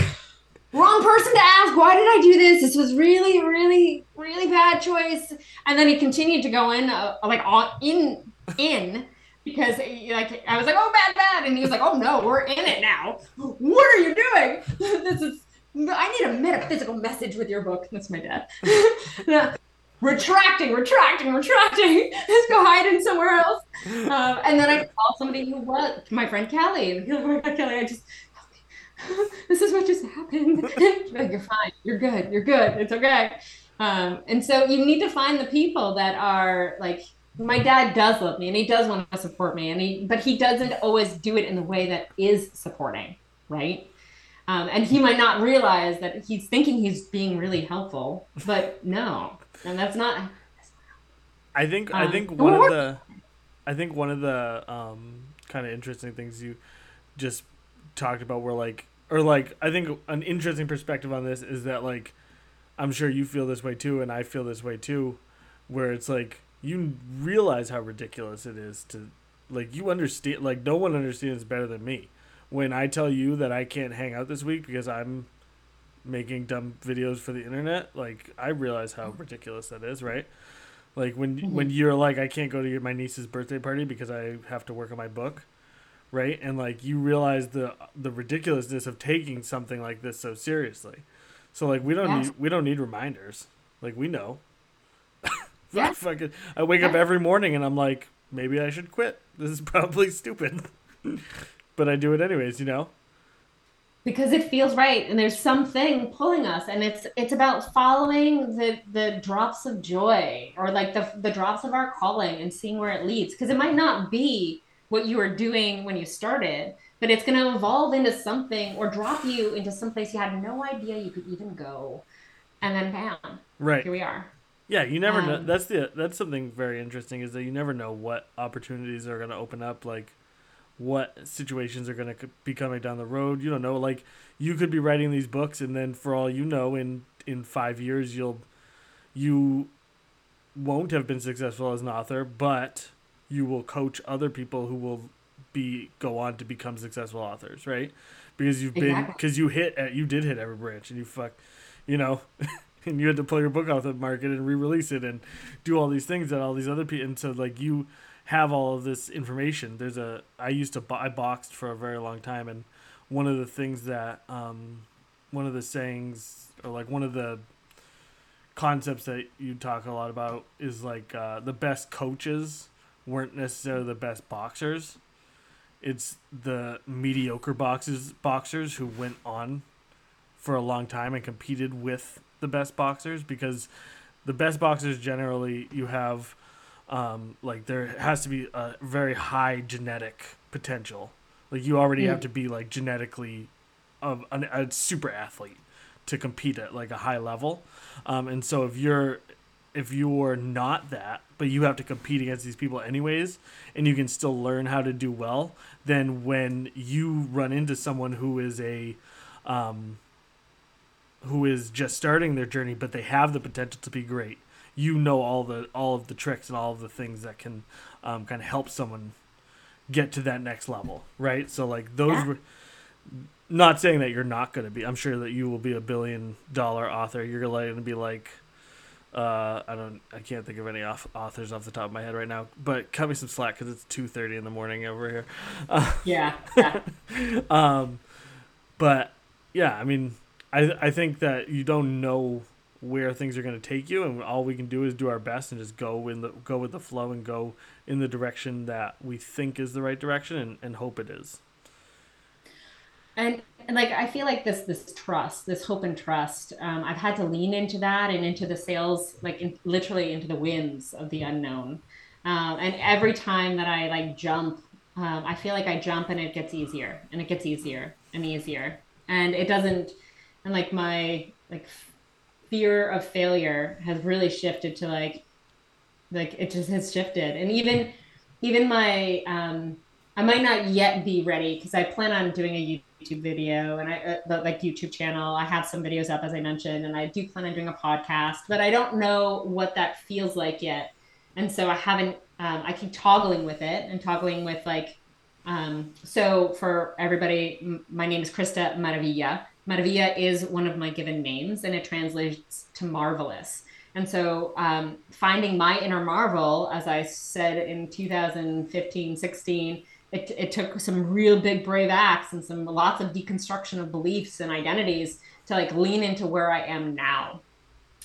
S2: wrong person to ask. Why did I do this? This was really, really, really bad choice. And then he continued to go in, uh, like, on in, in because like I was like, oh bad, bad, and he was like, oh no, we're in it now. What are you doing? (laughs) this is I need a metaphysical message with your book. That's my dad. (laughs) retracting, retracting, retracting. (laughs) Let's go hide in somewhere else. Uh, and then I called somebody who was my friend Kelly, and oh my God, Kelly, I just this is what just happened. like, you're fine. You're good. You're good. It's okay. Um, and so you need to find the people that are like my dad does love me and he does want to support me and he but he doesn't always do it in the way that is supporting right um, and he might not realize that he's thinking he's being really helpful, but no, and that's not.
S1: I think um, I think one of the, I think one of the um, kind of interesting things you just talked about were like, or like I think an interesting perspective on this is that like, I'm sure you feel this way too, and I feel this way too, where it's like you realize how ridiculous it is to, like you understand, like no one understands better than me when I tell you that I can't hang out this week because I'm making dumb videos for the internet, like I realize how ridiculous that is, right? Like when mm-hmm. when you're like I can't go to my niece's birthday party because I have to work on my book, right? And like you realize the the ridiculousness of taking something like this so seriously. So like we don't yeah. need we don't need reminders. Like we know. (laughs) yeah. Fucking, I wake up every morning and I'm like, maybe I should quit. This is (laughs) probably stupid but I do it anyways, you know?
S2: Because it feels right and there's something pulling us and it's it's about following the the drops of joy or like the the drops of our calling and seeing where it leads because it might not be what you were doing when you started, but it's going to evolve into something or drop you into some place you had no idea you could even go. And then bam.
S1: Right.
S2: Here we are.
S1: Yeah, you never um, know. That's the that's something very interesting is that you never know what opportunities are going to open up like what situations are going to be coming down the road. You don't know. Like you could be writing these books, and then for all you know, in in five years, you'll you won't have been successful as an author, but you will coach other people who will be go on to become successful authors, right? Because you've been because you hit at you did hit every branch, and you fuck, you know. (laughs) (laughs) and you had to pull your book off the market and re-release it and do all these things that all these other people and so like you have all of this information. There's a I used to bo- I boxed for a very long time, and one of the things that um, one of the sayings or like one of the concepts that you talk a lot about is like uh, the best coaches weren't necessarily the best boxers. It's the mediocre boxers boxers who went on for a long time and competed with the best boxers because the best boxers generally you have um, like there has to be a very high genetic potential. Like you already mm. have to be like genetically a super athlete to compete at like a high level. Um, and so if you're if you're not that, but you have to compete against these people anyways, and you can still learn how to do well, then when you run into someone who is a um, who is just starting their journey, but they have the potential to be great, you know all the all of the tricks and all of the things that can um, kind of help someone get to that next level, right? So like those yeah. were not saying that you're not going to be. I'm sure that you will be a billion dollar author. You're going to be like uh, I don't. I can't think of any off- authors off the top of my head right now. But cut me some slack because it's two thirty in the morning over here.
S2: Uh, yeah. yeah. (laughs)
S1: um, but yeah, I mean, I I think that you don't know where things are going to take you, and all we can do is do our best and just go in the go with the flow and go in the direction that we think is the right direction, and, and hope it is.
S2: And, and like I feel like this this trust, this hope and trust, um, I've had to lean into that and into the sails, like in, literally into the winds of the unknown. Um, and every time that I like jump, um, I feel like I jump and it gets easier and it gets easier and easier. And it doesn't, and like my like fear of failure has really shifted to like, like it just has shifted. And even, even my, um, I might not yet be ready because I plan on doing a YouTube video and I uh, the, like YouTube channel. I have some videos up as I mentioned, and I do plan on doing a podcast, but I don't know what that feels like yet. And so I haven't. Um, I keep toggling with it and toggling with like. Um, so for everybody, m- my name is Krysta Maravilla. Maravilla is one of my given names, and it translates to marvelous. And so um, finding my inner marvel, as I said in 2015, 16 it, it took some real big brave acts and some lots of deconstruction of beliefs and identities to like lean into where I am now.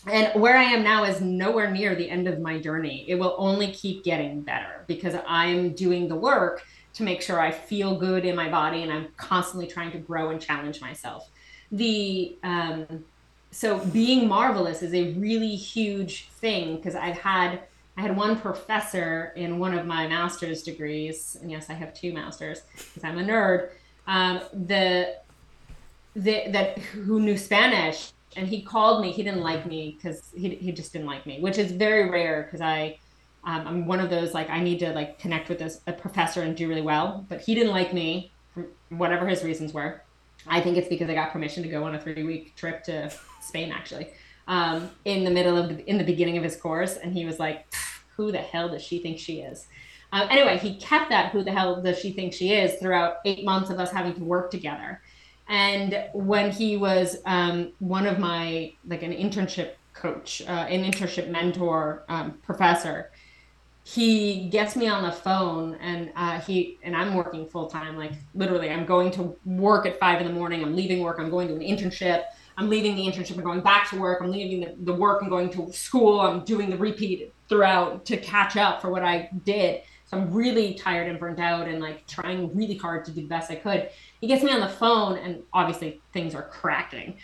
S2: And where I am now is nowhere near the end of my journey. It will only keep getting better because I'm doing the work to make sure I feel good in my body and I'm constantly trying to grow and challenge myself. The um, so being marvelous is a really huge thing because I've had I had one professor in one of my master's degrees, and yes, I have two masters because I'm a nerd. Um, the, the that who knew Spanish, and he called me. He didn't like me because he he just didn't like me, which is very rare because I. Um, I'm one of those like I need to like connect with this a professor and do really well, but he didn't like me for whatever his reasons were. I think it's because I got permission to go on a three week trip to Spain actually um, in the middle of the, in the beginning of his course, and he was like, "Who the hell does she think she is?" Um, anyway, he kept that "Who the hell does she think she is?" throughout eight months of us having to work together. And when he was um, one of my like an internship coach, uh, an internship mentor, um, professor, he gets me on the phone and uh, he and i'm working full time like literally i'm going to work at five in the morning i'm leaving work i'm going to an internship I'm leaving the internship and going back to work. I'm leaving the, the work and going to school. I'm doing the repeat throughout to catch up for what I did. So I'm really tired and burnt out and like trying really hard to do the best I could. He gets me on the phone and obviously things are cracking.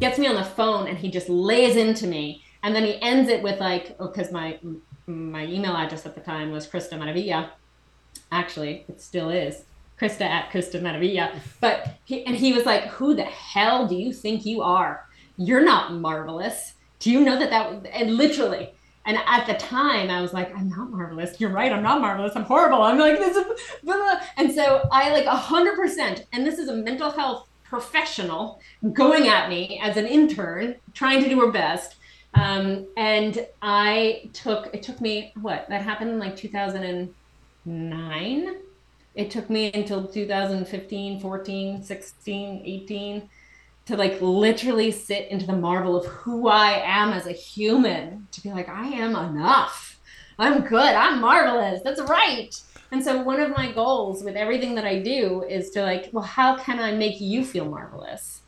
S2: Gets me on the phone and he just lays into me. And then he ends it with like, oh, because my my email address at the time was Krysta Maravilla. Actually, it still is. Krysta at Krysta Maravilla. But he, and he was like, "Who the hell do you think you are? You're not marvelous. Do you know that that?" And literally, and at the time, I was like, "I'm not marvelous. You're right. I'm not marvelous. I'm horrible. I'm like this." (laughs) And so I like hundred percent. And this is a mental health professional going at me as an intern, trying to do her best. Um, and I took it took me what that happened in like 2009 it took me until 2015 14 16 18 to like literally sit into the marvel of who i am as a human to be like i am enough. I'm good. I'm marvelous. That's right. And so one of my goals with everything that i do is to like well how can i make you feel marvelous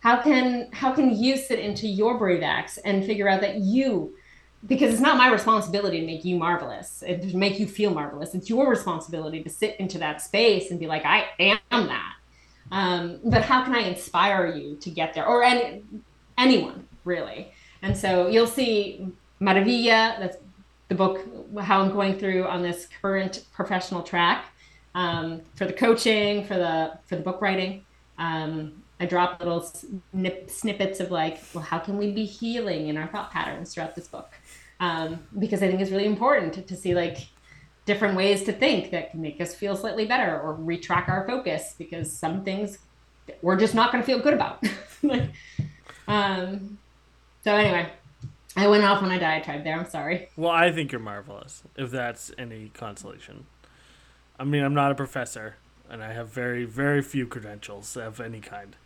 S2: how can how can you sit into your brave acts and figure out that you because it's not my responsibility to make you marvelous and to make you feel marvelous. It's your responsibility to sit into that space and be like, I am that. Um, but how can I inspire you to get there, or any anyone really? And so you'll see Maravilla. That's the book how I'm going through on this current professional track um, for the coaching, for the for the book writing. Um, I drop little snip, snippets of like, well, how can we be healing in our thought patterns throughout this book? Um, because I think it's really important to, to see like different ways to think that can make us feel slightly better or retrack our focus because some things we're just not going to feel good about. (laughs) um, so anyway, I went off on a diatribe there. I'm sorry.
S1: Well, I think you're marvelous. If that's any consolation. I mean, I'm not a professor, and I have very, very few credentials of any kind.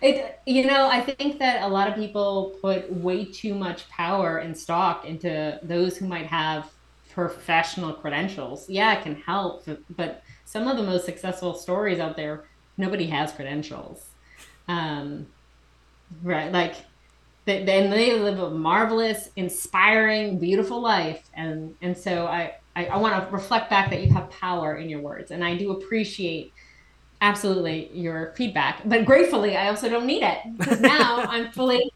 S2: It, you know, I think that a lot of people put way too much power and stock into those who might have professional credentials. Yeah, it can help, but some of the most successful stories out there, nobody has credentials. Um, right, like they, and they live a marvelous, inspiring, beautiful life. And and so I, I, I want to reflect back that you have power in your words. And I do appreciate absolutely your feedback. But gratefully I also don't need it. Because now (laughs) I'm fully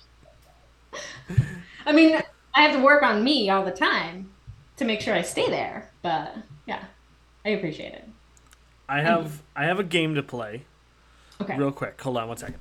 S2: I mean, I have to work on me all the time to make sure I stay there. But yeah, I appreciate it.
S1: I have I have a game to play.
S2: Okay.
S1: Real quick. Hold on one second.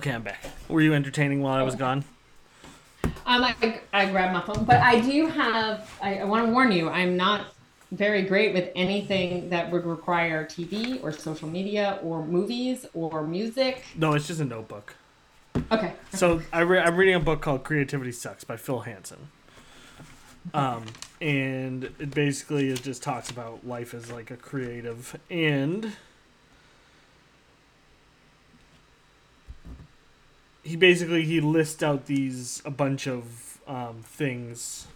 S1: Okay, I'm back. Were you entertaining while I was gone?
S2: Um, I, I grabbed my phone, but I do have. I, I want to warn you. I'm not very great with anything that would require TV or social media or movies or music.
S1: No, it's just a notebook.
S2: Okay.
S1: So I re- I'm reading a book called Creativity Sucks by Phil Hansen. Um, and it basically it just talks about life as like a creative and he basically he lists out these a bunch of um, things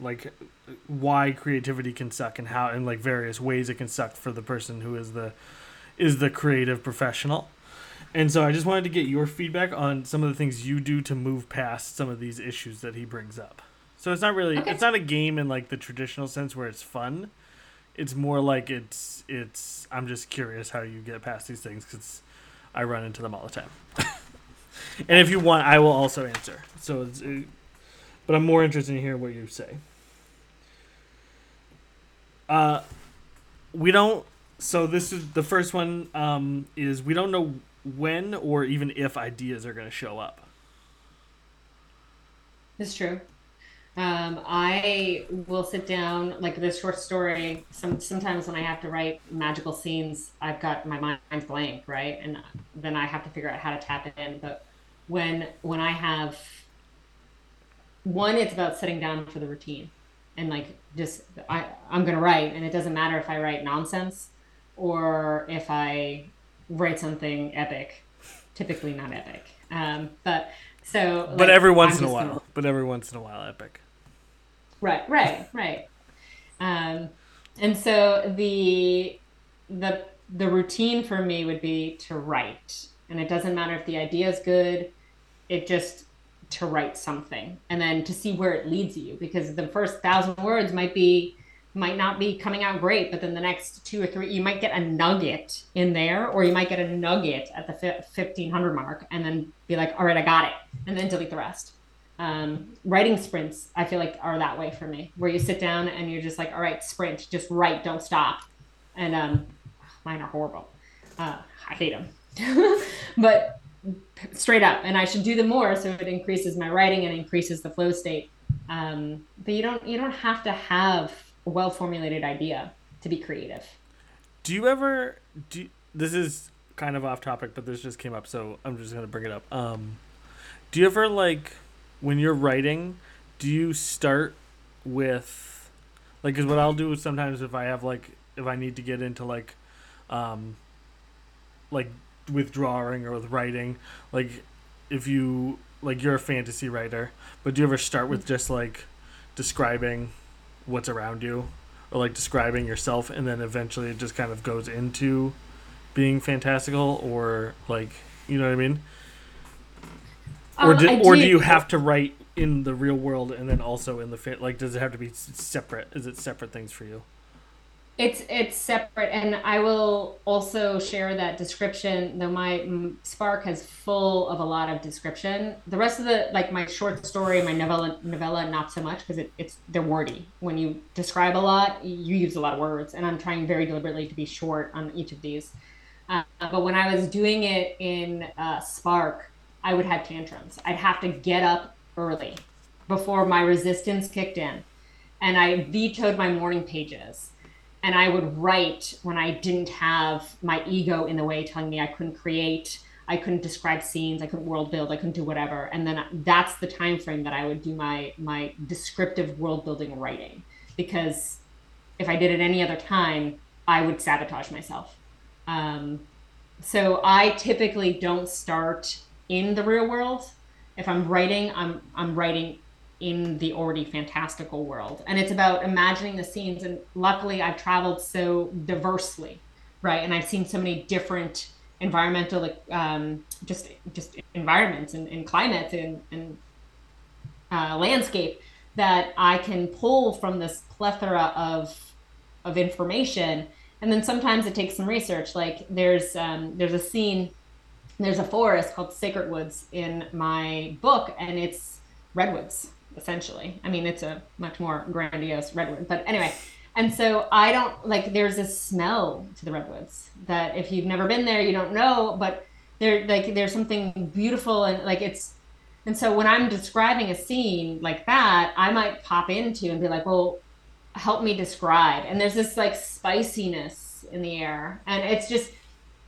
S1: like why creativity can suck and how and like various ways it can suck for the person who is the is the creative professional. And so i just wanted to get your feedback on some of the things you do to move past some of these issues that he brings up. So it's not really okay. it's not a game in like the traditional sense where it's fun. It's more like it's it's i'm just curious how you get past these things because i run into them all the time (laughs) and if you want, I will also answer. So, it's, uh, but I'm more interested in hearing what you say. Uh, we don't. So this is the first one. Um, is we don't know when or even if ideas are going to show up.
S2: It's true. Um, I will sit down like this short story. Some sometimes when I have to write magical scenes, I've got my mind blank, right? And then I have to figure out how to tap it in. But when when I have one, it's about sitting down for the routine and like just I I'm gonna write, and it doesn't matter if I write nonsense or if I write something epic. Typically not epic, um, but so.
S1: But every once I'm in a while. Gonna, but every once in a while, epic.
S2: Right, right, right. Um, and so the the the routine for me would be to write, and it doesn't matter if the idea is good it just to write something and then to see where it leads you because the first thousand words might be might not be coming out great but then the next two or three you might get a nugget in there or you might get a nugget at the 1500 mark and then be like all right i got it and then delete the rest. Um, writing sprints i feel like are that way for me where you sit down and you're just like all right sprint just write don't stop and um, mine are horrible. Uh, i hate them (laughs) but straight up and i should do them more so it increases my writing and increases the flow state. Um, but you don't you don't have to have a well formulated idea to be creative.
S1: Do you ever do this is kind of off topic but this just came up so i'm just to bring it up. Um, do you ever like when you're writing do you start with Like, cause what I'll do is sometimes if I have like if I need to get into like, um, like with drawing or with writing, like if you like you're a fantasy writer, but do you ever start with just like describing what's around you or like describing yourself and then eventually it just kind of goes into being fantastical or like you know what I mean? Or
S2: Um,
S1: do,
S2: I
S1: or do you have to write in the real world and then also in the like does it have to be separate? Is it separate things for you?
S2: It's it's separate, and I will also share that description. Though my Spark has full of a lot of description. The rest of the like my short story, my novella, novella, not so much because it, it's they're wordy. When you describe a lot, you use a lot of words, and I'm trying very deliberately to be short on each of these. Uh, but when I was doing it in uh, Spark, I would have tantrums. I'd have to get up early before my resistance kicked in, and I vetoed my morning pages and I would write when I didn't have my ego in the way telling me I couldn't create, I couldn't describe scenes, I couldn't world build, I couldn't do whatever. And then that's the time frame that I would do my my descriptive world building writing because if I did it any other time, I would sabotage myself. Um, so I typically don't start in the real world. If I'm writing, I'm I'm writing in the already fantastical world. And it's about imagining the scenes. And luckily, I've traveled so diversely, right? And I've seen so many different environmental, like, um, just just environments and, and climates and, and uh, landscape that I can pull from this plethora of of information. And then sometimes it takes some research. Like there's um, there's a scene, there's a forest called Sacred Woods in my book, and it's redwoods essentially. I mean, it's a much more grandiose redwood, but anyway. And so I don't like. There's a smell to the redwoods that if you've never been there, you don't know. But there, like, there's something beautiful and like it's. And so when I'm describing a scene like that, I might pop into and be like, "Well, help me describe." And there's this like spiciness in the air, and it's just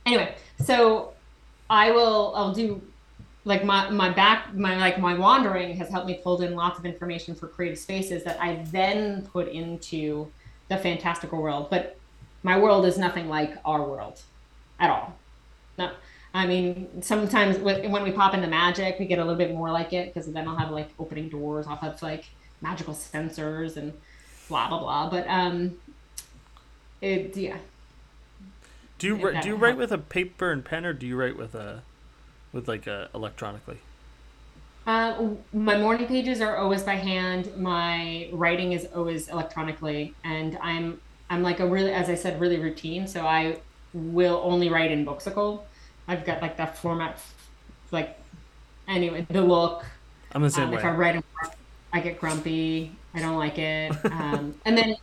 S2: anyway. So I will. I'll do like my my back my like my wandering has helped me pull in lots of information for creative spaces that I then put into the fantastical world. But my world is nothing like our world at all. No, I mean sometimes when we pop into magic, we get a little bit more like it because then I'll have like opening doors. I'll have like magical sensors and blah blah blah. But um, it yeah.
S1: Do you do you write with a paper and pen or do you write with a with like a electronically?
S2: Uh, my morning pages are always by hand. My writing is always electronically, and I'm I'm like a really, as I said, really routine. So I will only write in Booksicle. I've got like that format, like anyway, the look.
S1: I'm the same
S2: Um,
S1: way.
S2: if I write, in I get grumpy. I don't like it. (laughs) Um, and then,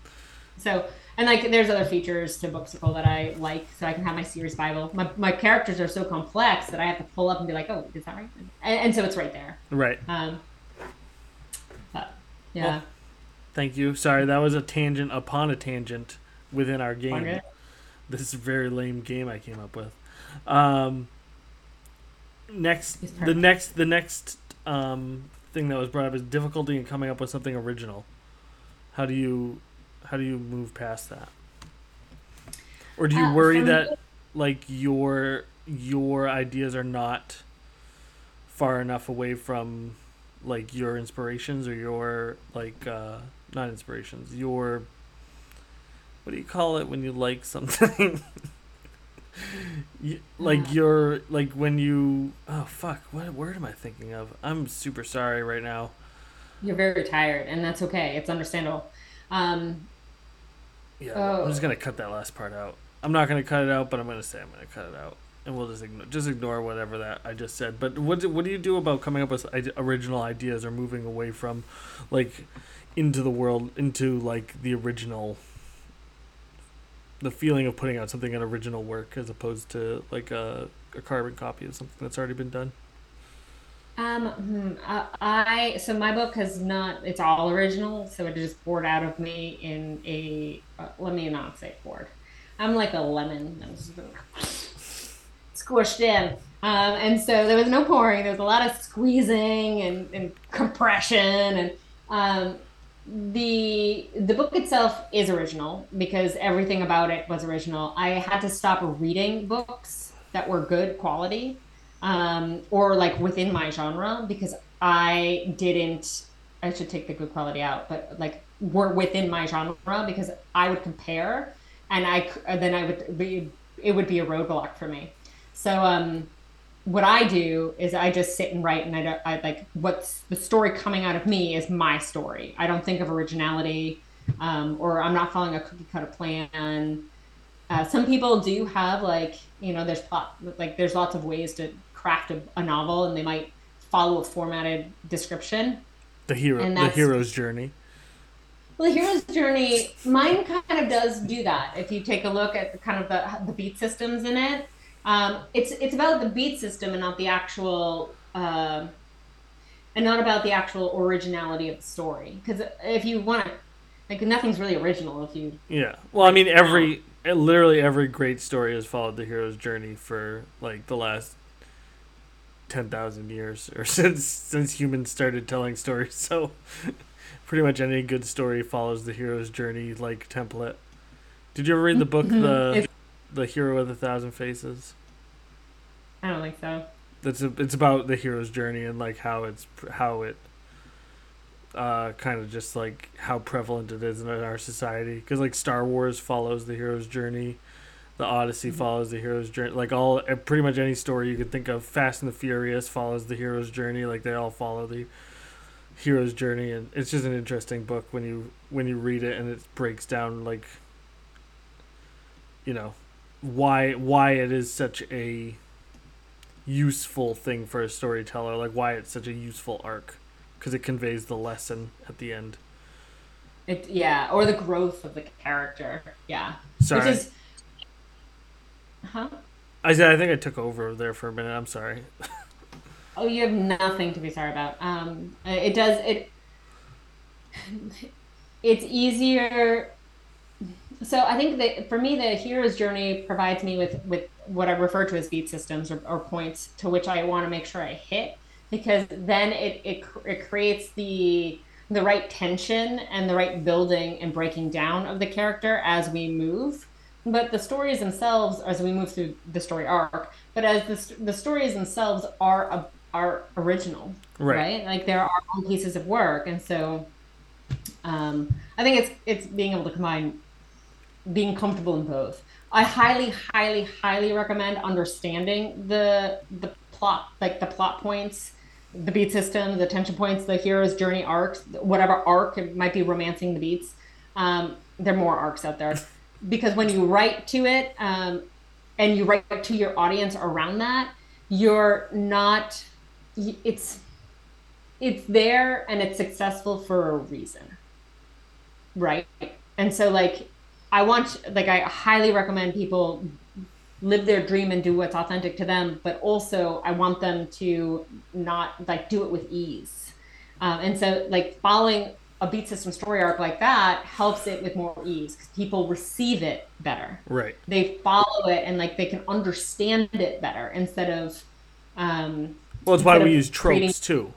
S2: so and like there's other features to Booksicle that I like, so I can have my series Bible. My my characters are so complex that I have to pull up and be like, oh, is that right? And, and so it's right there.
S1: Right.
S2: Um, but, yeah.
S1: Well, Thank you. Sorry, that was a tangent upon a tangent within our game.
S2: Okay.
S1: This very lame game I came up with. Um, next, the next, the next um, thing that was brought up is difficulty in coming up with something original. How do you, how do you move past that? Or do you
S2: Uh,
S1: worry
S2: me-
S1: that like your your ideas are not far enough away from like your inspirations or your like uh not inspirations your what do you call it when you like something (laughs) you, like
S2: Yeah.
S1: your like when you oh fuck what word am i thinking of i'm super sorry right now
S2: You're very tired, and that's okay. It's understandable. Um,
S1: yeah
S2: Oh.
S1: i'm just gonna cut that last part out. I'm not gonna cut it out but i'm gonna say i'm gonna cut it out. And we'll just ignore just ignore whatever that i just said. But what do, what do you do about coming up with original ideas or moving away from like into the world into like the original the feeling of putting out something an original work as opposed to like a, a carbon copy of something that's already been done
S2: um, hmm, uh, I so my book has not. It's all original, so it just poured out of me in a. Uh, let me not say poured. I'm like a lemon that was (laughs) squished in. Um, and so there was no pouring. There was a lot of squeezing and, and compression, and um, the the book itself is original because everything about it was original. I had to stop reading books that were good quality um, or like within my genre because I didn't. I should take the good quality out, but like were within my genre because I would compare, and I then I would be it would be a roadblock for me. So um, what I do is I just sit and write, and I don't. I like what's the story coming out of me is my story. I don't think of originality, um, or I'm not following a cookie cutter plan. Uh, some people do have like you know there's plot like there's lots of ways to craft a, a novel, and they might follow a formatted description.
S1: The hero, the hero's journey.
S2: Well, the hero's journey, mine kind of does do that. If you take a look at the, kind of the the beat systems in it, um, it's it's about the beat system and not the actual uh, and not about the actual originality of the story. Because if you want to, like, nothing's really original if you.
S1: Yeah. Well, I mean, every literally every great story has followed the hero's journey for like the last ten thousand years, or (laughs) since since humans started telling stories. So, pretty much any good story follows the hero's journey like template. Did you ever read the book mm-hmm. the it's- the hero with a thousand faces?
S2: I don't think so.
S1: It's a, it's about the hero's journey and like how it's how it uh, kind of just like how prevalent it is in our society because like Star Wars follows the hero's journey, the Odyssey mm-hmm. follows the hero's journey. Like all eh, pretty much any story you could think of, Fast and the Furious follows the hero's journey. Like they all follow the hero's journey, and it's just an interesting book when you when you read it and it breaks down like you know why why it is such a useful thing for a storyteller, like why it's such a useful arc, because it conveys the lesson at the end.
S2: It yeah, or the growth of the character. Yeah.
S1: Sorry. Which is, huh? I said I think I took over there for a minute. I'm sorry.
S2: oh, you have nothing to be sorry about. Um, it does it. It's easier so I think that for me, the hero's journey provides me with with what I refer to as beat systems or, or points to which I want to make sure I hit because then it, it it creates the the right tension and the right building and breaking down of the character as we move. But the stories themselves, as we move through the story arc, but as the, the stories themselves are a, are original, right. right? Like there are pieces of work, and so um, I think it's it's being able to combine being comfortable in both. I highly, highly, highly recommend understanding the the plot, like the plot points, the beat system, the tension points, the hero's journey arcs, whatever arc it might be, romancing the beats. Um, there are more arcs out there because when you write to it um, and you write to your audience around that, you're not. It's it's there and it's successful for a reason, right? And so like I want like I highly recommend people live their dream and do what's authentic to them, but also I want them to not like do it with ease. Um, and so like following a beat system story arc like that helps it with more ease because people receive it better.
S1: Right.
S2: They follow it and like they can understand it better instead of. Um,
S1: well, it's why we use tropes creating... too.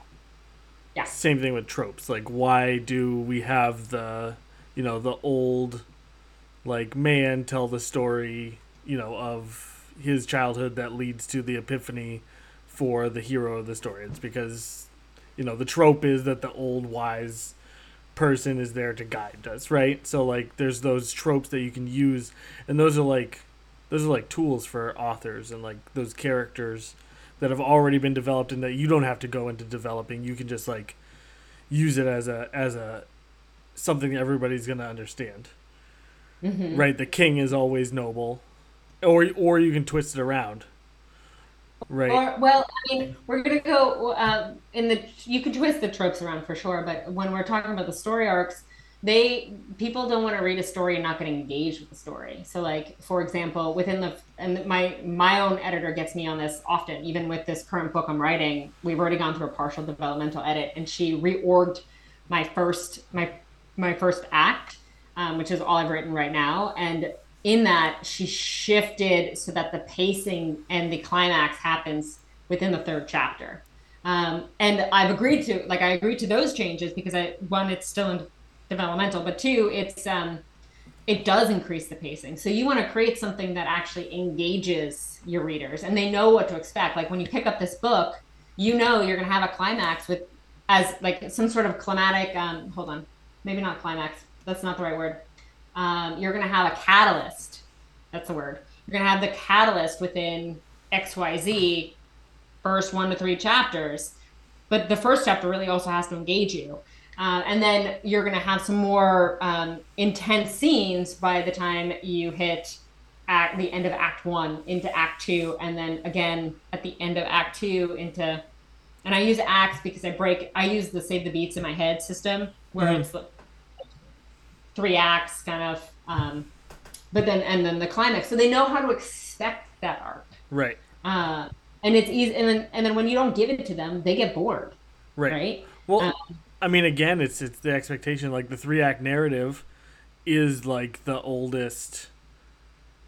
S2: Yeah.
S1: Same thing with tropes. Like, why do we have the, you know, the old like man tell the story, you know, of his childhood that leads to the epiphany for the hero of the story. It's because, you know, the trope is that the old wise person is there to guide us, right? So like there's those tropes that you can use and those are like those are like tools for authors and like those characters that have already been developed and that you don't have to go into developing. You can just like use it as a as a something everybody's going to understand. Mm-hmm. Right, the king is always noble, or or you can twist it around. Right.
S2: Or, well, I mean, we're gonna go uh, in the. You can twist the tropes around for sure, but when we're talking about the story arcs, they people don't want to read a story and not get engaged with the story. So, like for example, within the and my my own editor gets me on this often. Even with this current book I'm writing, we've already gone through a partial developmental edit, and she reorged my first my my first act um, which is all I've written right now. And in that, she shifted so that the pacing and the climax happens within the third chapter. Um, and I've agreed to like I agreed to those changes because I one it's still in developmental, but two, it's um, it does increase the pacing. So you want to create something that actually engages your readers and they know what to expect. Like when you pick up this book, you know you're going to have a climax with as like some sort of climatic um, hold on. Maybe not climax. That's not the right word. Um, you're going to have a catalyst. That's the word. You're going to have the catalyst within XYZ first 1 to 3 chapters. But the first chapter really also has to engage you. Uh, and then you're going to have some more um, intense scenes by the time you hit act, the end of Act One into Act Two, and then again at the end of Act Two into. And I use acts because I break. I use the save the beats in my head system where mm-hmm. it's three acts, kind of. Um, but then and then the climax, so they know how to expect that arc.
S1: Right.
S2: Uh, and it's easy. And then and then when you don't give it to them, they get bored.
S1: Right.
S2: Right.
S1: Well. Um, I mean, again, it's it's the expectation. Like the three act narrative is like the oldest.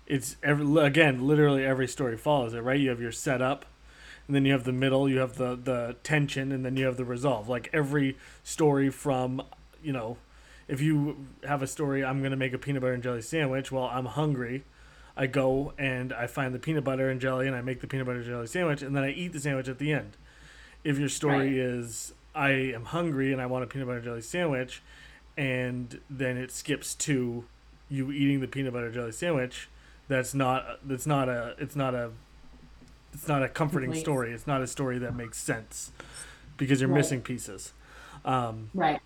S1: It's every again, literally every story follows it, right? You have your setup, and then you have the middle, you have the the tension, and then you have the resolve. Like every story from, you know, if you have a story, I'm gonna make a peanut butter and jelly sandwich. Well, I'm hungry. I go and I find the peanut butter and jelly, and I make the peanut butter and jelly sandwich, and then I eat the sandwich at the end. If your story right. is I am hungry and I want a peanut butter and jelly sandwich, and then it skips to you eating the peanut butter and jelly sandwich. That's not. That's not a. It's not a. It's not a comforting Complete. story. It's not a story that makes sense because you're right. missing pieces. Um,
S2: right.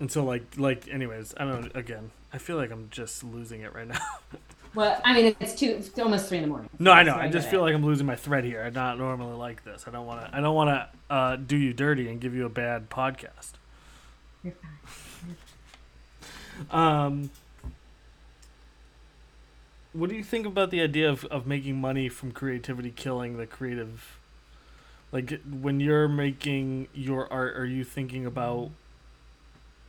S1: And so, like, like, anyways, I don't. Again, I feel like I'm just losing it right now. (laughs)
S2: Well, I mean, it's two, it's almost three in the morning.
S1: No, I know. I, just feel it. like I'm losing my thread here. I'm not normally like this. I don't want to. I don't want to uh, do you dirty and give you a bad podcast. You're fine. um, what do you think about the idea of, of making money from creativity killing the creative? Like when you're making your art, are you thinking about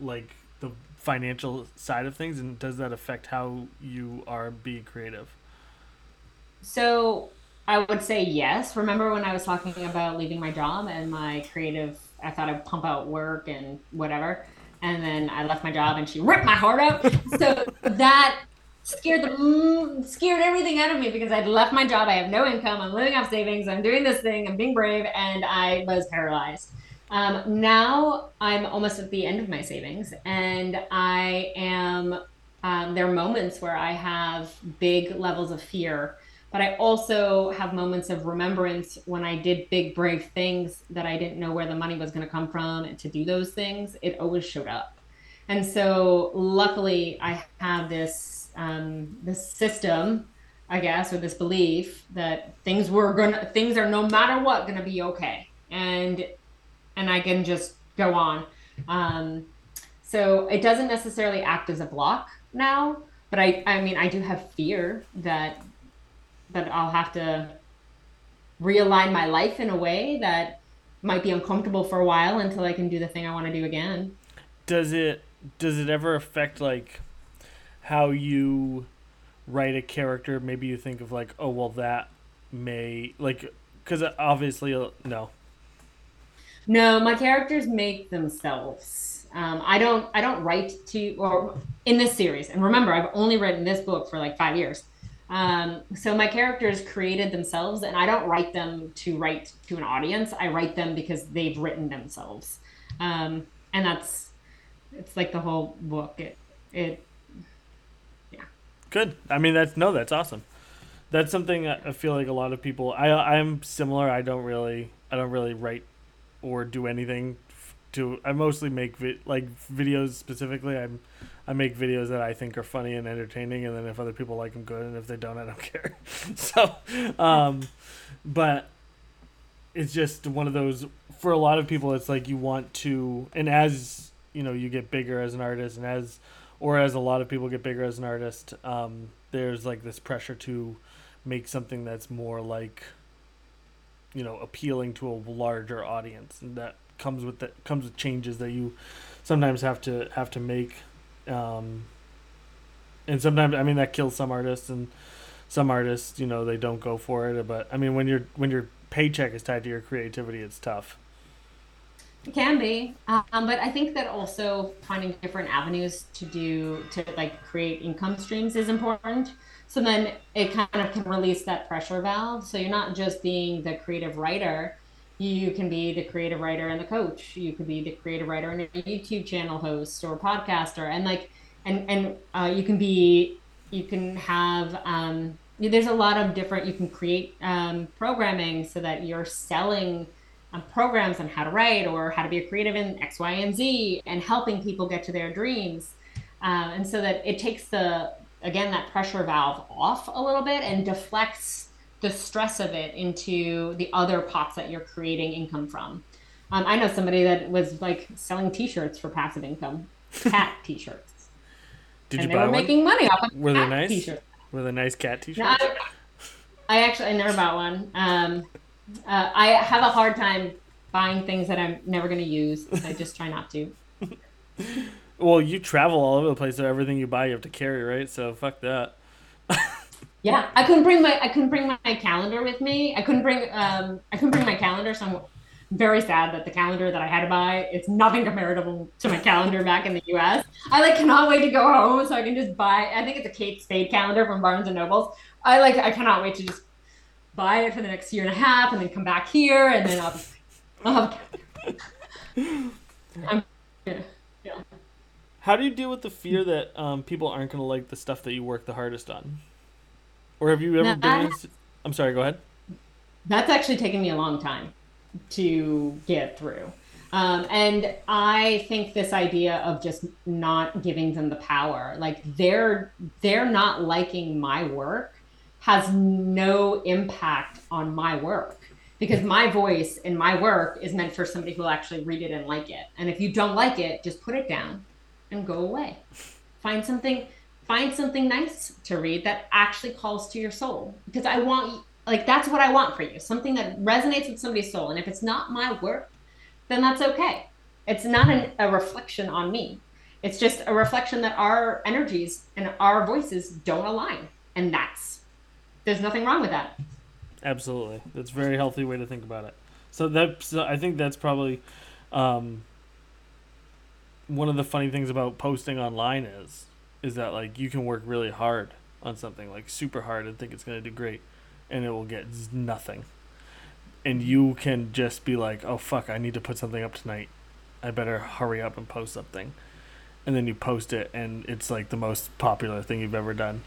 S1: like the financial side of things, and does that affect how you are being creative?
S2: So I would say yes. Remember when I was talking about leaving my job and my creative? I thought I'd pump out work and whatever, and then I left my job and she ripped my heart out. so (laughs) that scared the mm, scared everything out of me because I'd left my job. I have no income. I'm living off savings. I'm doing this thing. I'm being brave, and I was paralyzed. Um, now I'm almost at the end of my savings, and I am. Um, there are moments where I have big levels of fear, but I also have moments of remembrance when I did big, brave things that I didn't know where the money was going to come from. And to do those things, it always showed up. And so, luckily, I have this um, this system, I guess, or this belief that things were gonna, things are no matter what gonna be okay. And and I can just go on. Um, so it doesn't necessarily act as a block now, but I, I mean, I do have fear that that I'll have to realign my life in a way that might be uncomfortable for a while until I can do the thing I want to do again.
S1: Does it does it ever affect like how you write a character? Maybe you think of like, oh well, that may like because obviously uh, no,
S2: no, my characters make themselves. Um, I don't. I don't write to or in this series. And remember, I've only written this book for like five years. Um, so my characters created themselves, and I don't write them to write to an audience. I write them because they've written themselves, um, and that's it's like the whole book. It it yeah.
S1: Good. I mean, that's no, that's awesome. That's something I feel like a lot of people. I I'm similar. I don't really I don't really write or do anything to I mostly make vi- like videos specifically I'm I make videos that I think are funny and entertaining and then if other people like them good and if they don't I don't (laughs) care. so um but it's just one of those for a lot of people it's like you want to and as you know you get bigger as an artist and as or as a lot of people get bigger as an artist um there's like this pressure to make something that's more like you know appealing to a larger audience. And that comes with that comes with changes that you sometimes have to have to make um, and sometimes i mean that kills some artists and some artists you know they don't go for it. But i mean when your when your paycheck is tied to your creativity it's tough
S2: It can be, um, but I think that also finding different avenues to do to like create income streams is important. So then it kind of can release that pressure valve. So you're not just being the creative writer. You can be the creative writer and the coach. You could be the creative writer and a YouTube channel host or podcaster, and like, and and uh, you can be, you can have. Um, there's a lot of different. You can create um, programming so that you're selling um, programs on how to write or how to be a creative in X, Y, and Z, and helping people get to their dreams. Uh, and so that it takes the again that pressure valve off a little bit and deflects the stress of it into the other pots that you're creating income from. Um, I know somebody that was like selling T-shirts for passive income, cat (laughs) T-shirts.
S1: Did
S2: and
S1: you
S2: they
S1: buy
S2: were
S1: one?
S2: making money off of
S1: Were they nice?
S2: T-shirts.
S1: With a nice cat T-shirt.
S2: No, I, I actually I never bought one. Um, uh, I have a hard time buying things that I'm never going to use. I just try not to. (laughs)
S1: Well, you travel all over the place, so everything you buy you have to carry, right? So fuck that. (laughs)
S2: Yeah, I couldn't bring my I couldn't bring my calendar with me. I couldn't bring um I couldn't bring my calendar, so I'm very sad that the calendar that I had to buy it's nothing comparable to my calendar back in the U.S. I like cannot wait to go home so I can just buy. I think it's a Kate Spade calendar from Barnes and Nobles. I like I cannot wait to just buy it for the next year and a half and then come back here and then I'll, I'll have. I'm, yeah, yeah.
S1: How do you deal with the fear that um, people aren't going to like the stuff that you work the hardest on? Or have you ever
S2: No,
S1: been?
S2: I-
S1: in s- I'm sorry. Go ahead.
S2: That's actually taken me a long time to get through. Um, and I think this idea of just not giving them the power, like they're they're not liking my work, has no impact on my work because my voice and my work is meant for somebody who will actually read it and like it. And if you don't like it, just put it down and go away. Find something find something nice to read that actually calls to your soul because I want like that's what I want for you. Something that resonates with somebody's soul. And if it's not my work, then that's okay. It's not an, a reflection on me. It's just a reflection that our energies and our voices don't align. And that's there's nothing wrong with that.
S1: Absolutely, that's a very healthy way to think about it. So that's I think that's probably um, one of the funny things about posting online is is that like you can work really hard on something like super hard and think it's going to do great, and it will get nothing. And you can just be like, "Oh fuck, I need to put something up tonight. I better hurry up and post something." And then you post it, and it's like the most popular thing you've ever done.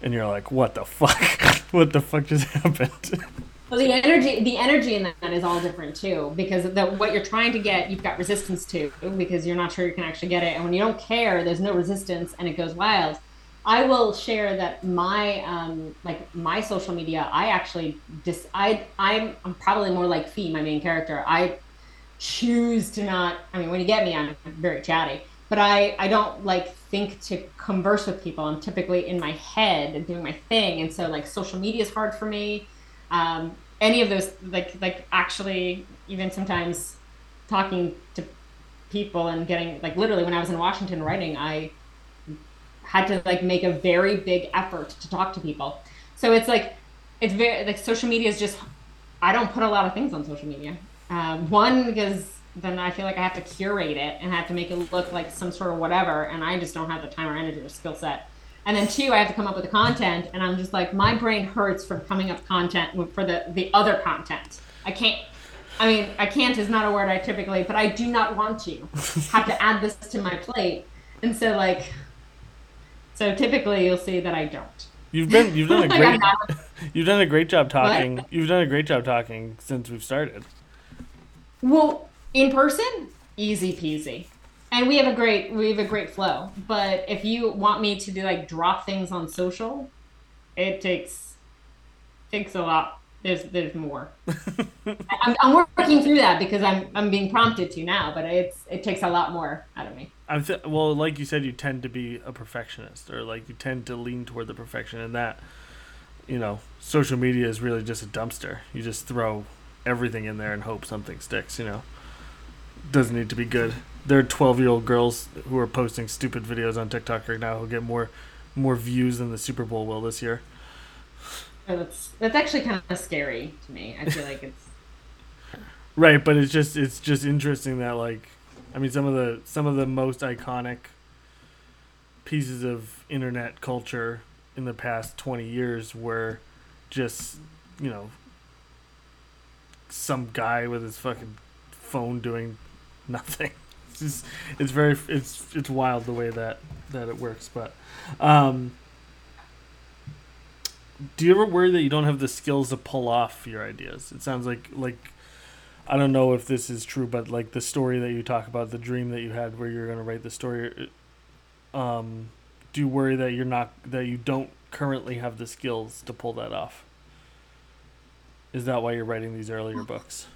S1: And you're like, "What the fuck? (laughs) (laughs) what the fuck just (laughs) happened?"
S2: Well, the energy, the energy in that is all different too, because the, what you're trying to get, you've got resistance to, because you're not sure you can actually get it. And when you don't care, there's no resistance, and it goes wild. I will share that my, um, like my social media, I actually dis, I, I'm, I'm probably more like Fee, my main character. I choose to not. I mean, when you get me, I'm very chatty, but I, I don't like think to converse with people. I'm typically in my head and doing my thing, and so like social media is hard for me. Um, any of those like like actually even sometimes talking to people and getting like literally when I was in Washington writing I had to like make a very big effort to talk to people. So it's like it's very like social media is just I don't put a lot of things on social media. Um, one because then I feel like I have to curate it and I have to make it look like some sort of whatever and I just don't have the time or energy or skill set and then two, I have to come up with the content, and I'm just like, my brain hurts from coming up content for the the other content. I can't. I mean, I can't is not a word I typically, but I do not want to (laughs) have to add this to my plate, and so like, so typically you'll see that I don't.
S1: You've been you've done a (laughs) great (laughs) you've done a great job talking. You've done a great job talking since we've started.
S2: Well, in person, easy peasy. And we have a great we have a great flow. But if you want me to do like drop things on social, it takes takes a lot. There's there's more. (laughs) I'm, I'm working through that because I'm I'm being prompted to now, but it's it takes a lot more out of me.
S1: I'm th- well, like you said, you tend to be a perfectionist, or like you tend to lean toward the perfection, and that you know, social media is really just a dumpster. You just throw everything in there and hope something sticks. You know, doesn't need to be good. There are twelve year old girls who are posting stupid videos on TikTok right now who get more more views than the Super Bowl will this year.
S2: That's that's actually kind of scary to me. I feel like it's (laughs)
S1: Right, but it's just it's just interesting that like I mean some of the some of the most iconic pieces of internet culture in the past 20 years were just, you know, some guy with his fucking phone doing (laughs) nothing. It's just, it's very it's it's wild the way that that it works, but um do you ever worry that you don't have the skills to pull off your ideas? It sounds like like I don't know if this is true, but like the story that you talk about, the dream that you had where you're going to write the story, um, do you worry that you're not that you don't currently have the skills to pull that off? Is that why you're writing these earlier books?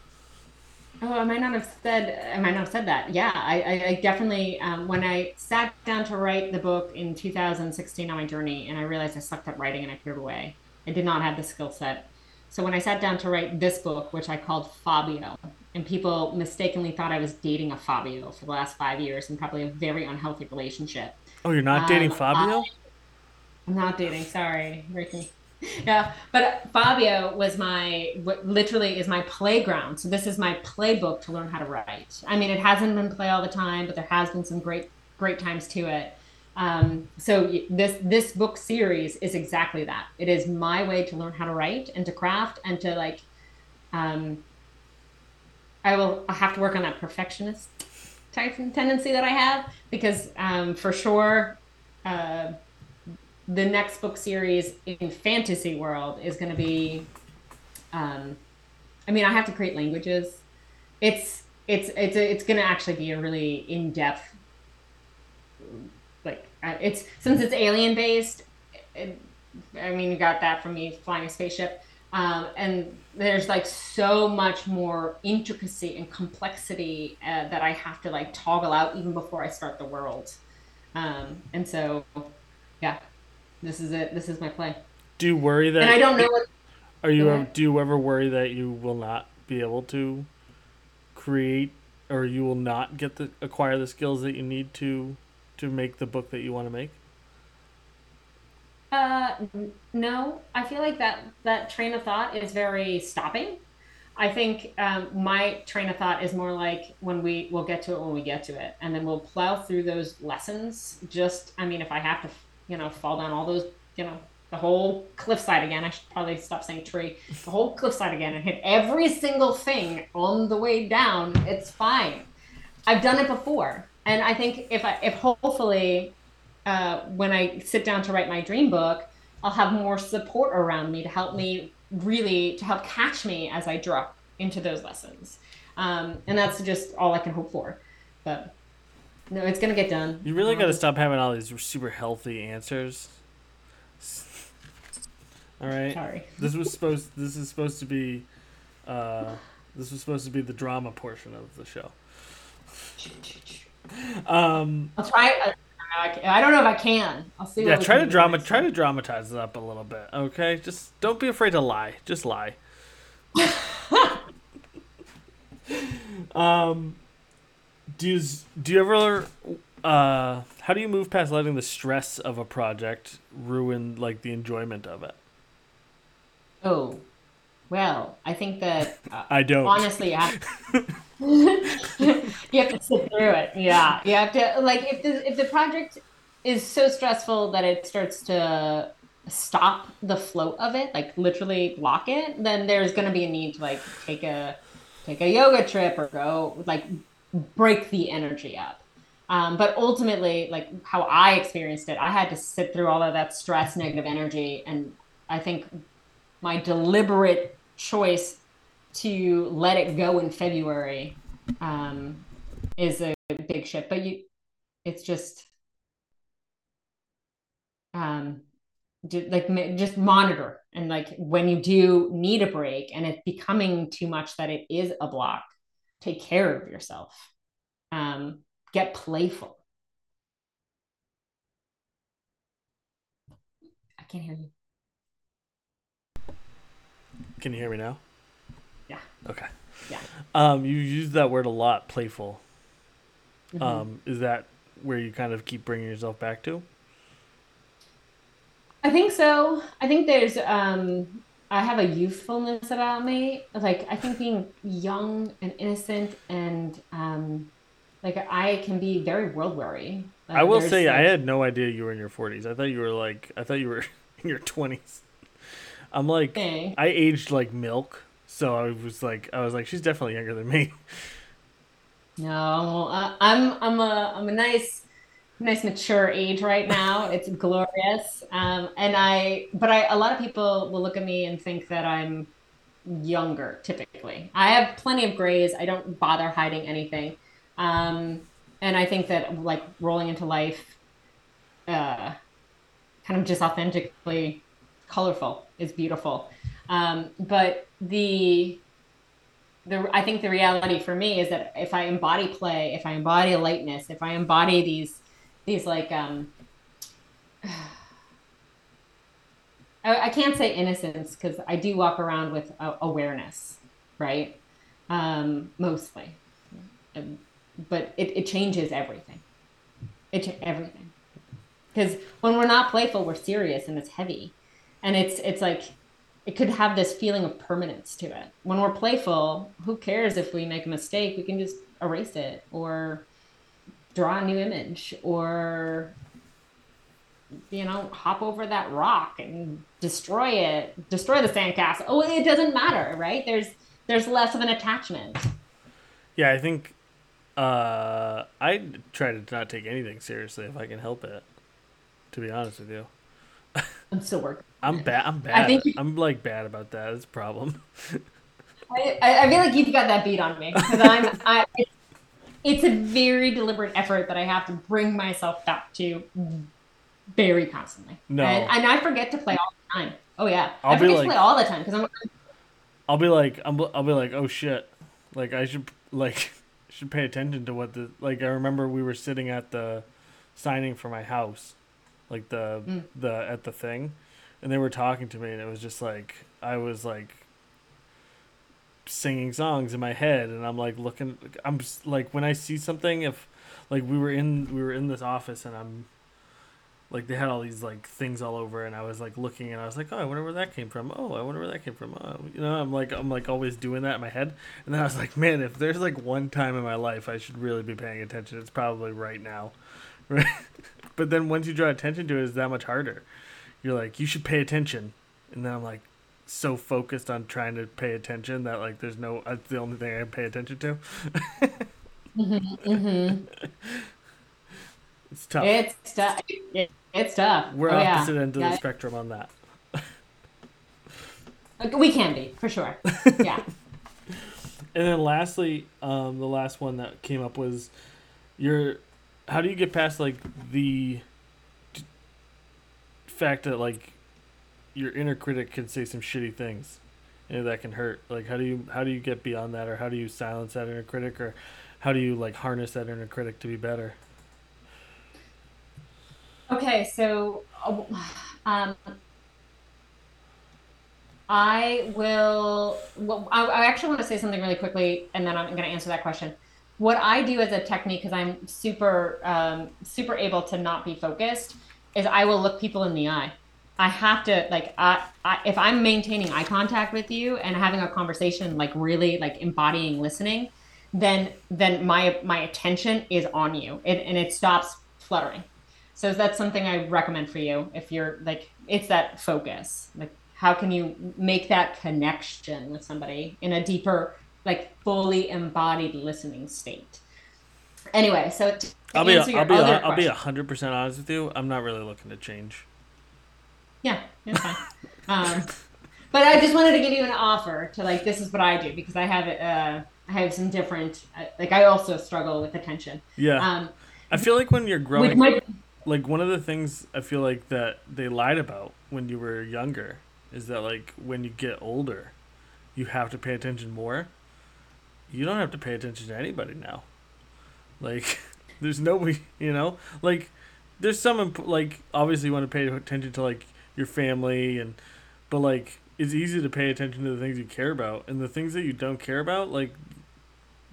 S2: Oh, I might not have said. I might not have said that. Yeah, I, I, I definitely. Um, when I sat down to write the book in 2016 on my journey, and I realized I sucked at writing and I it away. I did not have the skill set. So when I sat down to write this book, which I called Fabio, and people mistakenly thought I was dating a Fabio for the last five years, and probably a very unhealthy relationship.
S1: Oh, you're not dating um, Fabio? I,
S2: I'm not dating. Sorry, Ricky. (laughs) yeah, but Fabio was my literally is my playground. So this is my playbook to learn how to write. I mean, it hasn't been play all the time, but there has been some great great times to it. Um, so this this book series is exactly that. It is my way to learn how to write and to craft and to like. Um, I will I have to work on that perfectionist type tendency that I have because um, for sure. Uh, the next book series in fantasy world is going to be um, i mean i have to create languages. It's it's it's it's going to actually be a really in-depth like uh, it's since it's alien based it, i mean you got that from me flying a spaceship um, and there's like so much more intricacy and complexity uh, that i have to like toggle out even before i start the world. Um, and so yeah this is it. This is my play.
S1: Do you worry that?
S2: And I don't know what.
S1: Are you? do you ever worry that you will not be able to create, or you will not get the acquire the skills that you need to to make the book that you want to make?
S2: Uh, no. I feel like that that train of thought is very stopping. I think um, my train of thought is more like when we we'll get to it when we get to it, and then we'll plow through those lessons. Just, I mean, if I have to you know, fall down all those, you know, the whole cliffside again. I should probably stop saying tree. The whole cliffside again and hit every single thing on the way down. It's fine. I've done it before, and I think if I, if hopefully, uh, when I sit down to write my dream book, I'll have more support around me to help me really to help catch me as I drop into those lessons. Um, and that's just all I can hope for. But no, it's gonna get done.
S1: You really um, got to stop having all these super healthy answers. All right.
S2: Sorry.
S1: This was supposed. This is supposed to be. Uh, this was supposed to be the drama portion of the show. Um,
S2: I'll try. I, I don't know if I can. I'll see.
S1: Yeah, try to drama. Try to dramatize it up a little bit. Okay, just don't be afraid to lie. Just lie. (laughs) um, do you, do you ever uh how do you move past letting the stress of a project ruin like the enjoyment of it?
S2: Oh well i think that
S1: uh, (laughs) i don't.
S2: honestly I, (laughs) you have to sit through it. Yeah you have to like if the if the project is so stressful that it starts to stop the flow of it like literally block it then there's going to be a need to like take a take a yoga trip or go like break the energy up. Um, but ultimately, like how I experienced it, I had to sit through all of that stress, negative energy. And I think my deliberate choice to let it go in February um, is a big shift. But you, it's just, um, like just monitor and like when you do need a break and it's becoming too much that it is a block take care of yourself um, get playful. I can't hear you.
S1: Can you hear me now?
S2: Yeah.
S1: Okay.
S2: Yeah.
S1: Um you use that word a lot playful. Mm-hmm. um is that where you kind of keep bringing yourself back to?
S2: I think so. I think there's um I have a youthfulness about me. Like I think being young and innocent and um, like I can be very world weary. Like,
S1: I will say I had no idea you were in your 40s. I thought you were like I thought you were (laughs) in your 20s. I'm like
S2: Okay.
S1: I aged like milk, so I was like I was like she's definitely younger than me. (laughs)
S2: No, uh, I'm I'm a I'm a nice nice mature age right now. (laughs) It's glorious. Um, and I but I a lot of people will look at me and think that I'm younger typically. I have plenty of grays. I don't bother hiding anything. Um, and I think that like rolling into life uh kind of just authentically colorful is beautiful. Um, but the the I think the reality for me is that if I embody play, if I embody lightness, if I embody these these like um (sighs) I, I can't say innocence because I do walk around with uh, awareness, right? Um, mostly, Um, but it, it changes everything. It cha- everything because when we're not playful, we're serious and it's heavy, and it's it's like it could have this feeling of permanence to it. When we're playful, who cares if we make a mistake? We can just erase it or draw a new image or you know hop over that rock and destroy it destroy the sandcastle oh it doesn't matter right there's there's less of an attachment
S1: Yeah, I think uh I try to not take anything seriously if I can help it. To be honest with you. (laughs)
S2: i'm still working
S1: I'm bad I'm bad.
S2: think you-
S1: I'm like bad about that. It's a problem. (laughs)
S2: I, I I feel like you've got that beat on me because I'm I. It's, it's a very deliberate effort that I have to bring myself back to very constantly.
S1: No.
S2: and, and I forget to play all the time. Oh yeah,
S1: I'll
S2: I
S1: be
S2: forget
S1: like-
S2: to play all the time because I'm
S1: I'll be like I'm I'll be like, "Oh shit." Like I should like (laughs) should pay attention to what the like I remember we were sitting at the signing for my house. Like the
S2: Mm.
S1: the at the thing and they were talking to me and it was just like I was like singing songs in my head and I'm like looking I'm s- like when I see something if like we were in we were in this office and I'm like they had all these like things all over and I was like looking and I was like oh I wonder where that came from. Oh I wonder where that came from. Oh you know I'm like I'm like always doing that in my head. And then I was like man if there's like one time in my life I should really be paying attention it's probably right now. (laughs) Right? But then once you draw attention to it it's that much harder. You're like you should pay attention. And then I'm like so focused on trying to pay attention that like there's no that's the only thing I pay attention to
S2: mm-hmm, (laughs)
S1: it's tough
S2: it's tough. It, it's tough.
S1: we're
S2: oh, yeah.
S1: opposite ends of
S2: Yeah.
S1: the spectrum on that (laughs)
S2: We can be for sure. Yeah. (laughs)
S1: And then lastly, um, the last one that came up was your how do you get past like the fact that like your inner critic can say some shitty things and that can hurt like how do you how do you get beyond that or how do you silence that inner critic or how do you like harness that inner critic to be better
S2: Okay, so uh, um, I will. Well, I, I actually want to say something really quickly, and then I'm going to answer that question. What I do as a technique, because I'm super, um, super able to not be focused, is I will look people in the eye. I have to like, I, I, if I'm maintaining eye contact with you and having a conversation, like really like embodying listening, then then my my attention is on you, it, and it stops fluttering. So that's something I recommend for you if you're like it's that focus. Like how can you make that connection with somebody in a deeper, like fully embodied listening state? Anyway, so
S1: i'll be
S2: answer your
S1: i'll be i'll be
S2: question-
S1: 100% honest with you i'm not really looking to change
S2: Yeah, fine. um, but I just wanted to give you an offer to like this is what I do because I have uh, I have some different uh, like I also struggle with attention.
S1: yeah
S2: Um,
S1: i feel like when you're growing
S2: might
S1: like one of the things I feel like that they lied about when you were younger is that like when you get older, you have to pay attention more. You don't have to pay attention to anybody now. Like (laughs) there's nobody, you know? Like there's some imp- like obviously you want to pay attention to like your family and but like it's easy to pay attention to the things you care about and the things that you don't care about like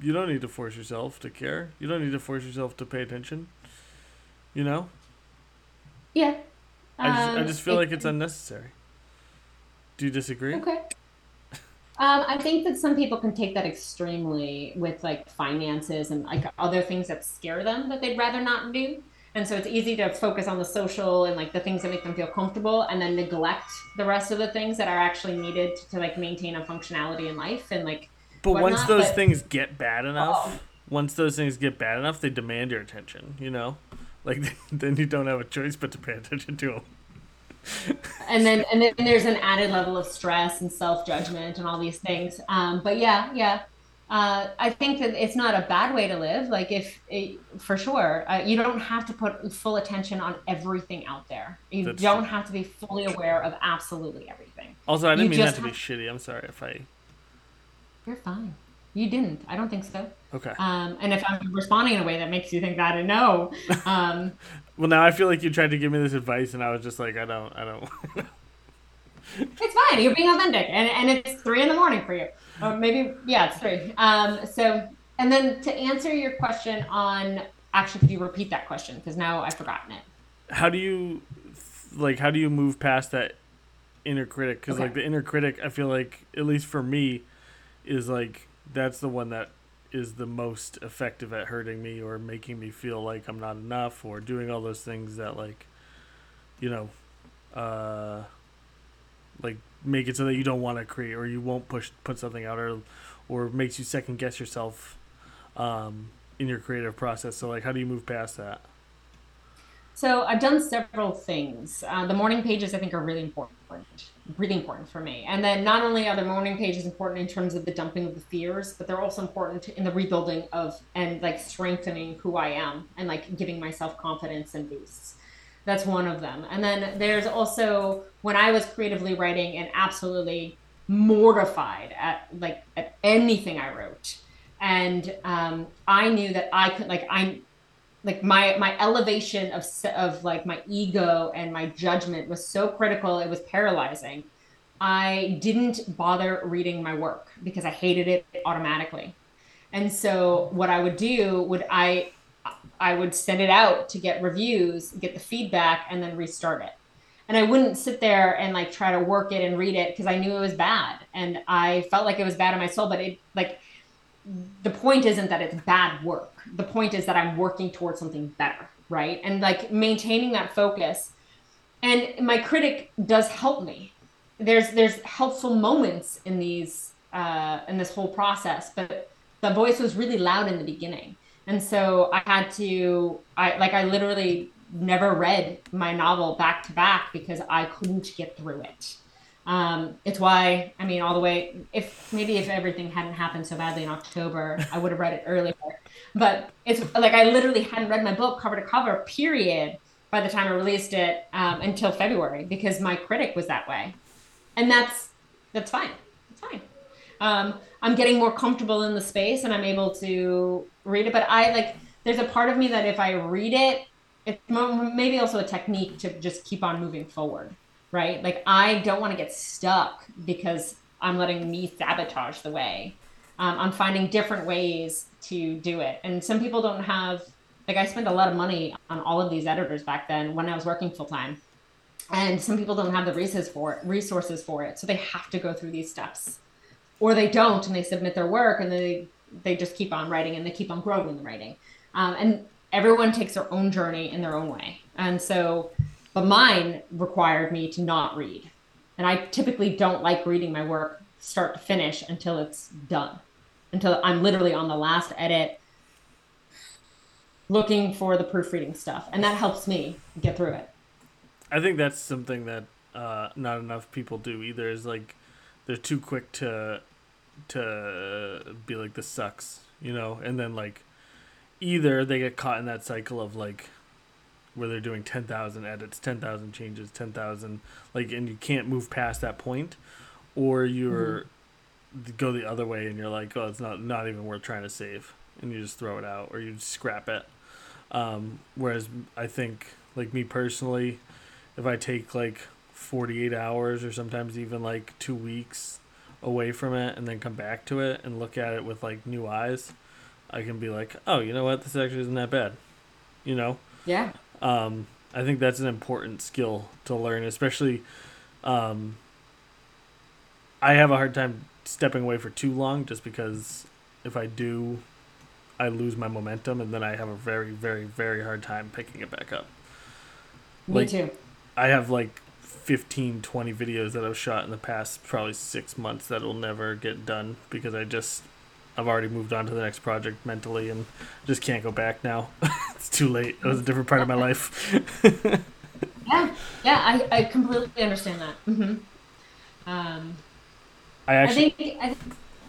S1: you don't need to force yourself to care. You don't need to force yourself to pay attention. You know?
S2: yeah.
S1: I just, I
S2: Um,
S1: just feel
S2: it-
S1: like it's unnecessary. Do you disagree?
S2: Okay. Um, I think that some people can take that extremely with like finances and like other things that scare them that they'd rather not do. And so it's easy to focus on the social and like the things that make them feel comfortable and then neglect the rest of the things that are actually needed to, to like maintain a functionality in life and like
S1: But
S2: whatnot,
S1: once those
S2: but-
S1: things get bad enough,
S2: Oh.
S1: once those things get bad enough, they demand your attention. You know, like (laughs) then you don't have a choice but to pay attention to them. (laughs)
S2: and then and then there's an added level of stress and self-judgment and all these things um, but yeah yeah uh, i think that it's not a bad way to live like if it, for sure uh, you don't have to put full attention on everything out there you
S1: That's
S2: don't
S1: true.
S2: have to be fully aware of absolutely everything
S1: Also, I didn't
S2: You
S1: mean that to be shitty. I'm sorry if I.
S2: you're fine you didn't i don't think so
S1: Okay.
S2: um, and if i'm responding in a way that makes you think that i know (laughs) um,
S1: Well, now I feel like you tried to give me this advice, and I was just like, I don't, I don't. (laughs)
S2: It's fine. You're being authentic, and and it's three in the morning for you, or maybe yeah, it's three. Um, so and then to answer your question on actually, could you repeat that question because now I've forgotten it.
S1: how do you, like, how do you move past that inner critic? Because
S2: Okay.
S1: like the inner critic, I feel like at least for me, is like that's the one that is the most effective at hurting me or making me feel like I'm not enough or doing all those things that like, you know, uh, like make it so that you don't want to create or you won't push put something out or or makes you second guess yourself um, in your creative process. So like, how do you move past that?
S2: So I've done several things. Uh, the morning pages I think are really important, really important for me. And then not only are the morning pages important in terms of the dumping of the fears, but they're also important in the rebuilding of and like strengthening who I am and like giving myself confidence and boosts. That's one of them. And then there's also when I was creatively writing and absolutely mortified at like at anything I wrote. And um, I knew that I could like I'm, like my my elevation of of like my ego and my judgment was so critical it was paralyzing i didn't bother reading my work because i hated it automatically and so what i would do would i i would send it out to get reviews get the feedback and then restart it and i wouldn't sit there and like try to work it and read it because i knew it was bad and i felt like it was bad in my soul but it like the point isn't that it's bad work. The point is that I'm working towards something better, right? And like maintaining that focus. And my critic does help me. There's there's helpful moments in these uh, in this whole process, but the voice was really loud in the beginning, and so I had to I like I literally never read my novel back to back because I couldn't get through it. Um, it's why I mean all the way. If maybe if everything hadn't happened so badly in October, I would have read it earlier. But it's like I literally hadn't read my book cover to cover, period, by the time I released it um, until February because my critic was that way, and that's that's fine. It's fine. Um, I'm getting more comfortable in the space and I'm able to read it. But I like there's a part of me that if I read it, it's maybe also a technique to just keep on moving forward right? Like I don't want to get stuck because I'm letting me sabotage the way. Um, I'm finding different ways to do it, and some people don't have. Like I spent a lot of money on all of these editors back then when I was working full time, and some people don't have the resources for it, resources for it, so they have to go through these steps, or they don't, and they submit their work, and they they just keep on writing and they keep on growing in the writing, um, and everyone takes their own journey in their own way, and so but mine required me to not read. And I typically don't like reading my work start to finish until it's done, until I'm literally on the last edit looking for the proofreading stuff. And that helps me get through it.
S1: I think that's something that uh, not enough people do either. Is like they're too quick to to be like this sucks, you know, and then like either they get caught in that cycle of like where they're doing ten thousand edits, ten thousand changes, ten thousand like, and you can't move past that point, or you're go the other way and you're like, oh, it's not not even worth trying to save, and you just throw it out or you just scrap it. Um, whereas I think, like me personally, if I take like 48 hours or sometimes even like two weeks away from it and then come back to it and look at it with like new eyes, I can be like, oh, you know what? This actually isn't that bad. You know?
S2: Yeah.
S1: Um, I think that's an important skill to learn, especially um, I have a hard time stepping away for too long just because if I do, I lose my momentum and then I have a very, very, very hard time picking it back up.
S2: Me
S1: Like-
S2: too.
S1: I have like 15, 20 videos that I've shot in the past probably six months that will never get done because I just, I've already moved on to the next project mentally and just can't go back now. (laughs) it's too late. It was a different part of my life. (laughs)
S2: Yeah, yeah, I, I completely understand that. hmm Um,
S1: I
S2: I
S1: actually,
S2: think I think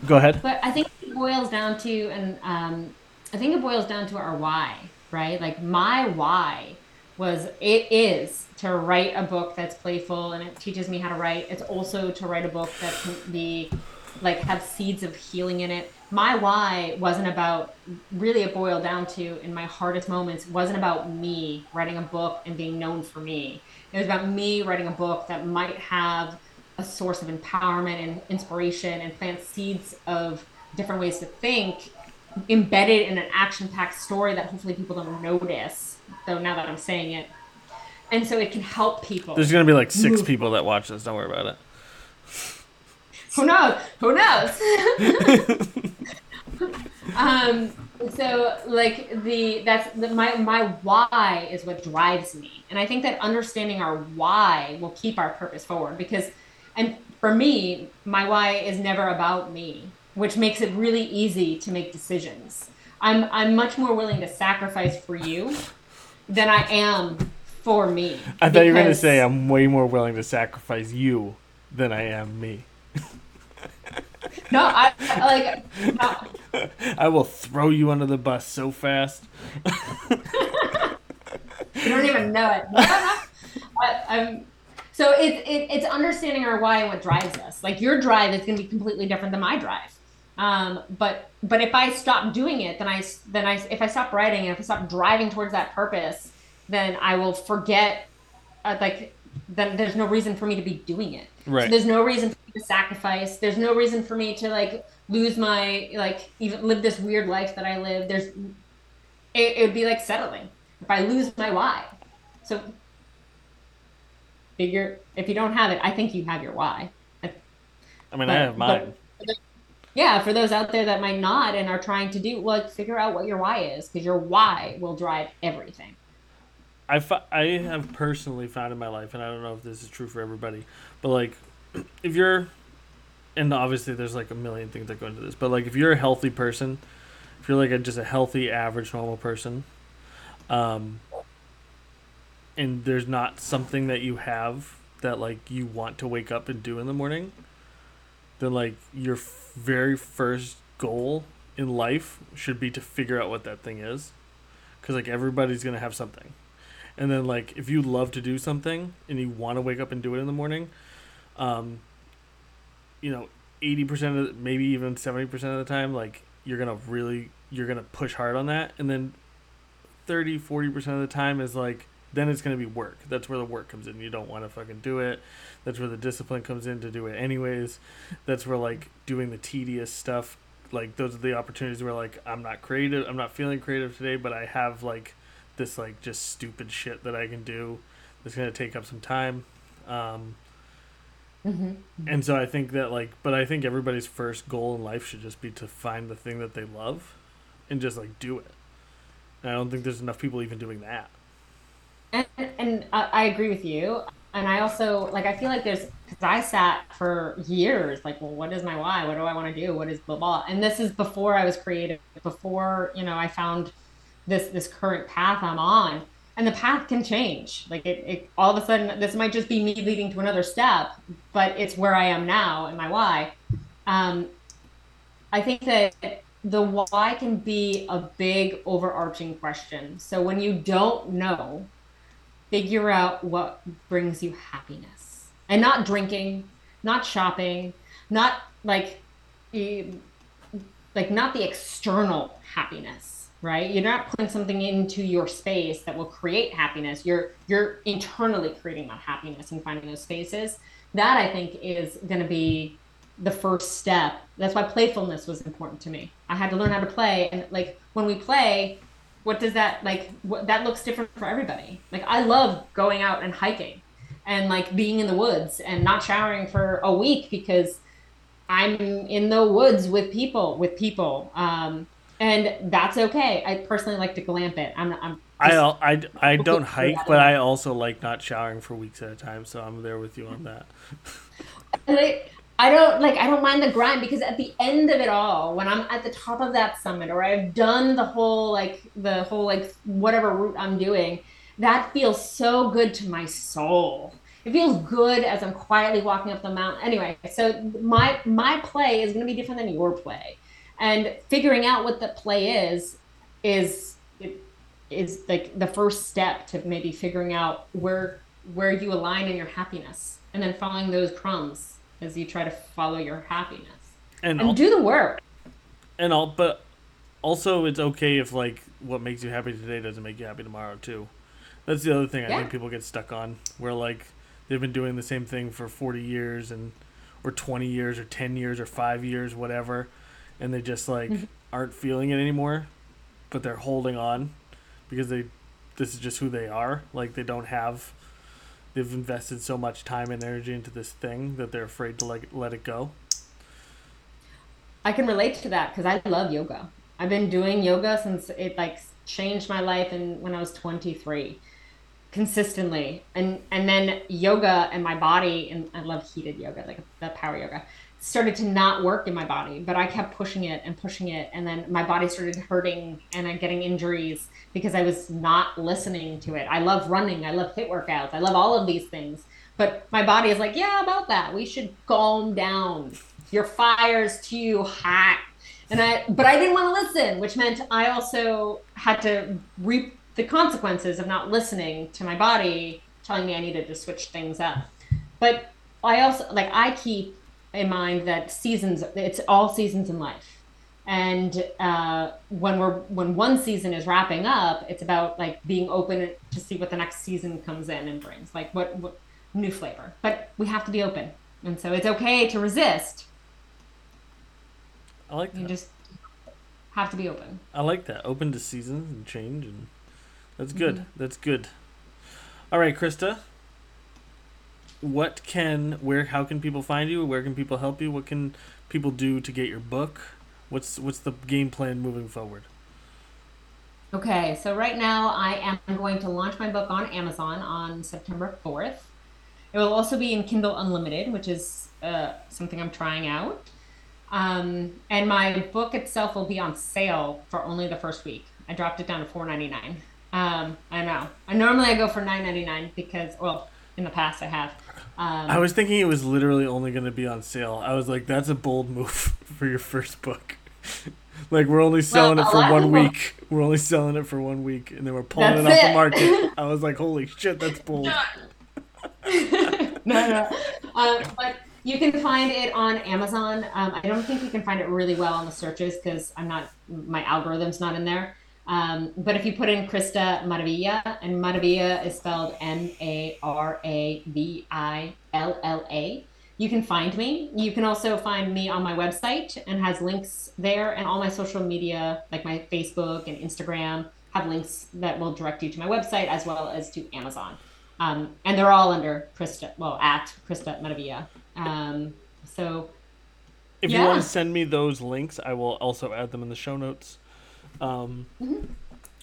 S1: go ahead.
S2: But I think it boils down to, and um, I think it boils down to our why, right? Like my why was it is to write a book that's playful and it teaches me how to write. It's also to write a book that can be like have seeds of healing in it. My why wasn't about really it boiled down to in my hardest moments wasn't about me writing a book and being known for me. It was about me writing a book that might have a source of empowerment and inspiration and plant seeds of different ways to think embedded in an action-packed story that hopefully people don't notice though now that i'm saying it. And so it can help people
S1: There's going to be like six people that watch this. Don't worry about it.
S2: who knows? Who knows? (laughs) Um so like the that's the, my my why is what drives me. And i think that understanding our why will keep our purpose forward because and for me my why is never about me which makes it really easy to make decisions. I'm i'm much more willing to sacrifice for you than i am for me
S1: I thought you were going to say I'm way more willing to sacrifice you than I am me.
S2: no i like no, (laughs)
S1: I will throw you under the bus so fast. (laughs)
S2: You don't even know it. I, I'm, so it's it, it's understanding our why and what drives us. Like your drive is going to be completely different than my drive. Um, but but if I stop doing it, then I then I if I stop writing and if I stop driving towards that purpose, then I will forget. Uh, like then there's no reason for me to be doing it. So
S1: Right.
S2: there's no reason for me to sacrifice. There's no reason for me to like lose my like even live this weird life that I live. There's it, it would be like settling if I lose my why. So figure if you don't have it, I think you have your why. I-
S1: I mean,
S2: But-
S1: I have mine.
S2: but- yeah, for those out there that might not and are trying to do, like figure out what your why is because your why will drive everything.
S1: I, fi- I have personally found in my life, and I don't know if this is true for everybody, but like, (clears throat) if you're, and obviously there's like a million things that go into this, but like if you're a healthy person, if you're like a, just a healthy, average, normal person, um, and there's not something that you have that like you want to wake up and do in the morning, then like your f- very first goal in life should be to figure out what that thing is, because like everybody's gonna have something. And then like if you love to do something and you want to wake up and do it in the morning, um, you know, eighty percent of the, maybe even seventy percent of the time, like you're gonna really you're gonna push hard on that, and then 30 40 percent of the time is like then it's gonna be work. That's where the work comes in. You don't want to fucking do it. That's where the discipline comes in to do it anyways. That's where like doing the tedious stuff. Like those are the opportunities where like I'm not creative. I'm not feeling creative today, but I have like this like just stupid shit that I can do that's gonna take up some time. Um,
S2: Mm-hmm.
S1: and so I think that like, but I think everybody's first goal in life should just be to find the thing that they love, and just like do it. And I don't think there's enough people even doing that.
S2: And, and I, agree with you. And I also like I feel like there's because I sat for years like, well, what is my why? What do I want to do? What is blah blah? And this is before I was creative, before you know I found this this current path I'm on. And the path can change. Like it, it all of a sudden this might just be me leading to another step, but it's where I am now and my why. Um, I think that the why can be a big overarching question. So when you don't know, figure out what brings you happiness. And not drinking, not shopping, not like like not the external happiness, right? You're not putting something into your space that will create happiness. You're you're internally creating that happiness and finding those spaces. That I think is going to be the first step. That's why playfulness was important to me. I had to learn how to play and like when we play, what does that like what that looks different for everybody. Like I love going out and hiking and like being in the woods and not showering for a week because I'm in the woods with people, with people. Um, and that's okay. I personally like to glamp it. I'm, I'm
S1: I, I, I (laughs) don't hike, but I also like not showering for weeks at a time. So I'm there with you on that.
S2: like, I don't like I don't mind the grind because at the end of it all, when I'm at the top of that summit or I've done the whole like the whole like whatever route I'm doing, that feels so good to my soul. It feels good as I'm quietly walking up the mountain. Anyway, so my my play is going to be different than your play, and figuring out what the play is is is like the first step to maybe figuring out where where you align in your happiness, and then following those crumbs as you try to follow your happiness and, and do the work.
S1: And all, but also it's okay if like what makes you happy today doesn't make you happy tomorrow too. That's the other thing I yeah. think people get stuck on, where like they've been doing the same thing for forty years and or twenty years or ten years or five years, whatever, and they just like mm-hmm. aren't feeling it anymore, but they're holding on because they this is just who they are. Like they don't have they've invested so much time and energy into this thing that they're afraid to like let it go.
S2: I can relate to that because I love yoga. I've been doing yoga since it like changed my life and when I was 23 consistently and and then yoga and my body and I love heated yoga like the power yoga started to not work in my body, but I kept pushing it and pushing it. And then my body started hurting and I'm getting injuries because I was not listening to it. I love running. I love HIIT workouts. I love all of these things. But my body is like, yeah, about that. We should calm down. Your fire's too hot. And I, but I didn't want to listen, which meant I also had to reap the consequences of not listening to my body telling me I needed to switch things up. But I also, like, I keep in mind that seasons it's all seasons in life. And uh, when we're when one season is wrapping up it's about like being open to see what the next season comes in and brings like what, what new flavor. But we have to be open. And so it's okay to resist.
S1: I like that.
S2: you just have to be open.
S1: I like that. Open to seasons and change and that's good. Mm-hmm. that's good. All right Krysta what can where how can people find you? Where can people help you? What can people do to get your book? What's what's the game plan moving forward?
S2: Okay, so right now I am going to launch my book on Amazon on September 4th. It will also be in Kindle Unlimited, which is uh, something I'm trying out. Um, and my book itself will be on sale for only the first week. I dropped it down to $4.99. Um, I know. I normally I go for $9.99 because, well, in the past I have.
S1: Um, I was thinking it was literally only going to be on sale. I was like, that's a bold move (laughs) for your first book. (laughs) like we're only selling well, it for one week. We're only selling it for one week, and then we're pulling it off it. the market. (laughs) I was like, holy shit, that's bold.
S2: no, no. Um, but you can find it on Amazon. Um, I don't think you can find it really well on the searches because I'm not my algorithm's not in there. Um, but if you put in Krysta Maravilla, and Maravilla is spelled M A R A V I L L A, you can find me. You can also find me on my website and has links there, and all my social media, like my Facebook and Instagram, have links that will direct you to my website as well as to Amazon. Um, and they're all under Krysta, well, at Krysta Maravilla. Um, so,
S1: if yeah. you want to send me those links, I will also add them in the show notes um, mm-hmm.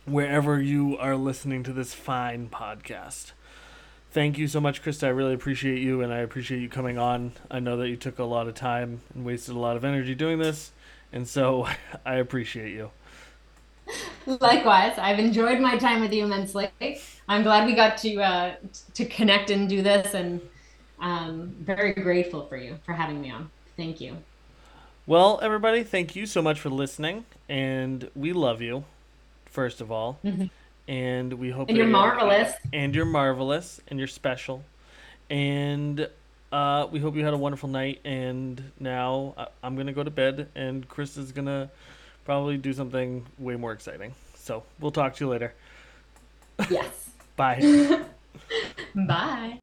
S1: wherever you are listening to this fine podcast. Thank you so much, Krysta. I really appreciate you, and I appreciate you coming on. I know that you took a lot of time and wasted a lot of energy doing this, and so (laughs) I appreciate you.
S2: Likewise, I've enjoyed my time with you immensely. I'm glad we got to uh, to connect and do this, and um, very grateful for you for having me on. Thank you.
S1: Well, everybody, thank you so much for listening, and we love you, first of all, (laughs) mm-hmm. and we hope
S2: and you're marvelous,
S1: and you're marvelous, and you're special, and uh, we hope you had a wonderful night. And now uh, I'm gonna go to bed, and Chris is gonna probably do something way more exciting. So we'll talk to you later.
S2: Yes. (laughs)
S1: Bye. (laughs)
S2: Bye.